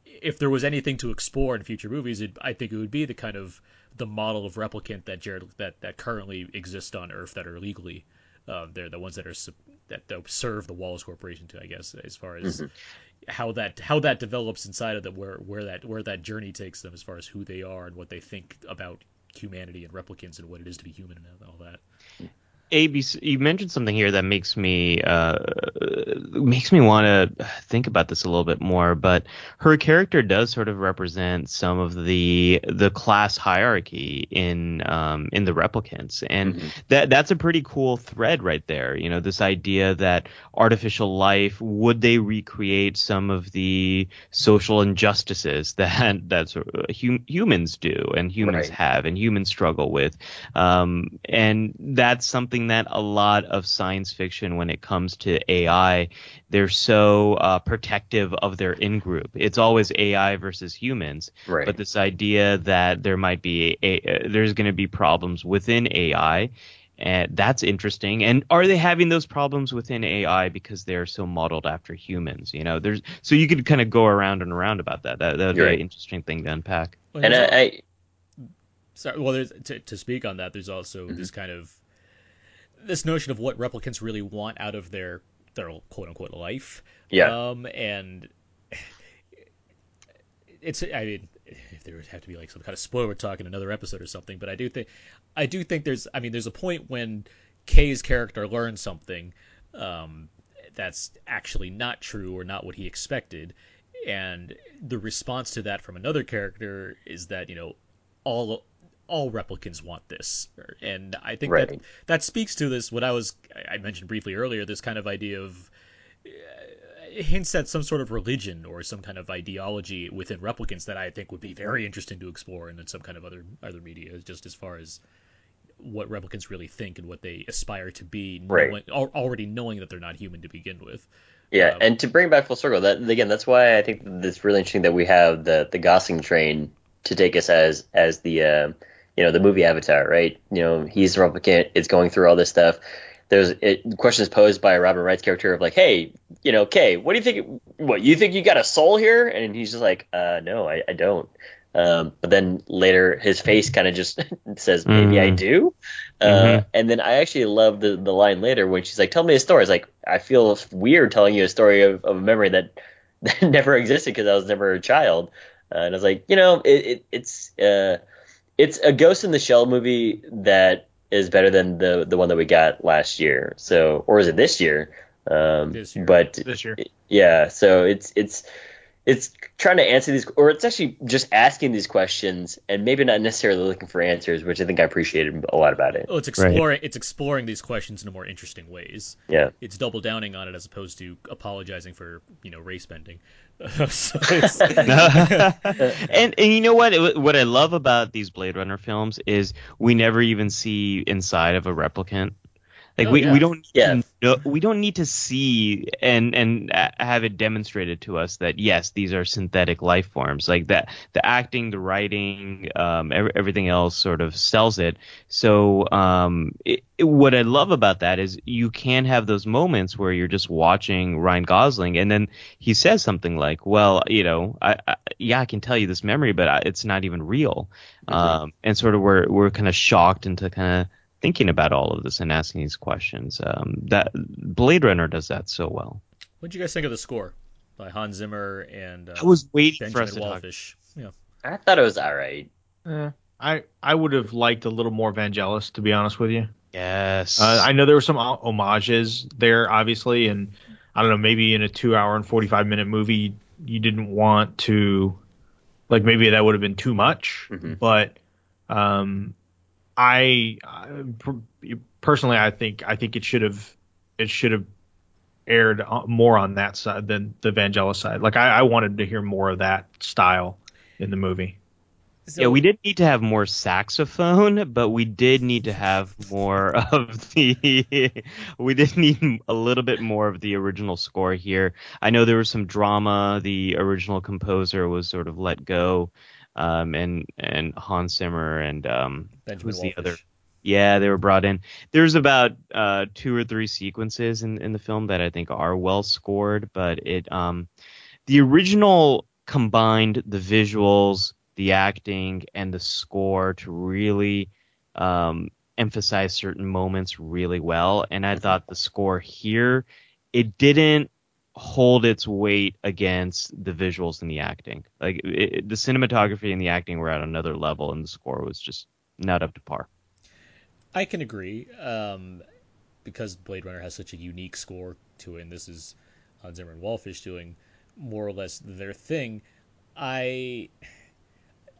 if there was anything to explore in future movies, it, I think it would be the kind of the model of replicant that Jared that that currently exist on Earth that are legally. Um, they're the ones that are that, that serve the Wallace Corporation to, I guess, as far as how that how that develops inside of them, where where that where that journey takes them, as far as who they are and what they think about humanity and replicants and what it is to be human and all that. Abe, you mentioned something here that makes me uh, makes me want to think about this a little bit more. But her character does sort of represent some of the the class hierarchy in um, in the replicants, and that that's a pretty cool thread right there. You know, this idea that artificial life would they recreate some of the social injustices (laughs) that that hum, humans do and humans Right. have and humans struggle with, um, and that's something that a lot of science fiction, when it comes to AI, they're so uh, protective of their in group. It's always AI versus humans, Right. but this idea that there might be a, uh, there's going to be problems within AI. And that's interesting. And are they having those problems within AI because they're so modeled after humans? You know, there's so you could kind of go around and around about that. That that would be You're an interesting thing to unpack. Well, and I, I sorry, well, there's to, to speak on that. There's also this kind of this notion of what replicants really want out of their their quote unquote life. Yeah. Um, and it's I mean, if there would have to be like some kind of spoiler talk in another episode or something, but I do think I do think there's I mean there's a point when Kay's character learns something um, that's actually not true or not what he expected, and the response to that from another character is that you know all all replicants want this and i think that Right. that speaks to this what i was i mentioned briefly earlier this kind of idea of uh, hints at some sort of religion or some kind of ideology within replicants that i think would be very interesting to explore and in some kind of other other media just as far as what replicants really think and what they aspire to be Right. knowing, al- already knowing that they're not human to begin with Yeah, Um, and to bring back full circle, that again, that's why I think it's really interesting that we have the the Gosling train to take us as as the uh, you know the movie Avatar, right? You know, he's the replicant. It's going through all this stuff. There's it, questions posed by a Robin Wright's character of like, hey, you know, Kay, what do you think? What you think you got a soul here? And he's just like, uh, no, I, I don't. Um, but then later, his face kind of just (laughs) says, maybe I Mhm. do. Uh, Mhm. and then I actually love the, the line later when she's like, "Tell me a story." It's like I feel weird telling you a story of, of a memory that, (laughs) that never existed because I was never a child. Uh, and I was like, you know, it, it it's uh, it's a Ghost in the Shell movie that is better than the the one that we got last year. So, or is it this year? Um, This year. But this year. yeah, so it's it's it's trying to answer these, or it's actually just asking these questions and maybe not necessarily looking for answers, which I think I appreciated a lot about it. well, it's exploring it's exploring these questions in a more interesting ways Yeah. it's double downing on it as opposed to apologizing for you know race bending. (laughs) so it's, (laughs) (laughs) and and you know what? What I love about these Blade Runner films is we never even see inside of a replicant. Like Oh, we, yeah. we don't need Yeah. to know, we don't need to see and and uh, have it demonstrated to us that yes these are synthetic life forms like that the acting the writing um ev- everything else sort of sells it so um it, it- what I love about that is you can have those moments where you're just watching Ryan Gosling and then he says something like well you know I, I yeah I can tell you this memory but I, it's not even real um and sort of we're we're kind of shocked into kind of thinking about all of this and asking these questions. Um, that Blade Runner does that so well. What do you guys think of the score by Hans Zimmer and uh, I was waiting for Benjamin us to talk. Yeah. I thought it was all right. Eh, I I would have liked a little more Vangelis, to be honest with you. Yes. Uh, I know there were some homages there, obviously, and I don't know, maybe in a two-hour and forty-five minute movie, you didn't want to, like, maybe that would have been too much. Mhm. But, um, I, I personally, I think I think it should have it should have aired uh, more on that side than the Vangelis side. Like, I, I wanted to hear more of that style in the movie. So, yeah, we did need to have more saxophone, but we did need to have more (laughs) of the. we did need a little bit more of the original score here. I know there was some drama. The original composer was sort of let go, um, and and Hans Zimmer and um, Benjamin who's the Wallfisch. other? Yeah, they were brought in. There's about uh, two or three sequences in, in the film that I think are well scored, but it um, the original combined the visuals, the acting, and the score to really um, emphasize certain moments really well. And I thought the score here it didn't hold its weight against the visuals and the acting. Like it, it- the cinematography and the acting were at another level, and the score was just not up to par. I can agree, um, because Blade Runner has such a unique score to it, and this is Hans Zimmer and Wallfisch doing more or less their thing. I,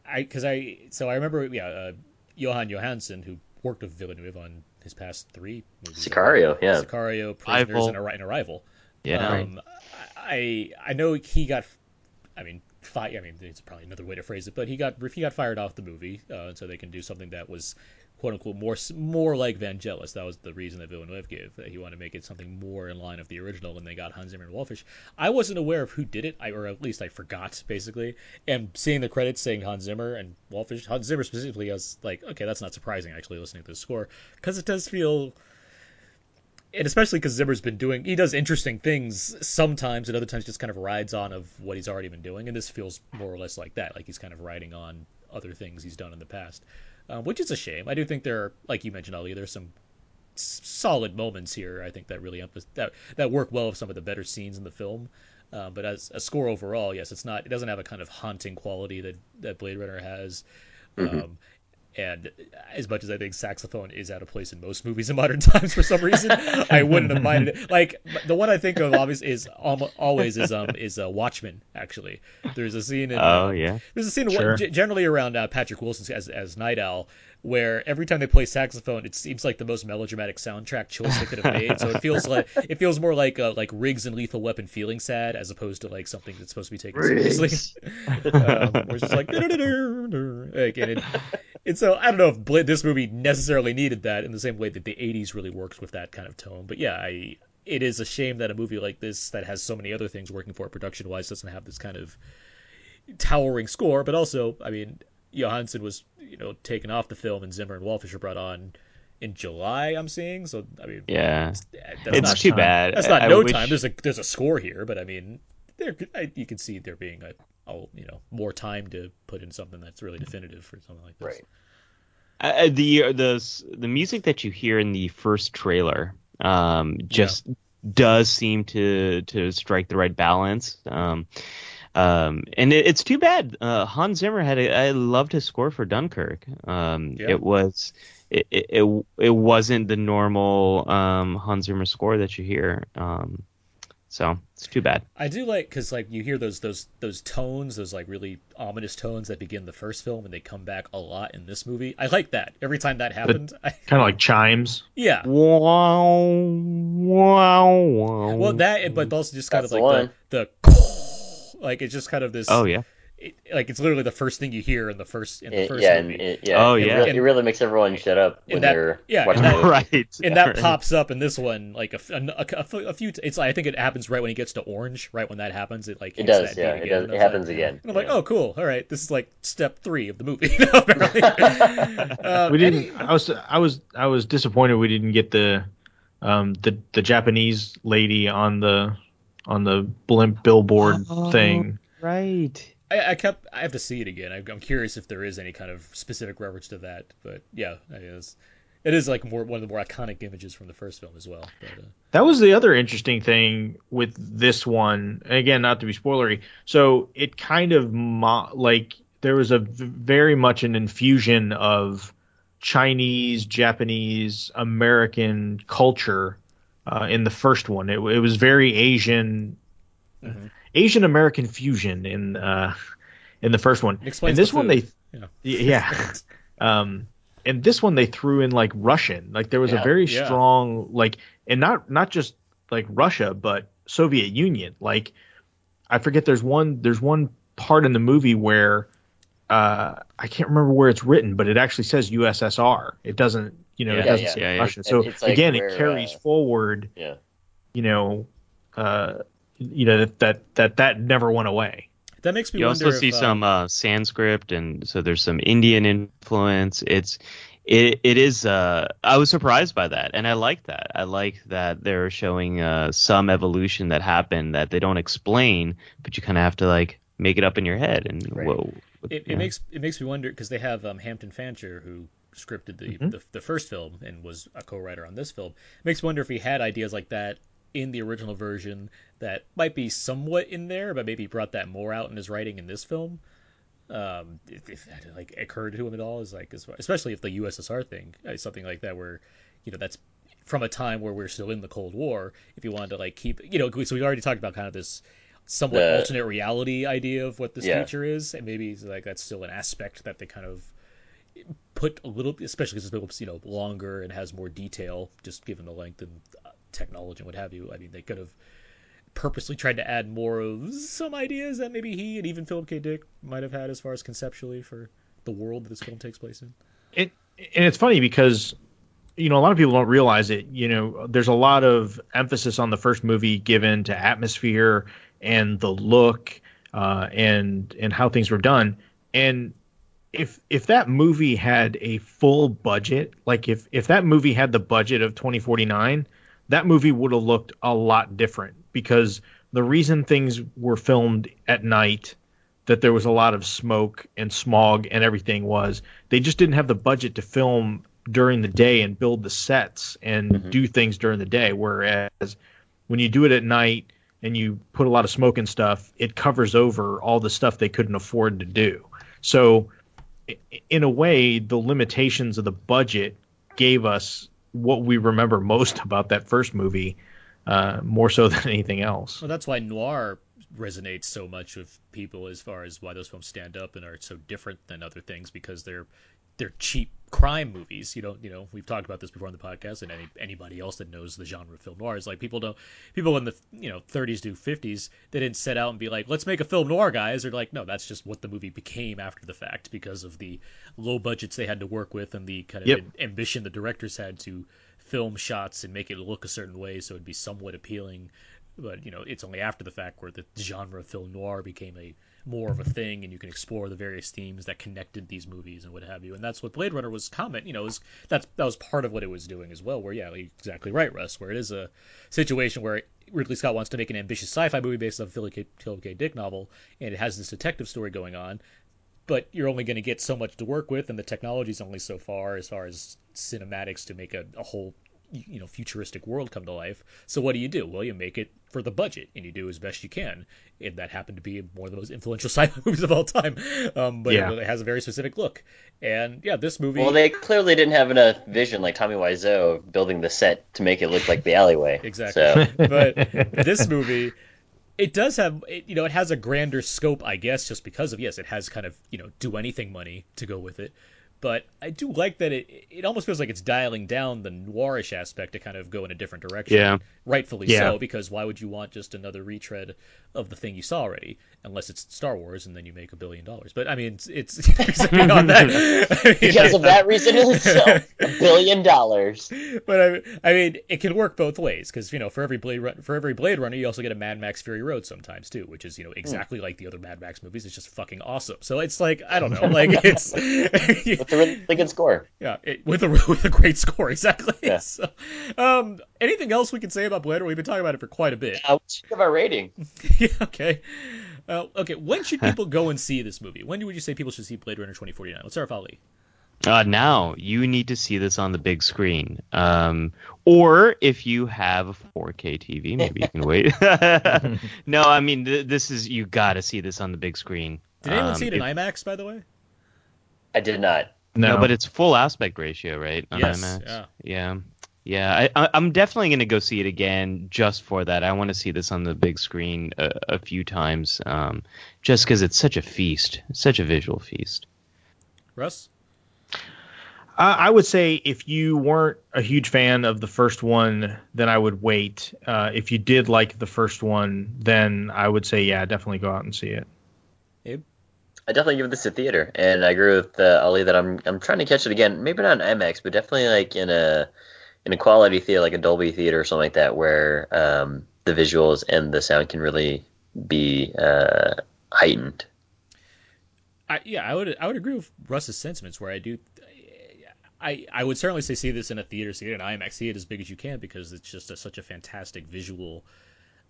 I, because I, so I remember, yeah, uh, Jóhann Jóhannsson, who worked with Villeneuve on his past three movies. Sicario, yeah. Sicario, Prisoners, Arrival. and, and Arrival. Yeah. Um, I I know he got, I mean, fi- I mean, it's probably another way to phrase it, but he got he got fired off the movie, uh, so they can do something that was quote unquote more more like Vangelis. That was the reason that Villeneuve gave that he wanted to make it something more in line of the original, and they got Hans Zimmer and Wallfisch. I wasn't aware of who did it, I, or at least I forgot basically. And seeing the credits saying Hans Zimmer and Wallfisch, Hans Zimmer specifically, I was like, okay, that's not surprising actually listening to the score because it does feel and especially because Zimmer's been doing, he does interesting things sometimes, and other times just kind of rides on of what he's already been doing, and this feels more or less like that, like he's kind of riding on other things he's done in the past, um, which is a shame. I do think there, are, like you mentioned, Ali, there's some s- solid moments here. I think that really emph- that that work well with some of the better scenes in the film. Uh, but as a score overall, yes, it's not. It doesn't have a kind of haunting quality that that Blade Runner has. Um, and as much as I think saxophone is out of place in most movies in modern (laughs) times for some reason, I wouldn't have minded it. Like the one I think of obviously is always is um is uh, Watchmen. Actually, there's a scene in Oh, yeah. there's a scene Sure. generally around uh, Patrick Wilson as as Nite Owl where every time they play saxophone, it seems like the most melodramatic soundtrack choice they could have made. So it feels like it feels more like uh, like Riggs and Lethal Weapon feeling sad as opposed to like something that's supposed to be taken seriously. (laughs) um, where it's just like, like and, it, and so I don't know if Bla- this movie necessarily needed that in the same way that the '80s really works with that kind of tone. But yeah, I it is a shame that a movie like this that has so many other things working for it production wise doesn't have this kind of towering score. But also, I mean, Jóhannsson was you know taken off the film and Zimmer and Wallfisch were brought on in July. I'm seeing so I mean Yeah. that's It's not, too time. bad. that's not I no wish- time. There's a there's a score here, but I mean, there I, you can see there being a, a you know more time to put in something that's really definitive for something like this. Right. Uh, the the the music that you hear in the first trailer um, just does seem to to strike the right balance. Um, um, and it, it's too bad. Uh, Hans Zimmer had a, I loved his score for Dunkirk. Um, Yeah. It was it, it it it wasn't the normal um, Hans Zimmer score that you hear. Um, so it's too bad. I do like because like you hear those those those tones, those like really ominous tones that begin the first film, and they come back a lot in this movie. I like that. Every time that happened, I, (laughs) Kind of like chimes. yeah. Wow, wow, wow. Well, that but also just kind That's of like the, the like it's just kind of this. Oh yeah. it, like it's literally the first thing you hear in the first in the It- first yeah, movie. and it, yeah. Oh, it yeah. Really, it really makes everyone shut up when And that- they're yeah, watching and the that- right. (laughs) and that right. (laughs) pops up in this one like a few. It's like I think it happens right when he gets to orange. Right when that happens, it like It does, that yeah. It does. It happens like, again. And I'm like, oh, cool. All right, this is like step three of the movie. (laughs) Uh, we didn't. I was I was I was disappointed we didn't get the um the the Japanese lady on the on the blimp billboard Oh. thing. Right. I, I kept. I have to see it again. I, I'm curious if there is any kind of specific reference to that. But yeah, it is. It is like more one of the more iconic images from the first film as well. But, uh, That was the other interesting thing with this one. and Again, not to be spoilery. So it kind of mo- like there was a v- very much an infusion of Chinese, Japanese, American culture uh, in the first one. It, it was very Asian, Mhm. Asian American fusion in uh, in the first one. And this the one they. Yeah. yeah. (laughs) um, and this one they threw in like Russian. Like there was a very yeah. strong like, and not not just like Russia, but Soviet Union. Like I forget. There's one. There's one part in the movie where uh, I can't remember where it's written, but it actually says USSR. It doesn't. You know, Yeah, it doesn't yeah. say Yeah, yeah. Russian. So like again, where, it carries uh, forward. Yeah. You know, uh, you know that that that that never went away. That makes me You wonder also if, see uh, some uh, Sanskrit, and so there's some Indian influence. It's it it is. Uh, I was surprised by that, and I like that. I like that they're showing uh, some evolution that happened that they don't explain, but you kind of have to like make it up in your head. And Right. whoa, It, yeah. it makes it makes me wonder because they have um, Hampton Fancher who scripted the, Mhm. the the first film and was a co-writer on this film. It makes me wonder if he had ideas like that in the original version that might be somewhat in there, but maybe brought that more out in his writing in this film. Um, if, if that like occurred to him at all, is like especially if the USSR thing is something like that where you know that's from a time where we're still in the Cold War. If you wanted to like keep you know, so we already talked about kind of this somewhat The- alternate reality idea of what this Yeah. future is, and maybe like that's still an aspect that they kind of put a little, especially because it's you know longer and has more detail, just given the length and uh, technology and what have you. I mean, they could have purposely tried to add more of some ideas that maybe he and even Philip K. Dick might have had as far as conceptually for the world that this film takes place in. it and it's funny because you know a lot of people don't realize it you know there's a lot of emphasis on the first movie given to atmosphere and the look uh, and and how things were done and if if that movie had a full budget like if if that movie had the budget of 2049 that movie would have looked a lot different because the reason things were filmed at night that there was a lot of smoke and smog and everything was they just didn't have the budget to film during the day and build the sets and mm-hmm. do things during the day. Whereas when you do it at night and you put a lot of smoke and stuff it covers over all the stuff they couldn't afford to do. So in a way the limitations of the budget gave us what we remember most (laughs) about that first movie uh, more so than anything else. Well, that's why noir resonates so much with people as far as why those films stand up and are so different than other things because they're they're cheap crime movies. You don't, you know, we've talked about this before on the podcast, and any anybody else that knows the genre of film noir is like people don't, people in the you know 30s to 50s, they didn't set out and be like, let's make a film noir, guys. They're like, no, that's just what the movie became after the fact because of the low budgets they had to work with and the kind of Yep. ambition the directors had to film shots and make it look a certain way so it'd be somewhat appealing but you know it's only after the fact where the genre of film noir became a more of a thing and you can explore the various themes that connected these movies and what have you and that's what blade runner was comment you know was that's that was part of what it was doing as well where yeah exactly right russ where it is a situation where ridley scott wants to make an ambitious sci-fi movie based on philip k, Philip K. dick novel and it has this detective story going on but you're only going to get so much to work with and the technology's only so far as far as cinematics to make a, a whole you know futuristic world come to life so what do you do well you make it for the budget and you do as best you can and that happened to be one of the most influential (laughs) sci-fi movies of all time um, but Yeah. it has a very specific look and yeah this movie Well, they clearly didn't have enough vision, like Tommy Wiseau, of building the set to make it look like the alleyway. Exactly. So, but this movie it does have it, you know it has a grander scope i guess just because of yes it has kind of you know do anything money to go with it but I do like that it it almost feels like it's dialing down the noirish aspect to kind of go in a different direction. Yeah. Rightfully Yeah. so, because why would you want just another retread of the thing you saw already, unless it's Star Wars and then you make a billion dollars. But I mean, it's, it's (laughs) beyond that. (laughs) I mean, Because of that reason in (laughs) itself, a billion dollars. but I, I mean, it can work both ways because you know, for every Blade Run- for every Blade Runner, you also get a Mad Max Fury Road sometimes too, which is you know hmm. exactly like the other Mad Max movies. It's just fucking awesome. So it's like I don't know, like it's With a really good score. yeah, it, with a (laughs) with a great score exactly. Yeah. (laughs) So, um, anything else we can say about Blade Runner? We've been talking about it for quite a bit. Uh, what should we give our rating? (laughs) yeah, okay. Uh, okay, when should people go and see this movie? When would you say people should see Blade Runner 2049? Let's start with Ali. Uh, now you need to see this on the big screen. Um, or if you have a 4K TV, maybe you can wait. no, I mean th- this is you got to see this on the big screen. Did anyone Um, see it in if- IMAX, by the way? I did not. No, No, but it's full aspect ratio, right? On Yes, IMAX? yeah. Yeah. Yeah, I, I, I'm definitely going to go see it again just for that. I want to see this on the big screen a, a few times, um, just because it's such a feast, such a visual feast. Russ? Uh, I would say if you weren't a huge fan of the first one, then I would wait. Uh, if you did like the first one, then I would say yeah, definitely go out and see it. Abe? I definitely give this a theater, and I agree with uh, Ali that I'm I'm trying to catch it again. Maybe not in IMAX, but definitely like in a in a quality theater, like a Dolby theater or something like that, where um, the visuals and the sound can really be uh, heightened. I, yeah, I would I would agree with Russ's sentiments where I do. I, I would certainly say see this in a theater, see it in IMAX, see it as big as you can because it's just a, such a fantastic visual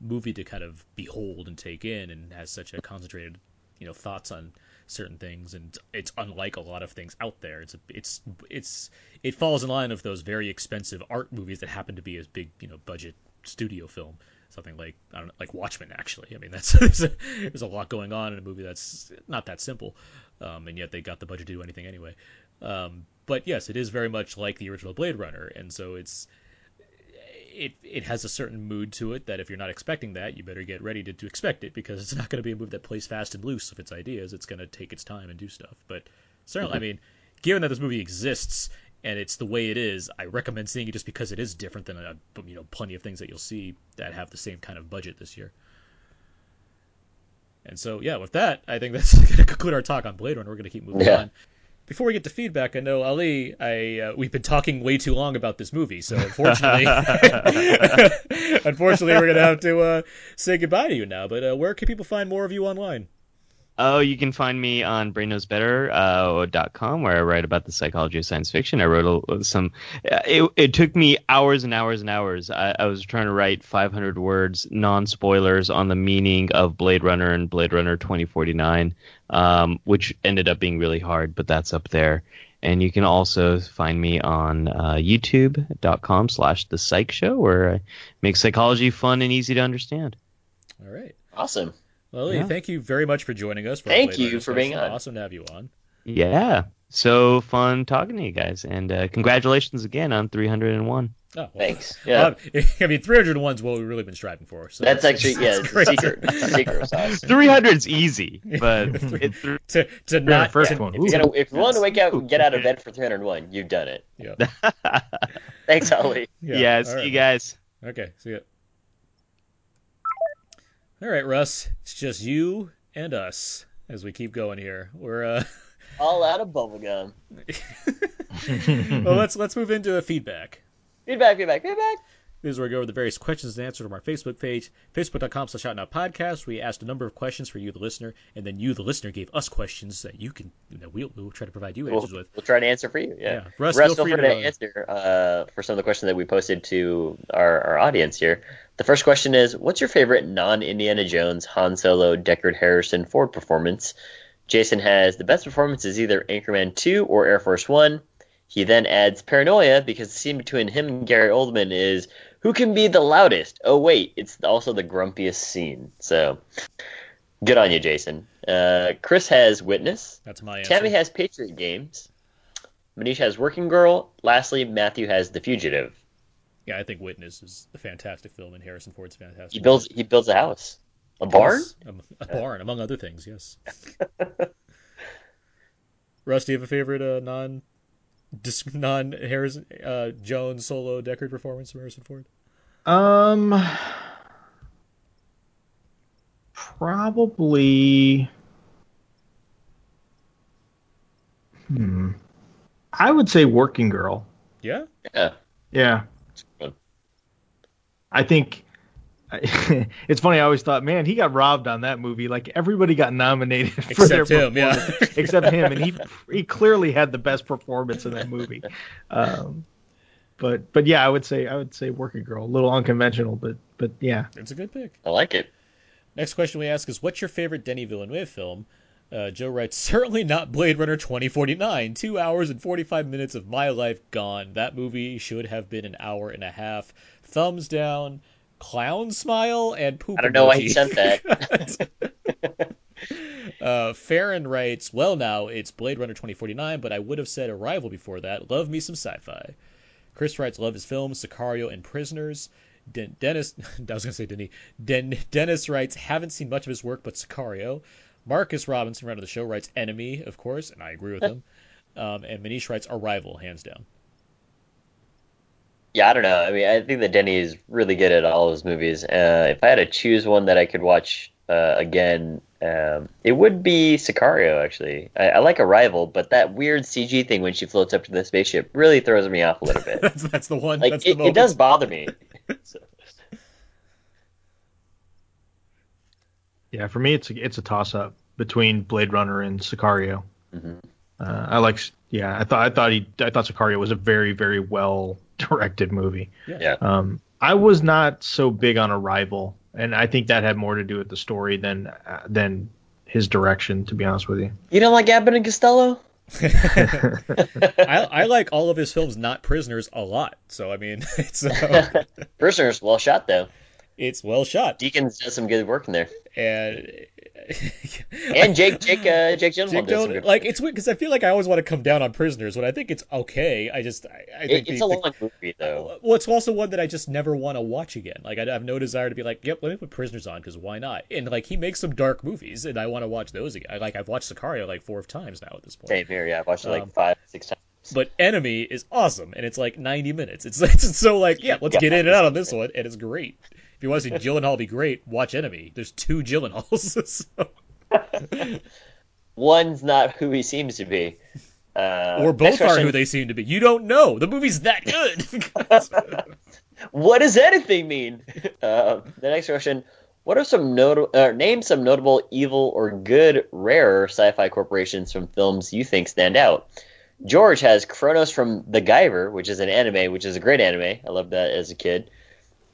movie to kind of behold and take in, and has such a concentrated, you know, thoughts on certain things, and it's unlike a lot of things out there. It's it's it's it falls in line of those very expensive art movies that happen to be a big, you know, budget studio film. Something like I don't know, like Watchmen. Actually, I mean (laughs) that's there's a, there's a lot going on in a movie that's not that simple, um, and yet they got the budget to do anything anyway. Um, but yes, it is very much like the original Blade Runner, and so it's it it has a certain mood to it that if you're not expecting that, you better get ready to, to expect it because it's not going to be a move that plays fast and loose with its ideas. It's going to take its time and do stuff. But certainly, I mm-hmm. mean, given that this movie exists and it's the way it is, I recommend seeing it just because it is different than a, you know plenty of things that you'll see that have the same kind of budget this year. And so, yeah, with that, I think that's (laughs) going to conclude our talk on Blade Runner. We're going to keep moving Yeah. on. Before we get to feedback, I know Ali, I uh, we've been talking way too long about this movie, so unfortunately, (laughs) (laughs) unfortunately, we're gonna have to uh, say goodbye to you now. But uh, where can people find more of you online? Oh, you can find me on brainknowsbetter.com, uh, dot com, where I write about the psychology of science fiction. I wrote a, some. uh, It, it took me hours and hours and hours. I, I was trying to write 500 words, non spoilers, on the meaning of Blade Runner and Blade Runner 2049, um, which ended up being really hard, but that's up there. And you can also find me on uh, youtube.com slash the psych show, where I make psychology fun and easy to understand. All right, Awesome. Well, Ali, Yeah. thank you very much for joining us. For Thank you Runner for being on. Awesome to have you on. Yeah. So fun talking to you guys. And uh, congratulations again on 301. Oh, well, Thanks. (laughs) Yeah. well, (laughs) I mean, 301 is what we've really been striving for. So That's it's- actually (laughs) yeah, it's it's a great. secret, secret sauce. 300 is easy, but it, to to not the first to- one. If you're gonna, if you want to wake up, and get out of bed for 301, you've done it. Yeah. Thanks, Ali. yeah, all see right. you guys. Okay, see ya. All right, Russ. It's just you and us as we keep going here. We're uh (laughs) All out of bubblegum. (laughs) well let's let's move into the feedback. Feedback, feedback, feedback. This is where we go over the various questions and answers from our Facebook page, facebook.com slash out now podcast. We asked a number of questions for you, the listener, and then you, the listener, gave us questions that you can that we'll, we'll try to provide you We'll, answers with. we'll try to answer for you. Yeah. Yeah. Russ, Russ, feel feel free free to, to, answer uh, for some of the questions that we posted to our, our audience here. The first question is What's your favorite non Indiana Jones, Han Solo, Deckard Harrison Ford performance? Jason has the best performance is either Anchorman 2 or Air Force One. He then adds paranoia because the scene between him and Gary Oldman is who can be the loudest? Oh, wait, it's also the grumpiest scene. So good on you, Jason. Uh, Chris has Witness. That's my answer. Tammy has Patriot Games. Manish has Working Girl. Lastly, Matthew has The Fugitive. yeah, I think Witness is a fantastic film, and Harrison Ford's fantastic. He builds he builds a house, a barn. A, a barn, among other things. Yes. (laughs) Russ, do you have a favorite uh, non non Harrison uh, Jones solo Deckard performance from Harrison Ford? Um, probably. Hmm. I would say Working Girl. Yeah. Yeah. Yeah. I think (laughs) it's funny. I always thought, man, he got robbed on that movie. Like everybody got nominated (laughs) for their Except him, yeah. (laughs) except him, and he he clearly had the best performance in that movie. Um, but but yeah, I would say I would say Working Girl, a little unconventional, but but yeah. It's a good pick. I like it. Next question we ask is, what's your favorite Denny Villeneuve film? Uh, Joe writes, certainly not Blade Runner 2049. Two hours and 45 minutes of my life gone. That movie should have been an hour and a half. Thumbs down, clown smile, and poop I don't know why he sent that. (laughs) (laughs) uh, Farron writes, well, now it's Blade Runner 2049, but I would have said Arrival before that. Love me some sci-fi. Chris writes, love his films, Sicario and Prisoners. Den- Dennis, (laughs) I was going to say Denny. Den- Dennis writes, haven't seen much of his work, but Sicario. Marcus Robinson, friend of the show, writes Enemy, of course, and I agree with him. Um, and Manish writes Arrival, hands down. Yeah, I don't know. I mean, I think that Denny is really good at all of his movies. Uh, if I had to choose one that I could watch uh, again, um, it would be Sicario. Actually, I, I like Arrival, but that weird CG thing when she floats up to the spaceship really throws me off a little bit. (laughs) that's, that's the one. like that's the it, it does bother me. (laughs) So, Yeah, for me, it's a, it's a toss up between Blade Runner and Sicario. Mhm. Uh, I like, yeah, I thought I thought he I thought Sicario was a very very well directed movie. yeah, Um, I was not so big on Arrival, and I think that had more to do with the story than uh, than his direction. To be honest with you, you don't like Abbott and Costello? (laughs) I, I like all of his films, not Prisoners, a lot. So I mean, (laughs) it's uh, (laughs) Prisoners, well shot though. It's well shot, Deakins does some good work in there, and (laughs) and Jake Jake uh, Jake Gyllenhaal Jake does some good like work. it's weird because I feel like I always want to come down on Prisoners when I think it's okay. I just I, I think It, it's the- a the- long movie though. Well, it's also one that I just never want to watch again. Like I have no desire to be like, yep, let me put Prisoners on because why not? And like he makes some dark movies, and I want to watch those again. Like I've watched Sicario like four times now at this point. Same here. Yeah, I've watched it like Um, five six times. But Enemy is awesome, and it's like 90 minutes. It's, (laughs) it's so like, yeah, let's Yeah. get in and out on this one, and it's great. If you want to see Gyllenhaal be great, watch Enemy. There's two Gyllenhaals. (laughs) so. (laughs) One's not who he seems to be. Uh, or both are who they seem to be. You don't know. The movie's that good. (laughs) What does anything mean? Uh, the next question: What are some notable? Uh, name some notable evil or good rarer sci-fi corporations from films you think stand out. George has Kronos from The Guyver, which is an anime, which is a great anime. I loved that as a kid.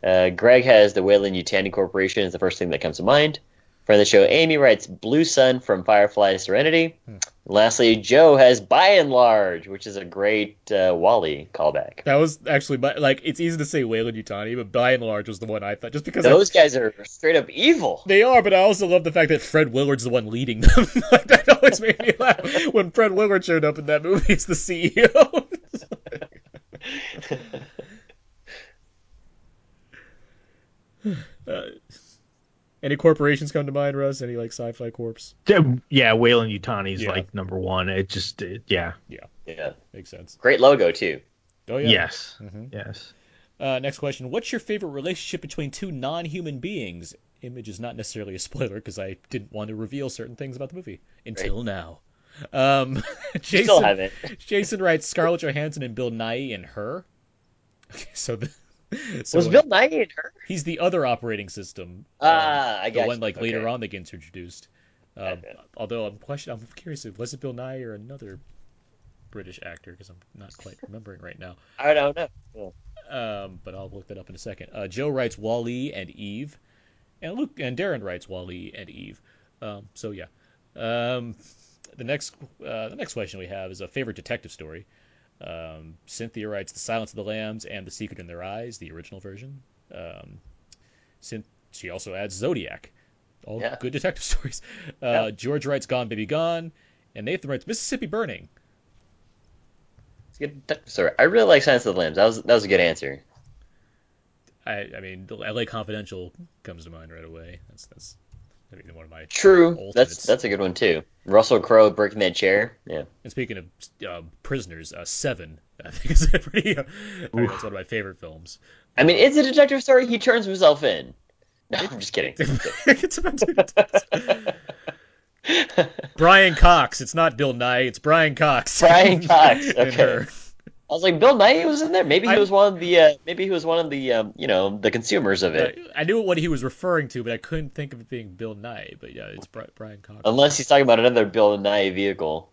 Uh, Greg has the Weyland Yutani Corporation is the first thing that comes to mind. Friend of the show, Amy writes Blue Sun from Firefly to Serenity. Hmm. Lastly, Joe has Buy n Large, which is a great uh, WALL-E callback. that was actually my, like it's easy to say Weyland Yutani, but Buy n Large was the one I thought just because I- Those guys are straight up evil. They are, but I also love the fact that Fred Willard's the one leading them. (laughs) like, that always made me laugh when Fred Willard showed up in that movie as the CEO. (laughs) (laughs) uh, any corporations come to mind, Russ? Any like sci-fi corps? yeah, yeah Weyland Yutani's Yeah. like number one. It just, it, yeah, Yeah, Makes sense. great logo too. Oh yeah. yes, Mhm. yes. Uh, next question: What's your favorite relationship between two non-human beings? Image is not necessarily a spoiler because I didn't want to reveal certain things about the movie until now. Um, (laughs) Jason, Still haven't. Jason writes Scarlett Johansson and Bill Nighy in her. Okay, (laughs) so the (laughs) so Was Bill Nighy in her? he's the other operating system. Ah, I guess the one like later on that gets introduced. Um, Okay. although I'm question, I'm curious if was it Bill Nighy or another British actor because I'm not quite (laughs) remembering right now. I don't know. Yeah. Um, but I'll look that up in a second. Uh, Joe writes WALL-E and Eve, and Luke and Darren writes WALL-E and Eve. Um, so yeah. Um, the next uh, the next question we have is a favorite detective story. Um, Cynthia writes The Silence of the Lambs and The Secret in Their Eyes, the original version. Um, she also adds Zodiac. All Yeah. good detective (laughs) stories. Uh, Yeah. George writes Gone Baby Gone, and Nathan writes Mississippi Burning. It's a good detective story. I really like Silence of the Lambs. That was that was a good answer. I, I mean, the LA Confidential comes to mind right away. That's that's I mean, one of my True. Ultimates. That's that's a good one too. Russell Crowe breaking that chair. Yeah. And speaking of uh, prisoners, uh, Seven, (laughs) I think is a pretty. Uh, I mean, that's one of my favorite films. I mean, it's a detective story. He turns himself in. (laughs) No, I'm just kidding. (laughs) it's about two. Brian Cox. It's not Bill Nighy. It's Brian Cox. Brian Cox, okay. Her. I was like, Bill Nighy was in there. Maybe he I- was one of the. Uh, maybe he was one of the. Um, you know, the consumers of it. I knew what he was referring to, but I couldn't think of it being Bill Nighy. But yeah, it's Brian Cox. Unless he's talking about another Bill Nighy vehicle,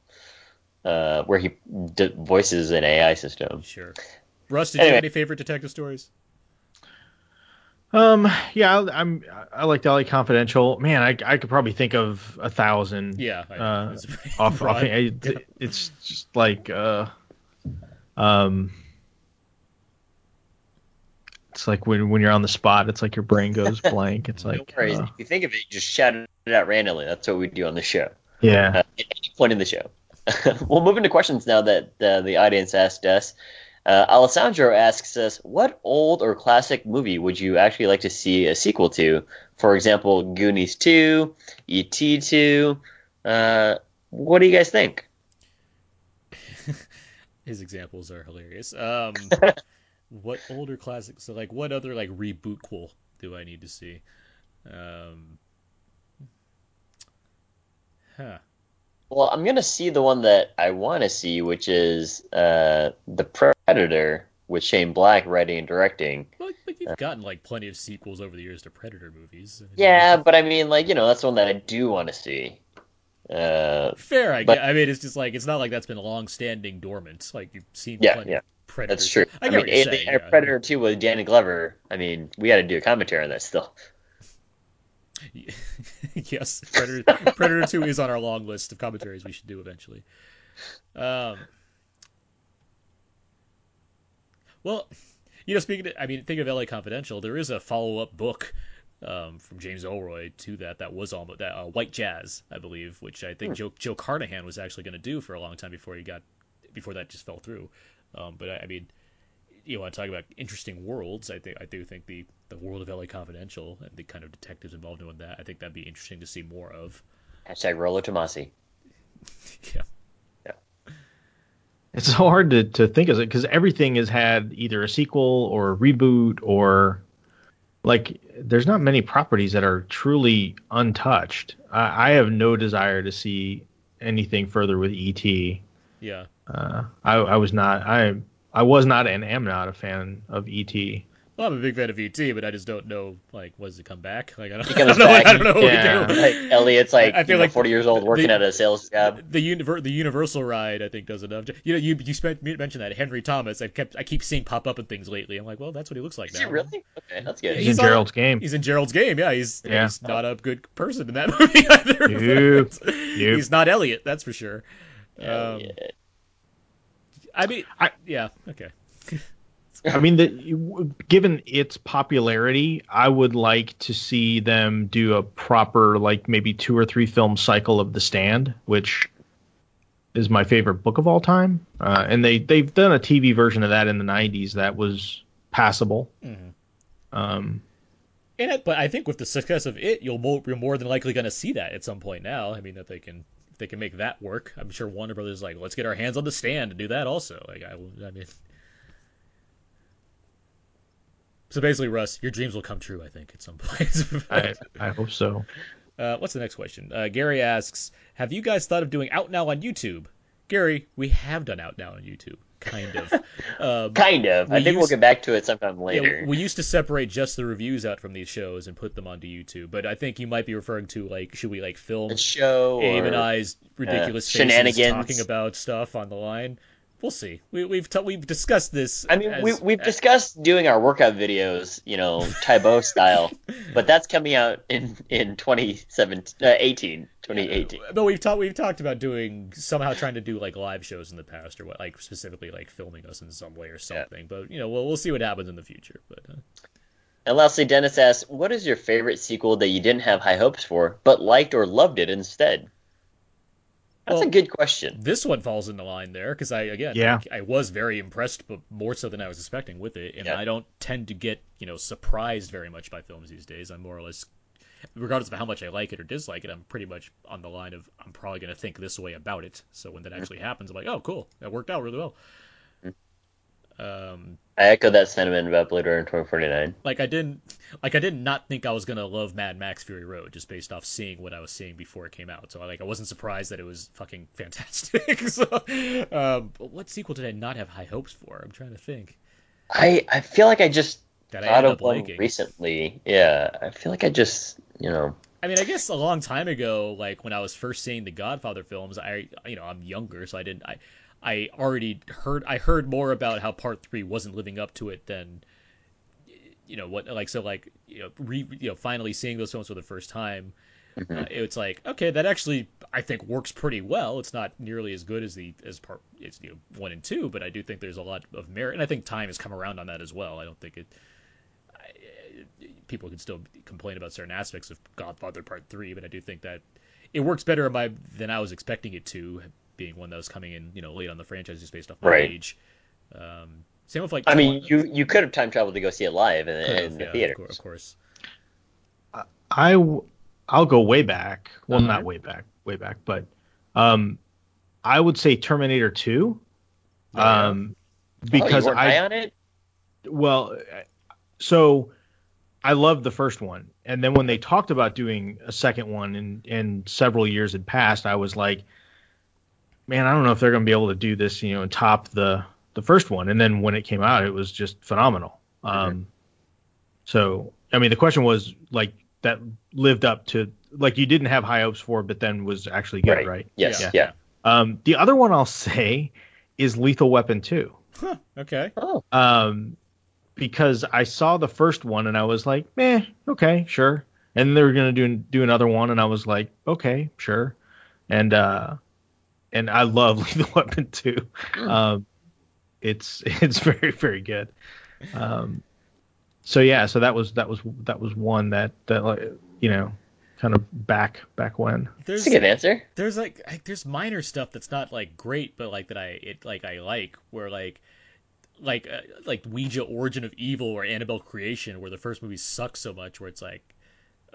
uh, where he d- voices an AI system. Sure. Russ, did you have any favorite detective stories? Um, yeah, I- I'm I like LA Confidential. Man, I, I could probably think of a thousand. Yeah. I, Uh, off, off (laughs) broad. it, it's just like uh um it's like when when you're on the spot it's like your brain goes (laughs) blank it's like uh, if you think of it, just shout it out randomly. That's what we do on the show. yeah uh, at any point in the show. (laughs) we'll move into questions now that uh, the audience asked us. Uh, Alessandro asks us, "What old or classic movie would you actually like to see a sequel to? For example, Goonies 2, E.T. 2. Uh, what do you guys think?" His examples are hilarious. Um, (laughs) what older classics? So like, what other like reboot cool do I need to see? Um, huh. Well, I'm gonna see the one that I want to see, which is uh, the Predator with Shane Black writing and directing. Well, but you've gotten like plenty of sequels over the years to Predator movies. Yeah, but I mean, like you know, that's the one that I do want to see. Uh, Fair, I But-. I mean, it's just like it's not like that's been long-standing dormant. Like you've seen Yeah, plenty yeah. That's true. I I, mean, what saying. yeah. Predator 2 with Danny Glover. I mean, we got to do a commentary on that still. (laughs) yes, Predator Predator Two is on our long list of commentaries we should do eventually. Um, well, you know, speaking, of, I mean, think of L.A. Confidential. There is a follow-up book um, from James Ellroy to that that was almost that uh, White Jazz, I believe, which I think Joe Joe Carnahan was actually going to do for a long time before he got before that just fell through. Um, but I, I mean, you want to talk about interesting worlds? I think I do think the the world of L.A. Confidential and the kind of detectives involved in that. I think that'd be interesting to see more of. Hashtag Rollo Tomasi. Yeah. (laughs) yeah. it's so hard to, to think of it because everything has had either a sequel or a reboot or like there's not many properties that are truly untouched. I, I have no desire to see anything further with et Yeah. uh, I, I was not i i was not and am not a fan of et Well, I'm a big fan of ET, but I just don't know like when does it come back? Like I don't, He I don't know. back, I don't know what yeah. we do. Like Elliot's like I- I feel you know, like 40 years old working the- at a sales job. The univer- the Universal ride, I think, does enough. You know, you you spent, mentioned that Henry Thomas. I kept I keep seeing pop up in things lately. I'm like, well, that's what he looks like Is now. he really? Okay, that's good. he's, He's in on- gerald's game He's in Gerald's game. Yeah, he's Yeah. he's not a good person in that (laughs) movie either. Nope. Nope. He's not Elliot, that's for sure. Um, Elliot. I mean, I- yeah, okay. (laughs) I mean, the, given its popularity, I would like to see them do a proper, like maybe two or three film cycle of The Stand, which is my favorite book of all time. Uh, and they they've done a TV version of that in the '90s that was passable. Um, And it, but I think with the success of it, you'll more, you're more than likely going to see that at some point now. I mean, that they can if they can make that work. I'm sure Warner Brothers is like, let's get our hands on the stand and do that also. Like I, I mean, so basically, Russ, your dreams will come true. I think at some (laughs) point. I I hope so. Uh, what's the next question? Uh, Gary asks, "Have you guys thought of doing Out Now on YouTube?" Gary, we have done Out Now on YouTube, kind of. (laughs) Um, Kind of. I we think we'll get back to it sometime yeah, later. we used to separate just the reviews out from these shows and put them onto YouTube, but I think you might be referring to like, should we like film a show Abe or and I's ridiculous faces shenanigans. talking about stuff on the line? We'll see. We, we've t- we've discussed this. I mean, as- we, we've as- discussed doing our workout videos, you know, Tae Bo (laughs) style, but that's coming out in in 2017, uh, 18, 2018. But we've talked we've talked about doing somehow trying to do like live shows in the past or what like specifically like filming us in some way or something. But you know we'll we'll see what happens in the future. But uh, And lastly, Dennis asks, "What is your favorite sequel that you didn't have high hopes for, but liked or loved it instead?" That's Well- a good question. this one falls into line there because I again Yeah. I, I was very impressed, but more so than I was expecting with it. And Yeah. I don't tend to get you know surprised very much by films these days. I'm more or less regardless of how much I like it or dislike it, I'm pretty much on the line of I'm probably going to think this way about it. So when that actually happens, I'm like, oh, cool, that worked out really well. Um, I echo that sentiment about Blade Runner 2049. like I didn't, like I did not think I was gonna love Mad Max Fury Road just based off seeing what I was seeing before it came out. So like I wasn't surprised that it was fucking (laughs) fantastic. (laughs) so, um, but what sequel did I not have high hopes for? I'm trying to think. I I feel like I just That I ended of up liking. recently. Yeah, I feel like I just you know I mean, I guess a long time ago, like when I was first seeing the Godfather films, I, you know, I'm younger, so I didn't, I, I already heard, I heard more about how Part Three wasn't living up to it than, you know, what, like, so, like, you know, re, you know, finally seeing those films for the first time, uh, it's like, okay, that actually, I think, works pretty well. It's not nearly as good as the as part, it's you know, one and two, but I do think there's a lot of merit, and I think time has come around on that as well. I don't think it. people can still complain about certain aspects of Godfather Part Three, but I do think that it works better in my than I was expecting it to, being one that was coming in, you know, late on the franchise just based off my Right. age. Um, same with like. I mean you you could have time traveled to go see it live in, Could've, in the yeah, theater. Of course, of course. I w- I'll go way back. Well, Uh-huh. not way back, way back, but um, I would say Terminator 2. yeah? Um, oh, because you I high on it. well, so I loved the first one, and then when they talked about doing a second one, and and several years had passed, I was like, man, I don't know if they're going to be able to do this, you know, and top the the first one. And then when it came out, it was just phenomenal. Um, so I mean, the question was like that lived up to like you didn't have high hopes for, but then was actually good, right? Right. Yes. Yeah. Yeah. Um, the other one I'll (laughs) say is Lethal Weapon 2 Okay. Oh. um, because I saw the first one and I was like, eh, okay, sure. And they were gonna do do another one, and I was like, okay, sure. And uh, and I love (laughs) Lethal Weapon 2. Um, it's (laughs) it's very very good. Um, so yeah, so that was that was that was one that that like you know kind of back back when. There's That's a good answer. there's like I- there's minor stuff that's not like great, but like that I it like I like where like like uh, like Ouija Origin of Evil or Annabelle Creation where the first movie sucks so much where it's like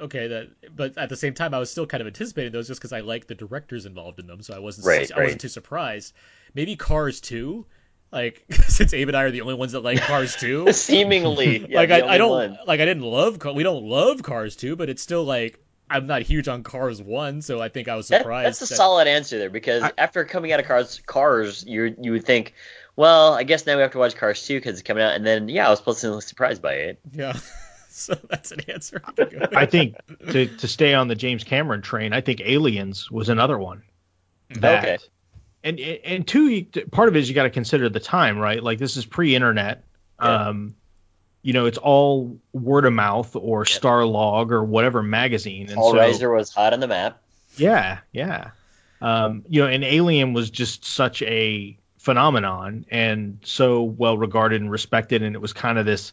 okay that but at the same time I was still kind of anticipating those just because I like the directors involved in them so I wasn't Right, I wasn't too surprised. Maybe Cars 2 like (laughs) since Abe and I are the only ones that like Cars 2 (laughs) Seemingly, yeah, like I, I don't one. like I didn't love we don't love Cars 2 but it's still like I'm not huge on Cars 1 so I think I was That- surprised that's a that- solid answer there because I- after coming out of Cars, Cars, you you would think, well, I guess now we have to watch Cars 2 because it's coming out, and then yeah, I was pleasantly surprised by it. Yeah. (laughs) (laughs) so that's an answer. I can go with. I think to to stay on the James Cameron train, I think Aliens was another one. That, Okay. And and two, part of it is you got to consider the time, right? Like this is pre-internet. Yeah. Um, you know, it's all word of mouth or Starlog or whatever magazine. And Paul so, Reiser was hot on the map. Yeah, yeah. Um, you know, and Alien was just such a phenomenon and so well regarded and respected, and it was kind of this,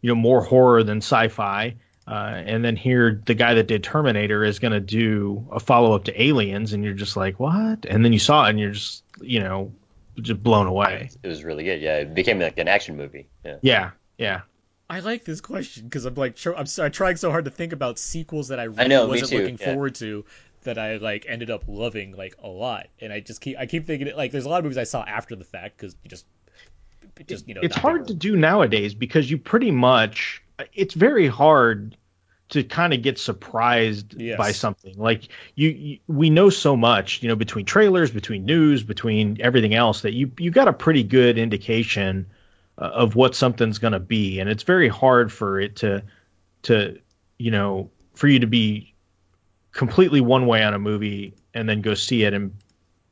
you know, more horror than sci-fi. Uh, and then here, the guy that did Terminator is going to do a follow-up to Aliens, and you're just like, what? And then you saw it, and you're just, you know, just blown away. It was really good. Yeah, it became like an action movie. Yeah. Yeah, yeah. I like this question because I'm like tr- I'm, so, I'm trying so hard to think about sequels that I really know, wasn't looking yeah. forward to that I like ended up loving like a lot, and I just keep I keep thinking like there's a lot of movies I saw after the fact because you just it just you know it's hard to do nowadays because you pretty much it's very hard to kind of get surprised Yes. by something like you, you we know so much you know between trailers between news between everything else that you you got a pretty good indication uh, of what something's going to be and it's very hard for it to to you know for you to be completely one way on a movie and then go see it and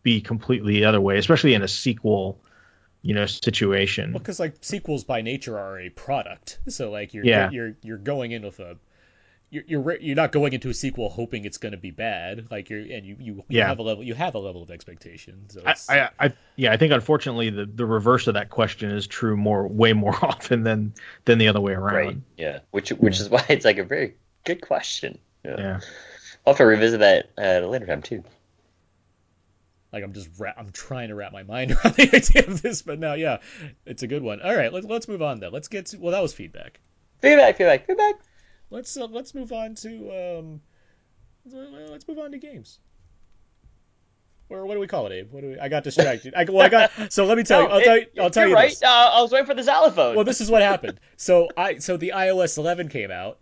be completely the other way especially in a sequel you know situation Well, because like sequels by nature are a product, so like you're Yeah. you're you're going in with a you're you're, you're not going into a sequel hoping it's going to be bad. Like you're and you you, you Yeah. have a level you have a level of expectation. So I, it's, I, I, yeah, I think unfortunately the, the reverse of that question is true more, way more (laughs) often than than the other way around. Right. Yeah. Which which is why it's like a very good question. Yeah. Yeah. I'll have to revisit that at a later time too. Like I'm just ra- I'm trying to wrap my mind (laughs) around the idea of this, but now yeah, it's a good one. All right, let's let's move on then. Let's get to well that was feedback. Feedback, feedback, feedback. let's uh, let's move on to um, let's move on to games. Or what do we call it, Abe? What do we? I got distracted. I, well, I got. (laughs) So let me tell you. I'll No, tell you. I'll tell you're you right. this. Uh, I was waiting for the xylophone. Well, this is what happened. So I so the iOS 11 came out,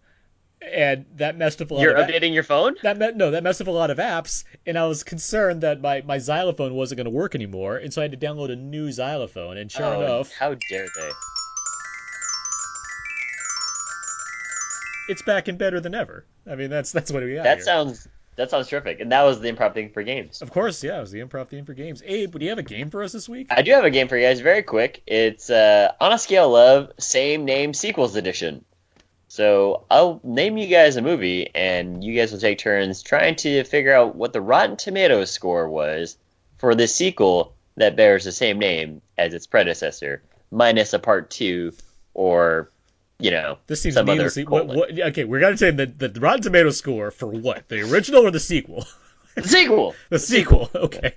and that messed up a lot. You're of a- updating your phone? that me- no, that messed up a lot of apps, and I was concerned that my, my xylophone wasn't going to work anymore, and so I had to download a new xylophone. And sure Oh, enough, How dare they? it's back and better than ever. I mean, that's that's what we got That here. sounds that sounds terrific. And that was the improv thing for games. Of course, yeah, it was the improv theme for games. Abe, do you have a game for us this week? I do have a game for you guys, very quick. It's uh, on a scale of Love, same name sequels edition. So I'll name you guys a movie, and you guys will take turns trying to figure out what the Rotten Tomatoes score was for the sequel that bears the same name as its predecessor, minus a part two, or you know, This seems some other. What, what, okay, we're gonna say the the Rotten Tomatoes score for what? The original or the sequel? The sequel. (laughs) The sequel. Okay.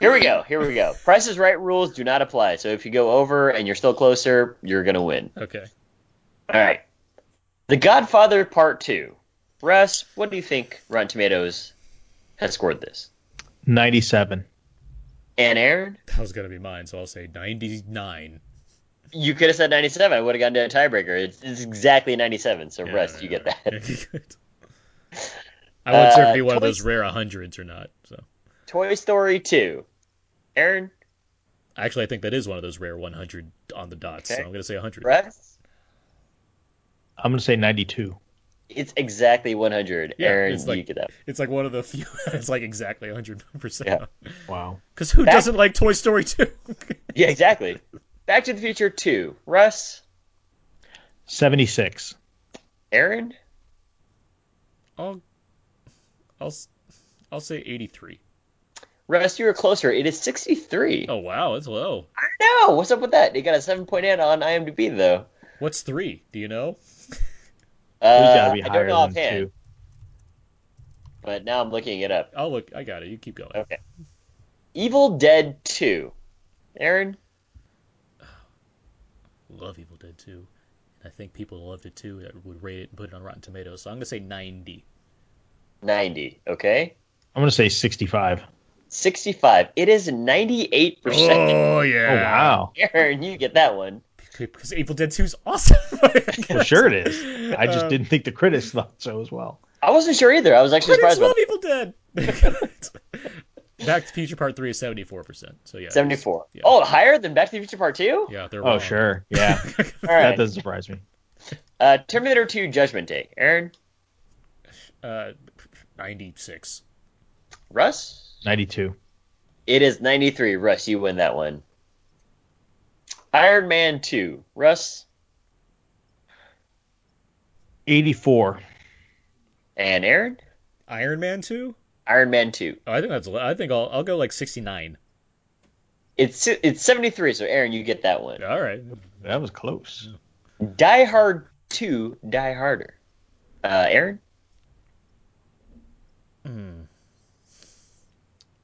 Here we go. Here we go. Price is Right rules do not apply. So if you go over and you're still closer, you're gonna win. Okay. All right. The Godfather Part 2. Russ, what do you think Rotten Tomatoes has scored this? 97. And Aaron, That was gonna be mine, so I'll say ninety nine. you could have said 97. I would have gotten to a tiebreaker. It's, it's exactly 97. So, Russ, you get that. (laughs) I wasn't sure if it'd be one of those rare hundreds or not. So Toy Story 2. Aaron, actually, I think that is one of those rare 100 on the dot. So I'm gonna say 100. Russ, I'm going to say 92. it's exactly 100. Yeah, Aaron, it's like- you get that. It's like one of the few. (laughs) It's like exactly 100 percent. Yeah. Wow. Because who Back- doesn't like Toy Story 2? (laughs) Yeah, exactly. Back to the Future 2. Russ, 76. Aaron, I'll, I'll, s- I'll say 83. Russ, you were closer. It is 63. Oh wow, it's low. I know. What's up with that? It got a 7.8 on IMDb, though. What's three? Do you know? Uh, He's got to be I don't higher know than offhand, two. but now I'm looking it up. I'll look. I got it. You keep going. Okay. Evil Dead 2. Aaron? (sighs) Love Evil Dead 2. And I think people loved it too that would rate it and put it on Rotten Tomatoes. So I'm gonna say 90. 90. Okay. I'm going to say 65. 65. It is 98%. Oh yeah. Oh, wow. Aaron, you get that one. Because Evil Dead 2 is awesome. (laughs) Well, sure it is. I just Um, didn't think the critics thought so as well. I wasn't sure either. I was actually Critics surprised love Evil Dead. (laughs) Back to the Future Part 3 is 74%. So yeah. 74. Yeah. Oh, higher than Back to the Future Part 2? Yeah, they're Oh, wrong. sure. Yeah. (laughs) All That doesn't surprise me. Uh, Terminator 2 Judgment Day. Aaron? Uh, 96. Russ? 92. It is 93. Russ, you win that one. Iron Man 2. Russ? 84. And Aaron? Iron Man 2? Iron Man 2. Oh, I think that's. I think I'll I'll go like 69. It's it's 73, so Aaron, you get that one. All right. That was close. Die Hard 2, Die Harder. Uh, Aaron? Hmm.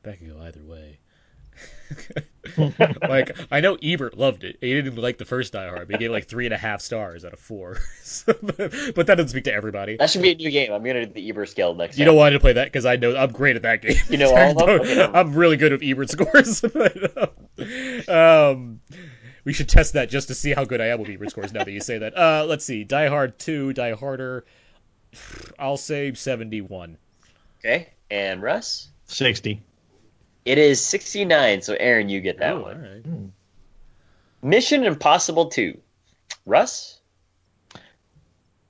That could go either way. (laughs) (laughs) like I know Ebert loved it. He didn't like the first Die Hard. But he gave it like three and a half stars out of four. (laughs) So, but, but that doesn't speak to everybody. That should be a new game. I'm gonna do the Ebert scale next You time. don't want to play that because I know I'm great at that game. You know all of them? (laughs) Okay, never. I'm really good at Ebert scores. but, um, we should test that just to see how good I am with Ebert scores. Now that you say that, uh, let's see. Die Hard two, Die Harder. I'll say 71. Okay. And Russ? 60. It is 69, so Aaron, you get that Ooh, one. all right. Hmm. Mission Impossible 2. Russ?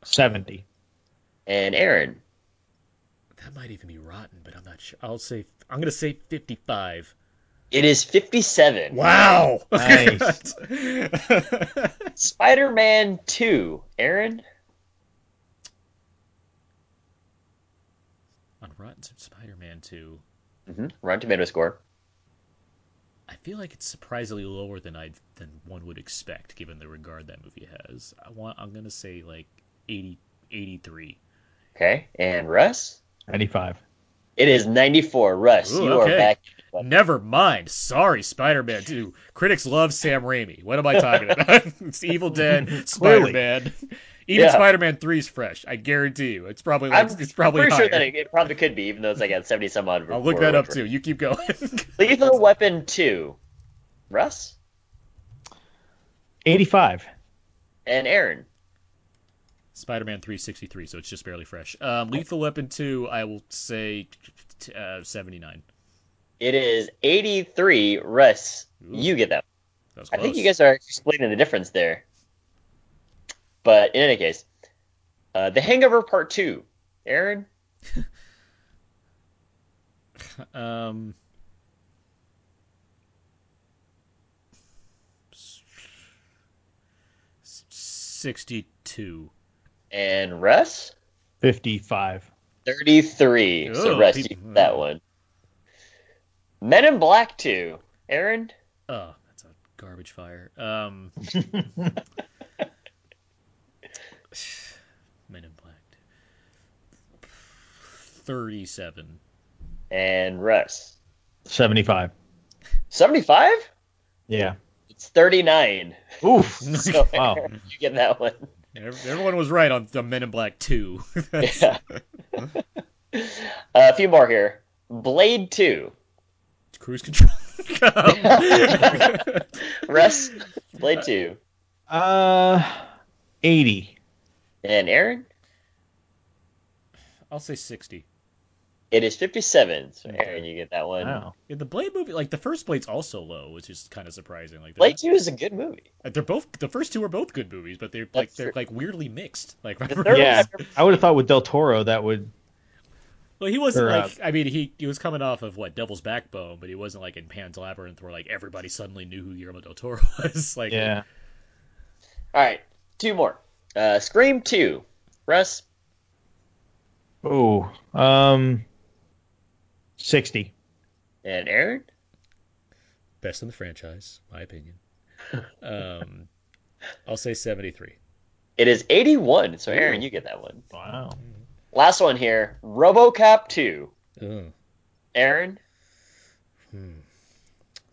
70. And Aaron? That might even be rotten, but I'm not sure. I'll say I'm gonna say 55. It is 57. Wow. Nice. (laughs) Spider Man 2. Aaron? On Rotten Spider-Man 2, Mm-hmm. Rotten Tomato score. I feel like it's surprisingly lower than I than one would expect, given the regard that movie has. I want. I'm gonna say like 80, 83. Okay. And Russ? 95. It is 94. Russ, Ooh, you okay. are back. Never mind. Sorry, Spider-Man 2. Critics love Sam Raimi. What am I talking about? (laughs) it's Evil Dead, Spider-Man. Even Yeah. Spider-Man 3 is fresh. I guarantee you. It's probably like, I'm it's probably pretty higher. sure that it, it probably could be, even though it's like at 70 some odd. I'll look that up too. You keep going. (laughs) Lethal Weapon 2. Russ 85. and Aaron. Spider-Man 363, so it's just barely fresh. Um, Lethal Weapon 2, I will say uh, 79. It is 83. Russ, Ooh. you get that. That was I think you guys are explaining the difference there. But in any case, uh, The Hangover Part 2. Aaron? (laughs) Um, s- s- 62. And Russ? 55. 33. so Oh, Russ, peop- you that one. Men in Black 2. Aaron? Oh, that's a garbage fire. Um, (laughs) (sighs) Men in Black. 37. And Russ? 75. 75? Yeah. It's 39. Oof. (laughs) So (laughs) Wow. (laughs) You get that one. Everyone was right on the Men in Black 2. That's- Yeah. Uh, a few more here. Blade 2. Cruise control. Russ? Blade 2. Uh, 80. And Aaron? I'll say 60. It is 57. So Aaron, you get that one. Wow. Yeah, the Blade movie, like the first Blade's also low, which is kind of surprising. Like Blade 2 is a good movie. they're, they're both the first two are both good movies, but they're like they're true. like weirdly mixed. Like The (laughs) third Yeah. I would have thought with Del Toro that would. well, he wasn't Or, uh, like I mean he he was coming off of what Devil's Backbone, but he wasn't like in Pan's Labyrinth where like everybody suddenly knew who Guillermo del Toro (laughs) was. like Yeah. All right, two more. Uh, Scream 2. Russ? Oh. Um. 60. And Aaron? best in the franchise, my opinion. Um, (laughs) I'll say 73. It is 81. So Aaron, you get that one. Wow. Last one here. RoboCop 2. Ugh. Aaron?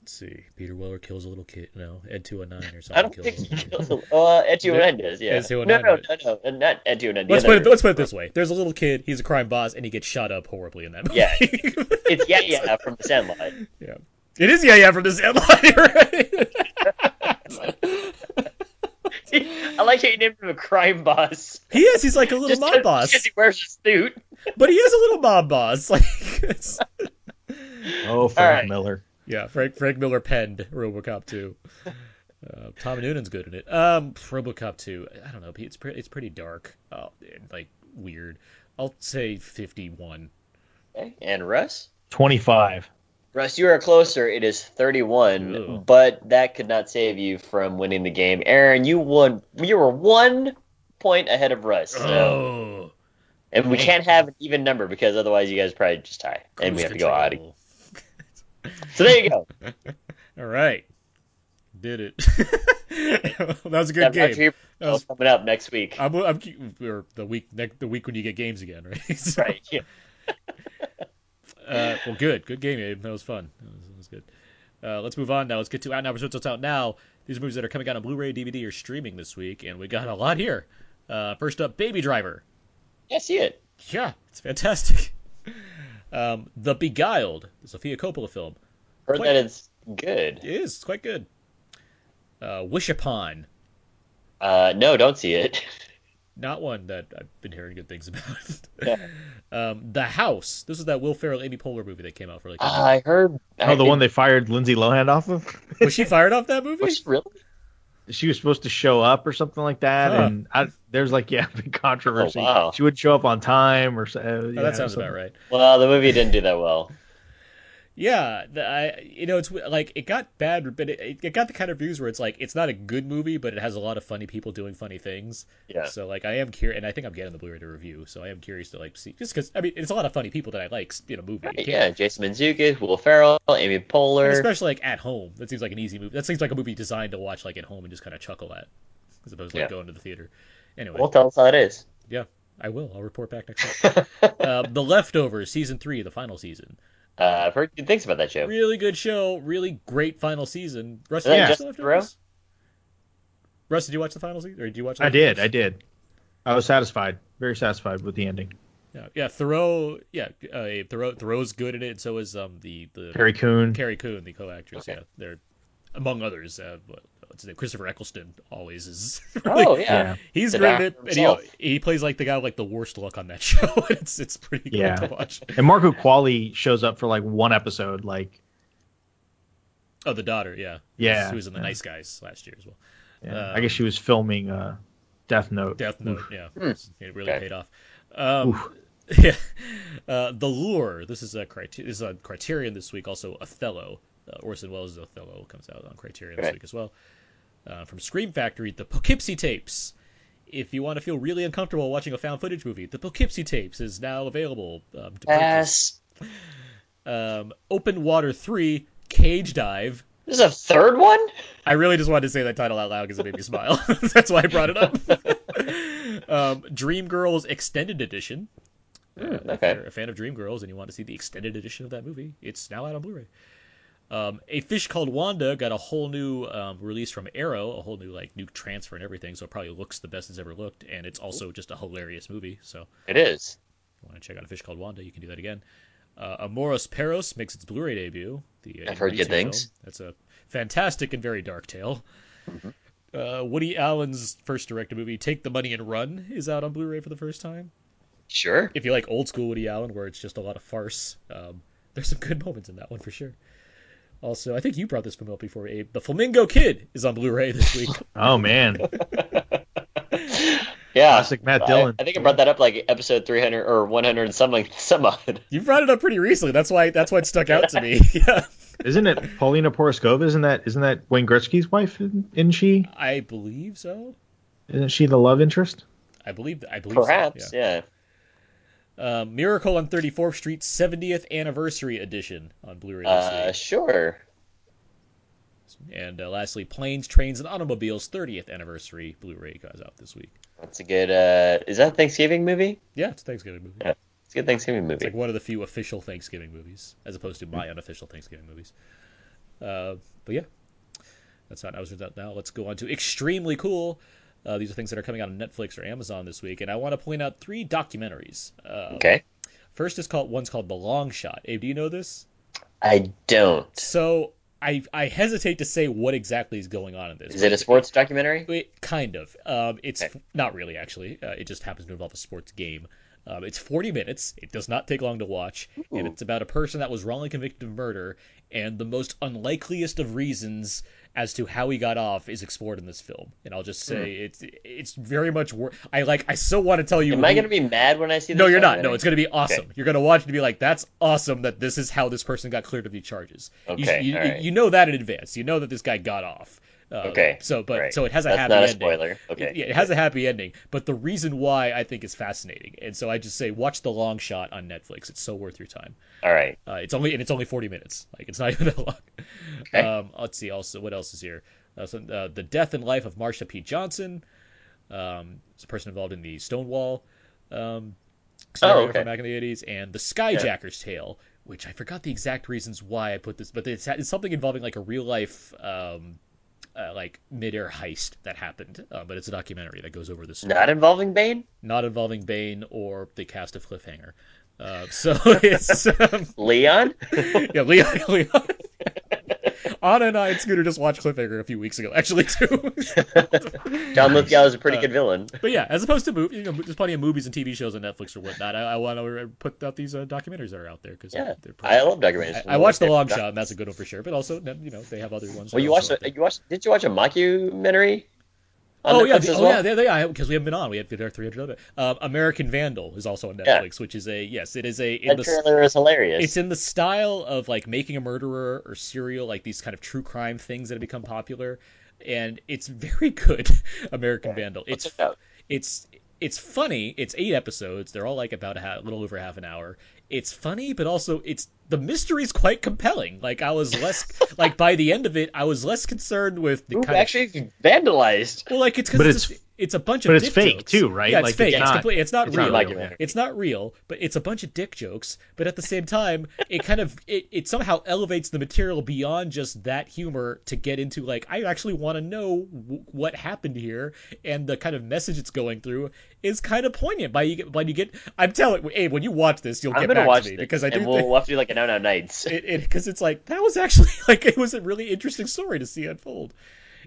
Let's see. Peter Weller kills a little kid. No, Ed 209 or something. I don't kills think he kills a Uh, Ed 209 does, yeah. Ed 209 no, no, no, no, not Ed 209. The Let's put, it, let's put it this way. There's a little kid, he's a crime boss, and he gets shot up horribly in that movie. Yeah. (laughs) It's yeah, yeah, from the Sandlot. yeah. It is yeah, yeah, from this Sandlot, (laughs) right? (laughs) I like how you named him a crime boss. he is, he's like a little Just mob 'cause- boss. Because he wears a suit. But he is a little mob boss. Like, it's... Oh, Frank right. Miller. Yeah, Frank Frank Miller penned RoboCop 2. (laughs) Uh, Tom Noonan's good in it. Um, RoboCop 2. I don't know. It's pretty. It's pretty dark. And, like weird. I'll say 51. Okay. And Russ? 25. Russ, you are closer. It is 31, Ew. but that could not save you from winning the game. Aaron, you won. You were one point ahead of Russ. So. Oh, And we can't have an even number because otherwise you guys probably just tie. And we have to go out. So there you go. (laughs) All right, did it. (laughs) that was a good That game. That was- coming up next week. I'm, I'm or the week next the week when you get games again, (laughs) right? So, Right. Yeah. Uh, well, good, good game, Abe. That was fun. That was, that was good. Uh, let's move on now. Let's get to out now. Episodes what's out now. These are movies that are coming out on Blu-ray, DVD, or streaming this week, and we got a lot here. Uh, first up, Baby Driver. Yeah, see it. Yeah, it's fantastic. Um, the Beguiled, the Sofia Coppola film. Heard Quite- that it's good. It is. It's quite good. Uh, Wish Upon. Uh, no, don't see it. (laughs) Not one that I've been hearing good things about. (laughs) Yeah. um, the House. This is that Will Ferrell, Amy Poehler movie that came out for like. a month. I heard. Oh, the one they fired Lindsay Lohan off of? Was she fired off that movie? Was she really? She was supposed to show up or something like that, Huh. and I, there's like yeah, (laughs) big controversy. Oh, wow. She would show up on time or so. Uh, Oh, yeah, that sounds something. about right. Well, the movie didn't do that well. Yeah, the, I, you know, it's like it got bad, but it, it got the kind of reviews where it's like it's not a good movie, but it has a lot of funny people doing funny things. Yeah. So like, I am curious, and I think I'm getting the Blu-ray to review, so I am curious to like see, just because I mean, it's a lot of funny people that I like in a movie. Right, yeah, Jason Mantzoukas, Will Ferrell, Amy And Poehler. especially like at home. That seems like an easy movie. That seems like a movie designed to watch like at home and just kind of chuckle at, as opposed to like Yeah. going to the theater. Anyway, Well, tell us how it is. yeah, I will. I'll report back next week. (laughs) uh, the Leftovers, season three, the final season. Uh, I've heard good things about that show. Really good show. Really great final season. Russ, Is did you watch just The Theroux? Leftovers? Russ, did you watch the final season, or did you watch? The I did. Leftovers? I did. I was satisfied, very satisfied with the ending. Yeah, yeah. Theroux, yeah, uh, Theroux, Theroux's good at it, so is um the the Carrie Coon. Carrie Coon, the co-actress. Yeah, they're among others. Uh, what- what's his name? Christopher Eccleston always is. (laughs) really- Oh yeah. Yeah. He's The great at it, and he, he plays like the guy with like the worst luck on that (laughs) show. it's it's pretty cool Yeah. to watch. And Marco Qualley shows up for like one episode. Like, Oh, the daughter, yeah, Yeah, She was in the yeah. Nice Guys last year as well. yeah, Um, I guess she was filming uh, Death Note. Death Note, Oof. yeah, Hmm. it really Okay. paid off. Um, (laughs) yeah, uh, the Lure. This is a criteria. This is a Criterion this week. Also, Othello. Uh, Orson Welles' Othello comes out on Criterion this Right. week as well. Uh, from Scream Factory, the Poughkeepsie tapes. If you want to feel really uncomfortable watching a found footage movie, the Poughkeepsie tapes is now available um, to purchase. Pass. Um, Open Water 3, Cage Dive. There's a third one. I really just wanted to say that title out loud because it made me smile. (laughs) That's why I brought it up. (laughs) um, Dreamgirls Extended Edition. If okay. you're a fan of Dreamgirls and you want to see the extended edition of that movie, it's now out on Blu-ray. Um, a Fish Called Wanda got a whole new um, release from Arrow, a whole new like new transfer and everything, so it probably looks the best it's ever looked, and it's also just a hilarious movie. So It is. if you want to check out A Fish Called Wanda, you can do that again. Uh, Amores Perros makes its Blu-ray debut. The uh, I've heard good things. That's a fantastic and very dark tale. Mm-hmm. Uh, Woody Allen's first directed movie, Take the Money and Run, is out on Blu-ray for the first time. Sure. If you like old school Woody Allen, where it's just a lot of farce, um, there's some good moments in that one for sure. Also, I think you brought this film up before, Abe. The Flamingo Kid is on Blu-ray this week. (laughs) Oh man, (laughs) Yeah. Classic Matt I- Dillon. I, think I brought that up like episode 300 or 100 and something, (laughs) some odd. you brought it up pretty recently. That's why. That's why it stuck out to me. yeah, isn't it Paulina Porizkova? Isn't that isn't that Wayne Gretzky's wife? Isn't she? I believe so. Isn't she the love interest? I believe. I believe. so, Perhaps, yeah. yeah. Um, Miracle on 34th Street 70th Anniversary Edition on Blu-ray this Uh, sure. And uh, lastly, Planes, Trains, and Automobiles 30th Anniversary Blu-ray goes out this week. That's a good. Uh, is that a Thanksgiving movie? Yeah, it's a Thanksgiving movie. Yeah. It's a good Thanksgiving movie. It's like one of the few official Thanksgiving movies, as opposed to my unofficial Thanksgiving movies. Uh, but yeah, that's not I ours that now. Let's go on to extremely cool. Uh, these are things that are coming out on Netflix or Amazon this week, and I want to point out three documentaries. Uh, Okay. First is called one's called The Long Shot. Abe, do you know this? I don't. So I I hesitate to say what exactly is going on in this. Is it a sports documentary? It, kind of. Um, it's Okay. not really actually. Uh, it just happens to involve a sports game. Um, it's 40 minutes. It does not take long to watch, and it's about a person that was wrongly convicted of murder, and the most unlikeliest of reasons as to how he got off is explored in this film. And I'll just say it's it's very much. Wor- I like. I so want to tell you. Am I going to be mad when I see this? no, you're not. No, it's going to be awesome. You're going to watch it and be like, "That's awesome that this is how this person got cleared of these charges." Okay, you, you, right. you know that in advance. You know that this guy got off. Uh, Okay, So, but right. so it has a That's happy not a ending. spoiler. Okay. Yeah, it has a happy ending. But the reason why I think is fascinating, and so I just say watch the long shot on Netflix. It's so worth your time. All right. Uh, it's only and it's only 40 minutes. Like it's not (laughs) even that long. Okay. Um, let's see. Also, what else is here? Uh, so, uh, the death and life of Marsha P. Johnson. Um, it's a person involved in the Stonewall. Um, Oh, okay. from back in the 80s, and the Skyjacker's Tale, which I forgot the exact reasons why I put this, but it's, it's something involving like a real life. Um, uh, like midair heist that happened, uh, but it's a documentary that goes over this. story Not involving Bane? not involving Bane or the cast of Cliffhanger. Uh, so (laughs) it's um, Leon? (laughs) yeah, Leon. (laughs) Leon. Anna and I and Scooter just watched Cliffhanger a few weeks ago, actually too. (laughs) John Lithgow is a pretty Uh, good villain. but yeah, as opposed to movies, you know, there's plenty of movies and TV shows on Netflix or whatnot. I, I want to put out these uh, documentaries that are out there because Yeah. they're pretty. I love documentaries. I, I watched The Long Shot, and that's a good one for sure. But also, you know, they have other ones. Well, you watched. A, you watched. Did you watch a mockumentary? Oh yeah, the, oh well? yeah, they are because we haven't been on. We had our 300 of it. Um, American Vandal is also on Yeah. Netflix, which is a yes, it is a in That the, trailer is hilarious. It's in the style of like making a murderer or serial, like these kind of true crime things that have become popular, and it's very (laughs) good. American Vandal. It's it it's it's funny. It's eight episodes. They're all like about a, ha- a little over half an hour. It's funny, but also it's the mystery's quite compelling. Like I was less like by the end of it, I was less concerned with the Who kind actually vandalized? well, like it's because it's, it's it's a bunch of But it's dick fake, jokes. too, right? Yeah, it's Like, fake. it's It's, not- complete, it's not it's not real. like It's not real, but it's a bunch of dick jokes. But at the same time, it kind of it, it somehow elevates the material beyond just that humor to get into like I actually want to know w- what happened here and the kind of message it's going through is kind of poignant. By you get, by you get, I'm telling, Abe, when you watch this, you'll I'm get back watch to me because I do. and we'll, think- we'll have to do like a no no nights. it because it's like that was actually (laughs) like it was a really interesting story to see unfold,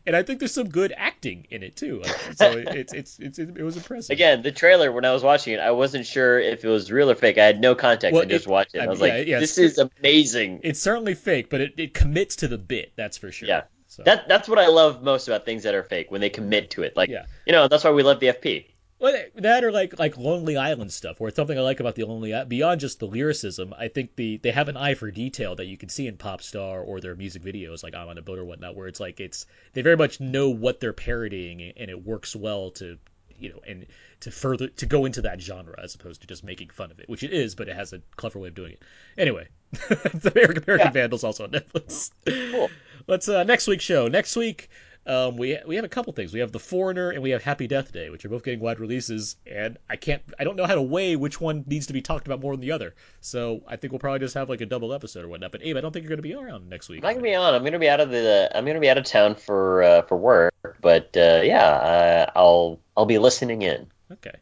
and I think there's some good acting in it too. Like, so (laughs) it's it's it's it was impressive. Again, the trailer when I was watching it, I wasn't sure if it was real or fake. I had no context. Well, I just it- watched it. I I was mean, like, yeah, yeah, "This is amazing." it's certainly fake, but it, it commits to the bit. That's for sure. Yeah. So. That that's what I love most about things that are fake when they commit to it. Like, Yeah. you know, that's why we love the FP. Well, that or like like Lonely Island stuff, where something I like about the Lonely beyond just the lyricism. I think the they have an eye for detail that you can see in pop star or their music videos, like I'm on a boat or whatnot, where it's like it's they very much know what they're parodying, and it works well to you know and to further to go into that genre as opposed to just making fun of it, which it is, but it has a clever way of doing it. Anyway, (laughs) the American American Yeah. Vandals also on Netflix. Cool. Let's uh, next week's show. Next week, um, we we have a couple things. We have The Foreigner and we have Happy Death Day, which are both getting wide releases. And I can't, I don't know how to weigh which one needs to be talked about more than the other. So I think we'll probably just have like a double episode or whatnot. But Abe, I don't think you're going to be around next week. I'm not gonna be on. I'm gonna be out of the. I'm gonna be out of town for uh, for work. But uh, yeah, uh, I'll I'll be listening in. Okay.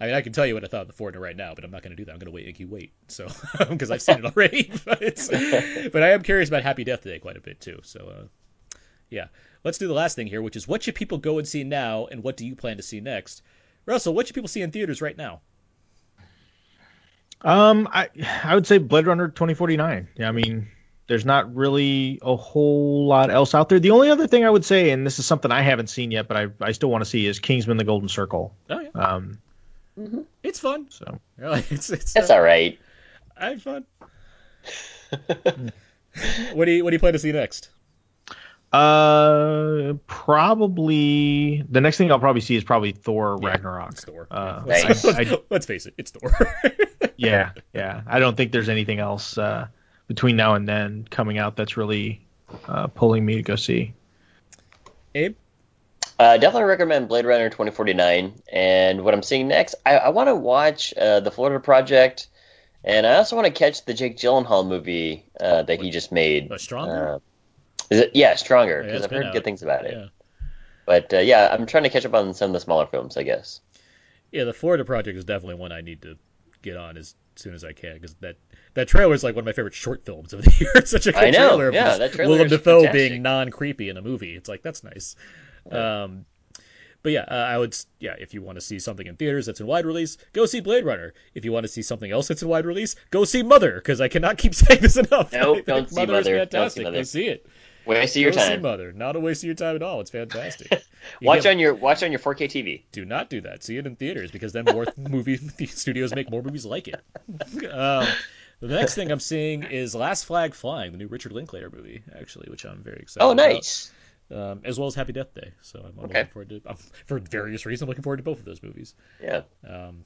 I mean, I can tell you what I thought of The Foreigner right now, but I'm not going to do that. I'm going to wait and you wait. So (laughs) because I've seen it already. (laughs) but, but I am curious about Happy Death Day quite a bit too. So uh, yeah, let's do the last thing here, which is what should people go and see now, and what do you plan to see next? Russell, what should people see in theaters right now? Um, I I would say Blade Runner 2049. Yeah, I mean, there's not really a whole lot else out there. The only other thing I would say, and this is something I haven't seen yet, but I I still want to see, is Kingsman: The Golden Circle. Oh yeah, Um, it's fun. so (laughs) It's it's That's uh, all right. I had fun. (laughs) what do you what do you plan to see next? Uh, probably the next thing I'll probably see is probably Thor Yeah, Ragnarok. It's Thor. Uh, let's, Nice. let's- I- let's face it, it's Thor. (laughs) yeah, yeah. I don't think there's anything else uh, between now and then coming out that's really uh, pulling me to go see. Abe, Uh, definitely recommend Blade Runner 2049. And what I'm seeing next, I, I want to watch uh, the Florida Project, and I also want to catch the Jake Gyllenhaal movie uh, that he just made. Stronger? Uh, is it? Yeah, Stronger. Because it's I've heard out. good things about it. yeah. But uh, yeah, I'm trying to catch up on some of the smaller films, I guess. Yeah, the Florida Project is definitely one I need to get on as soon as I can because that that trailer is like one of my favorite short films of the (laughs) year. It's such a good I know, trailer yeah, that trailer Willem Dafoe fantastic. being non creepy in a movie. It's like that's nice. Um, but yeah, uh, I would yeah if you want to see something in theaters that's in wide release, go see Blade Runner. If you want to see something else that's in wide release, go see Mother because I cannot keep (laughs) saying this enough. Nope, I (laughs) think don't see Mother. Is Don't fantastic. Go see it. Waste of your go time. Mother. Not a waste of your time at all. It's fantastic. You (laughs) Watch get- on your watch on your 4K TV. do not do that. See it in theaters because then more (laughs) movie (laughs) studios make more movies like it. Um, the next thing I'm seeing is Last Flag Flying, the new Richard Linklater movie, actually, which I'm very excited. Oh, about. nice. Um, as well as Happy Death Day. So I'm, I'm Okay. looking forward to, I'm, for various reasons, I'm looking forward to both of those movies. Yeah. Um,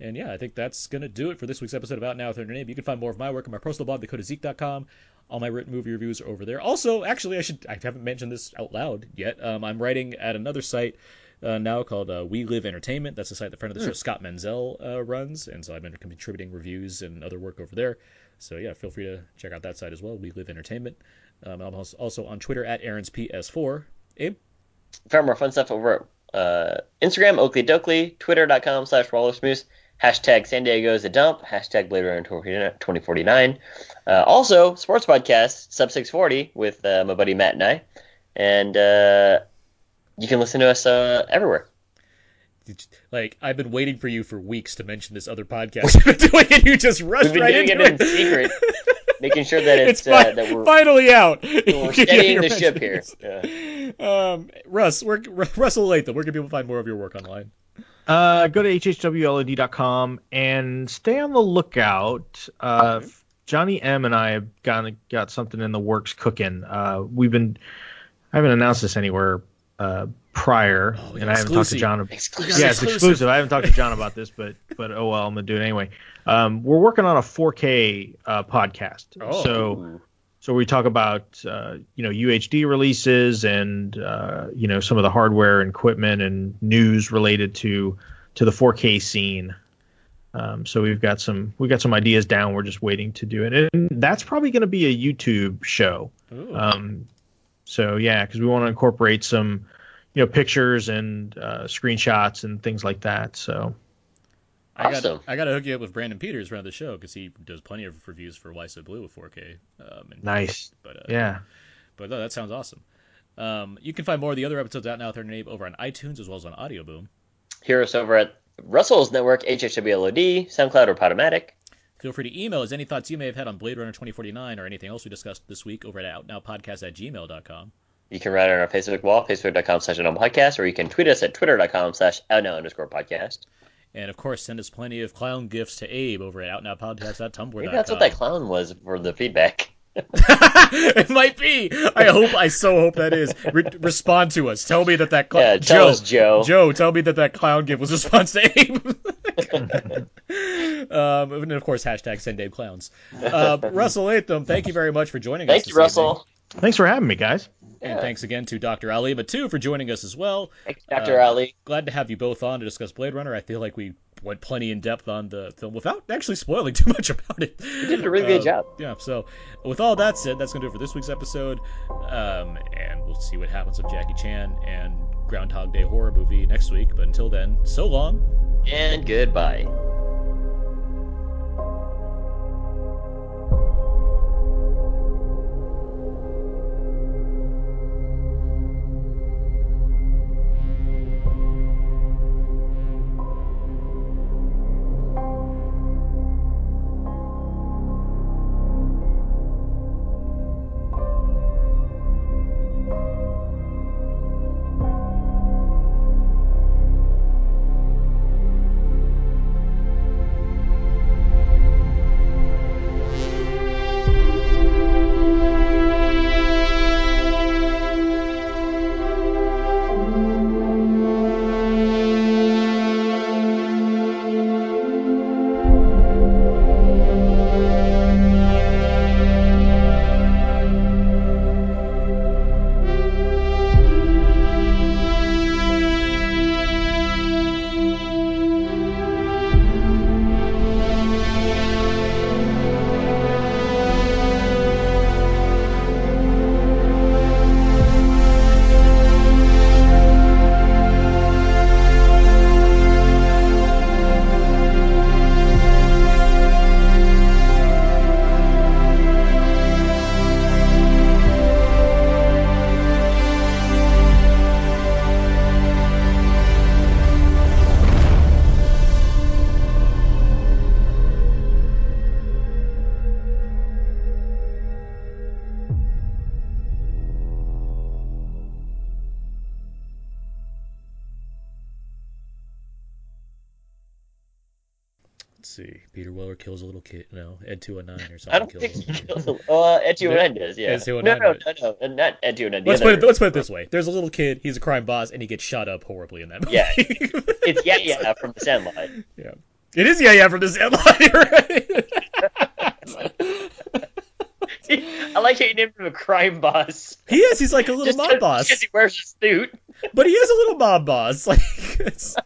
and yeah, I think that's going to do it for this week's episode of Out Now with Her Name. You can find more of my work on my personal blog, thecodeofzeke.com. All my written movie reviews are over there. Also, actually, I should I haven't mentioned this out loud yet. Um, I'm writing at another site uh, now called uh, We Live Entertainment. That's a site that friend of the show Scott Menzel uh, runs, and so I've been contributing reviews and other work over there. So yeah, feel free to check out that site as well. We Live Entertainment. Um, I'm also on Twitter at Aaron's PS4. Abe, Far more fun stuff over at uh, Instagram, Oakley Doakley, Twitter.com slash Wallersmoose, hashtag San Diego is a dump, hashtag Blade Runner 2049. Uh, also, sports podcast, Sub 640, with uh, my buddy Matt and I. And uh, you can listen to us uh, everywhere. like I've been waiting for you for weeks to mention this other podcast (laughs) you've been doing, and you just rushed We've been right doing into it in secret, (laughs) making sure that it's, it's uh, fi- that we're, finally out. (laughs) we're steadying the ship here. Yeah. Um, Russ, where, Russell Latham, where can people find more of your work online? Uh, go to hhwled.com and stay on the lookout. Uh, Johnny M and I have got got something in the works cooking. Uh, we've been I haven't announced this anywhere uh, prior, Oh, and I haven't talked to exclusive. John. Exclusive. Yeah, it's exclusive. I haven't talked to John about this, but but oh well, I'm gonna do it anyway. Um, we're working on a 4K uh, podcast. Oh. so Ooh. So we talk about uh, you know UHD releases and uh, you know some of the hardware and equipment and news related to to the 4K scene. Um, so we've got some we have got some ideas down. We're just waiting to do it, and that's probably going to be a YouTube show. Um, so yeah, because we want to incorporate some you know pictures and uh, screenshots and things like that. So I got. I got to hook you up with Brandon Peters around the show because he does plenty of reviews for Why So Blu with 4K. Um, and, nice. But uh, Yeah. But no, that sounds awesome. Um, you can find more of the other episodes out now with their name over on iTunes as well as on Audio Boom. Hear us over at Russell's Network, HHWLOD, SoundCloud, or Podomatic. Feel free to email us any thoughts you may have had on Blade Runner 2049 or anything else we discussed this week over at outnowpodcast at gmail.com. You can write on our Facebook wall, facebook.com slash podcast, or you can tweet us at twitter.com slash outnow underscore podcast. And of course, send us plenty of clown gifts to Abe over at outnowpodcast.tumblr.com. Maybe that's what that clown was for the feedback. (laughs) it might be. I hope. I so hope that is. Re- respond to us. Tell me that that clown. Yeah, tell us, Joe. Joe, tell me that that clown gift was a response to Abe. (laughs) um, and of course, hashtag send Abe clowns. Uh, Russell Latham, thank you very much for joining us. Thank you, this evening. Russell. Thanks for having me, guys. And thanks again to Dr. Ali Mattu for joining us as well. Thanks, Dr. Uh, Ali. Glad to have you both on to discuss Blade Runner. I feel like we went plenty in depth on the film without actually spoiling (laughs) too much about it. You did a really good Uh, job. Yeah, so with all that said, that's going to do it for this week's episode. Um, and we'll see what happens with Jackie Chan and Groundhog Day horror movie next week. But until then, so long. And goodbye. Kid. No, Ed 209 or I don't think he kills him. Uh, Ed 209 does, yeah. Ed 209 no, no, no, no, not Ed 209. Let's put, it, let's put it this way. There's a little kid, he's a crime boss, and he gets shot up horribly in that movie. Yeah. (laughs) It's yeah, yeah, from the Sandlot. yeah. It is yeah, yeah, from this Sandlot, (laughs) right? (laughs) I like how you named him a crime boss. he is. He's like a little Just mob boss. Because he wears a suit. But he is a little mob boss. Like, it's,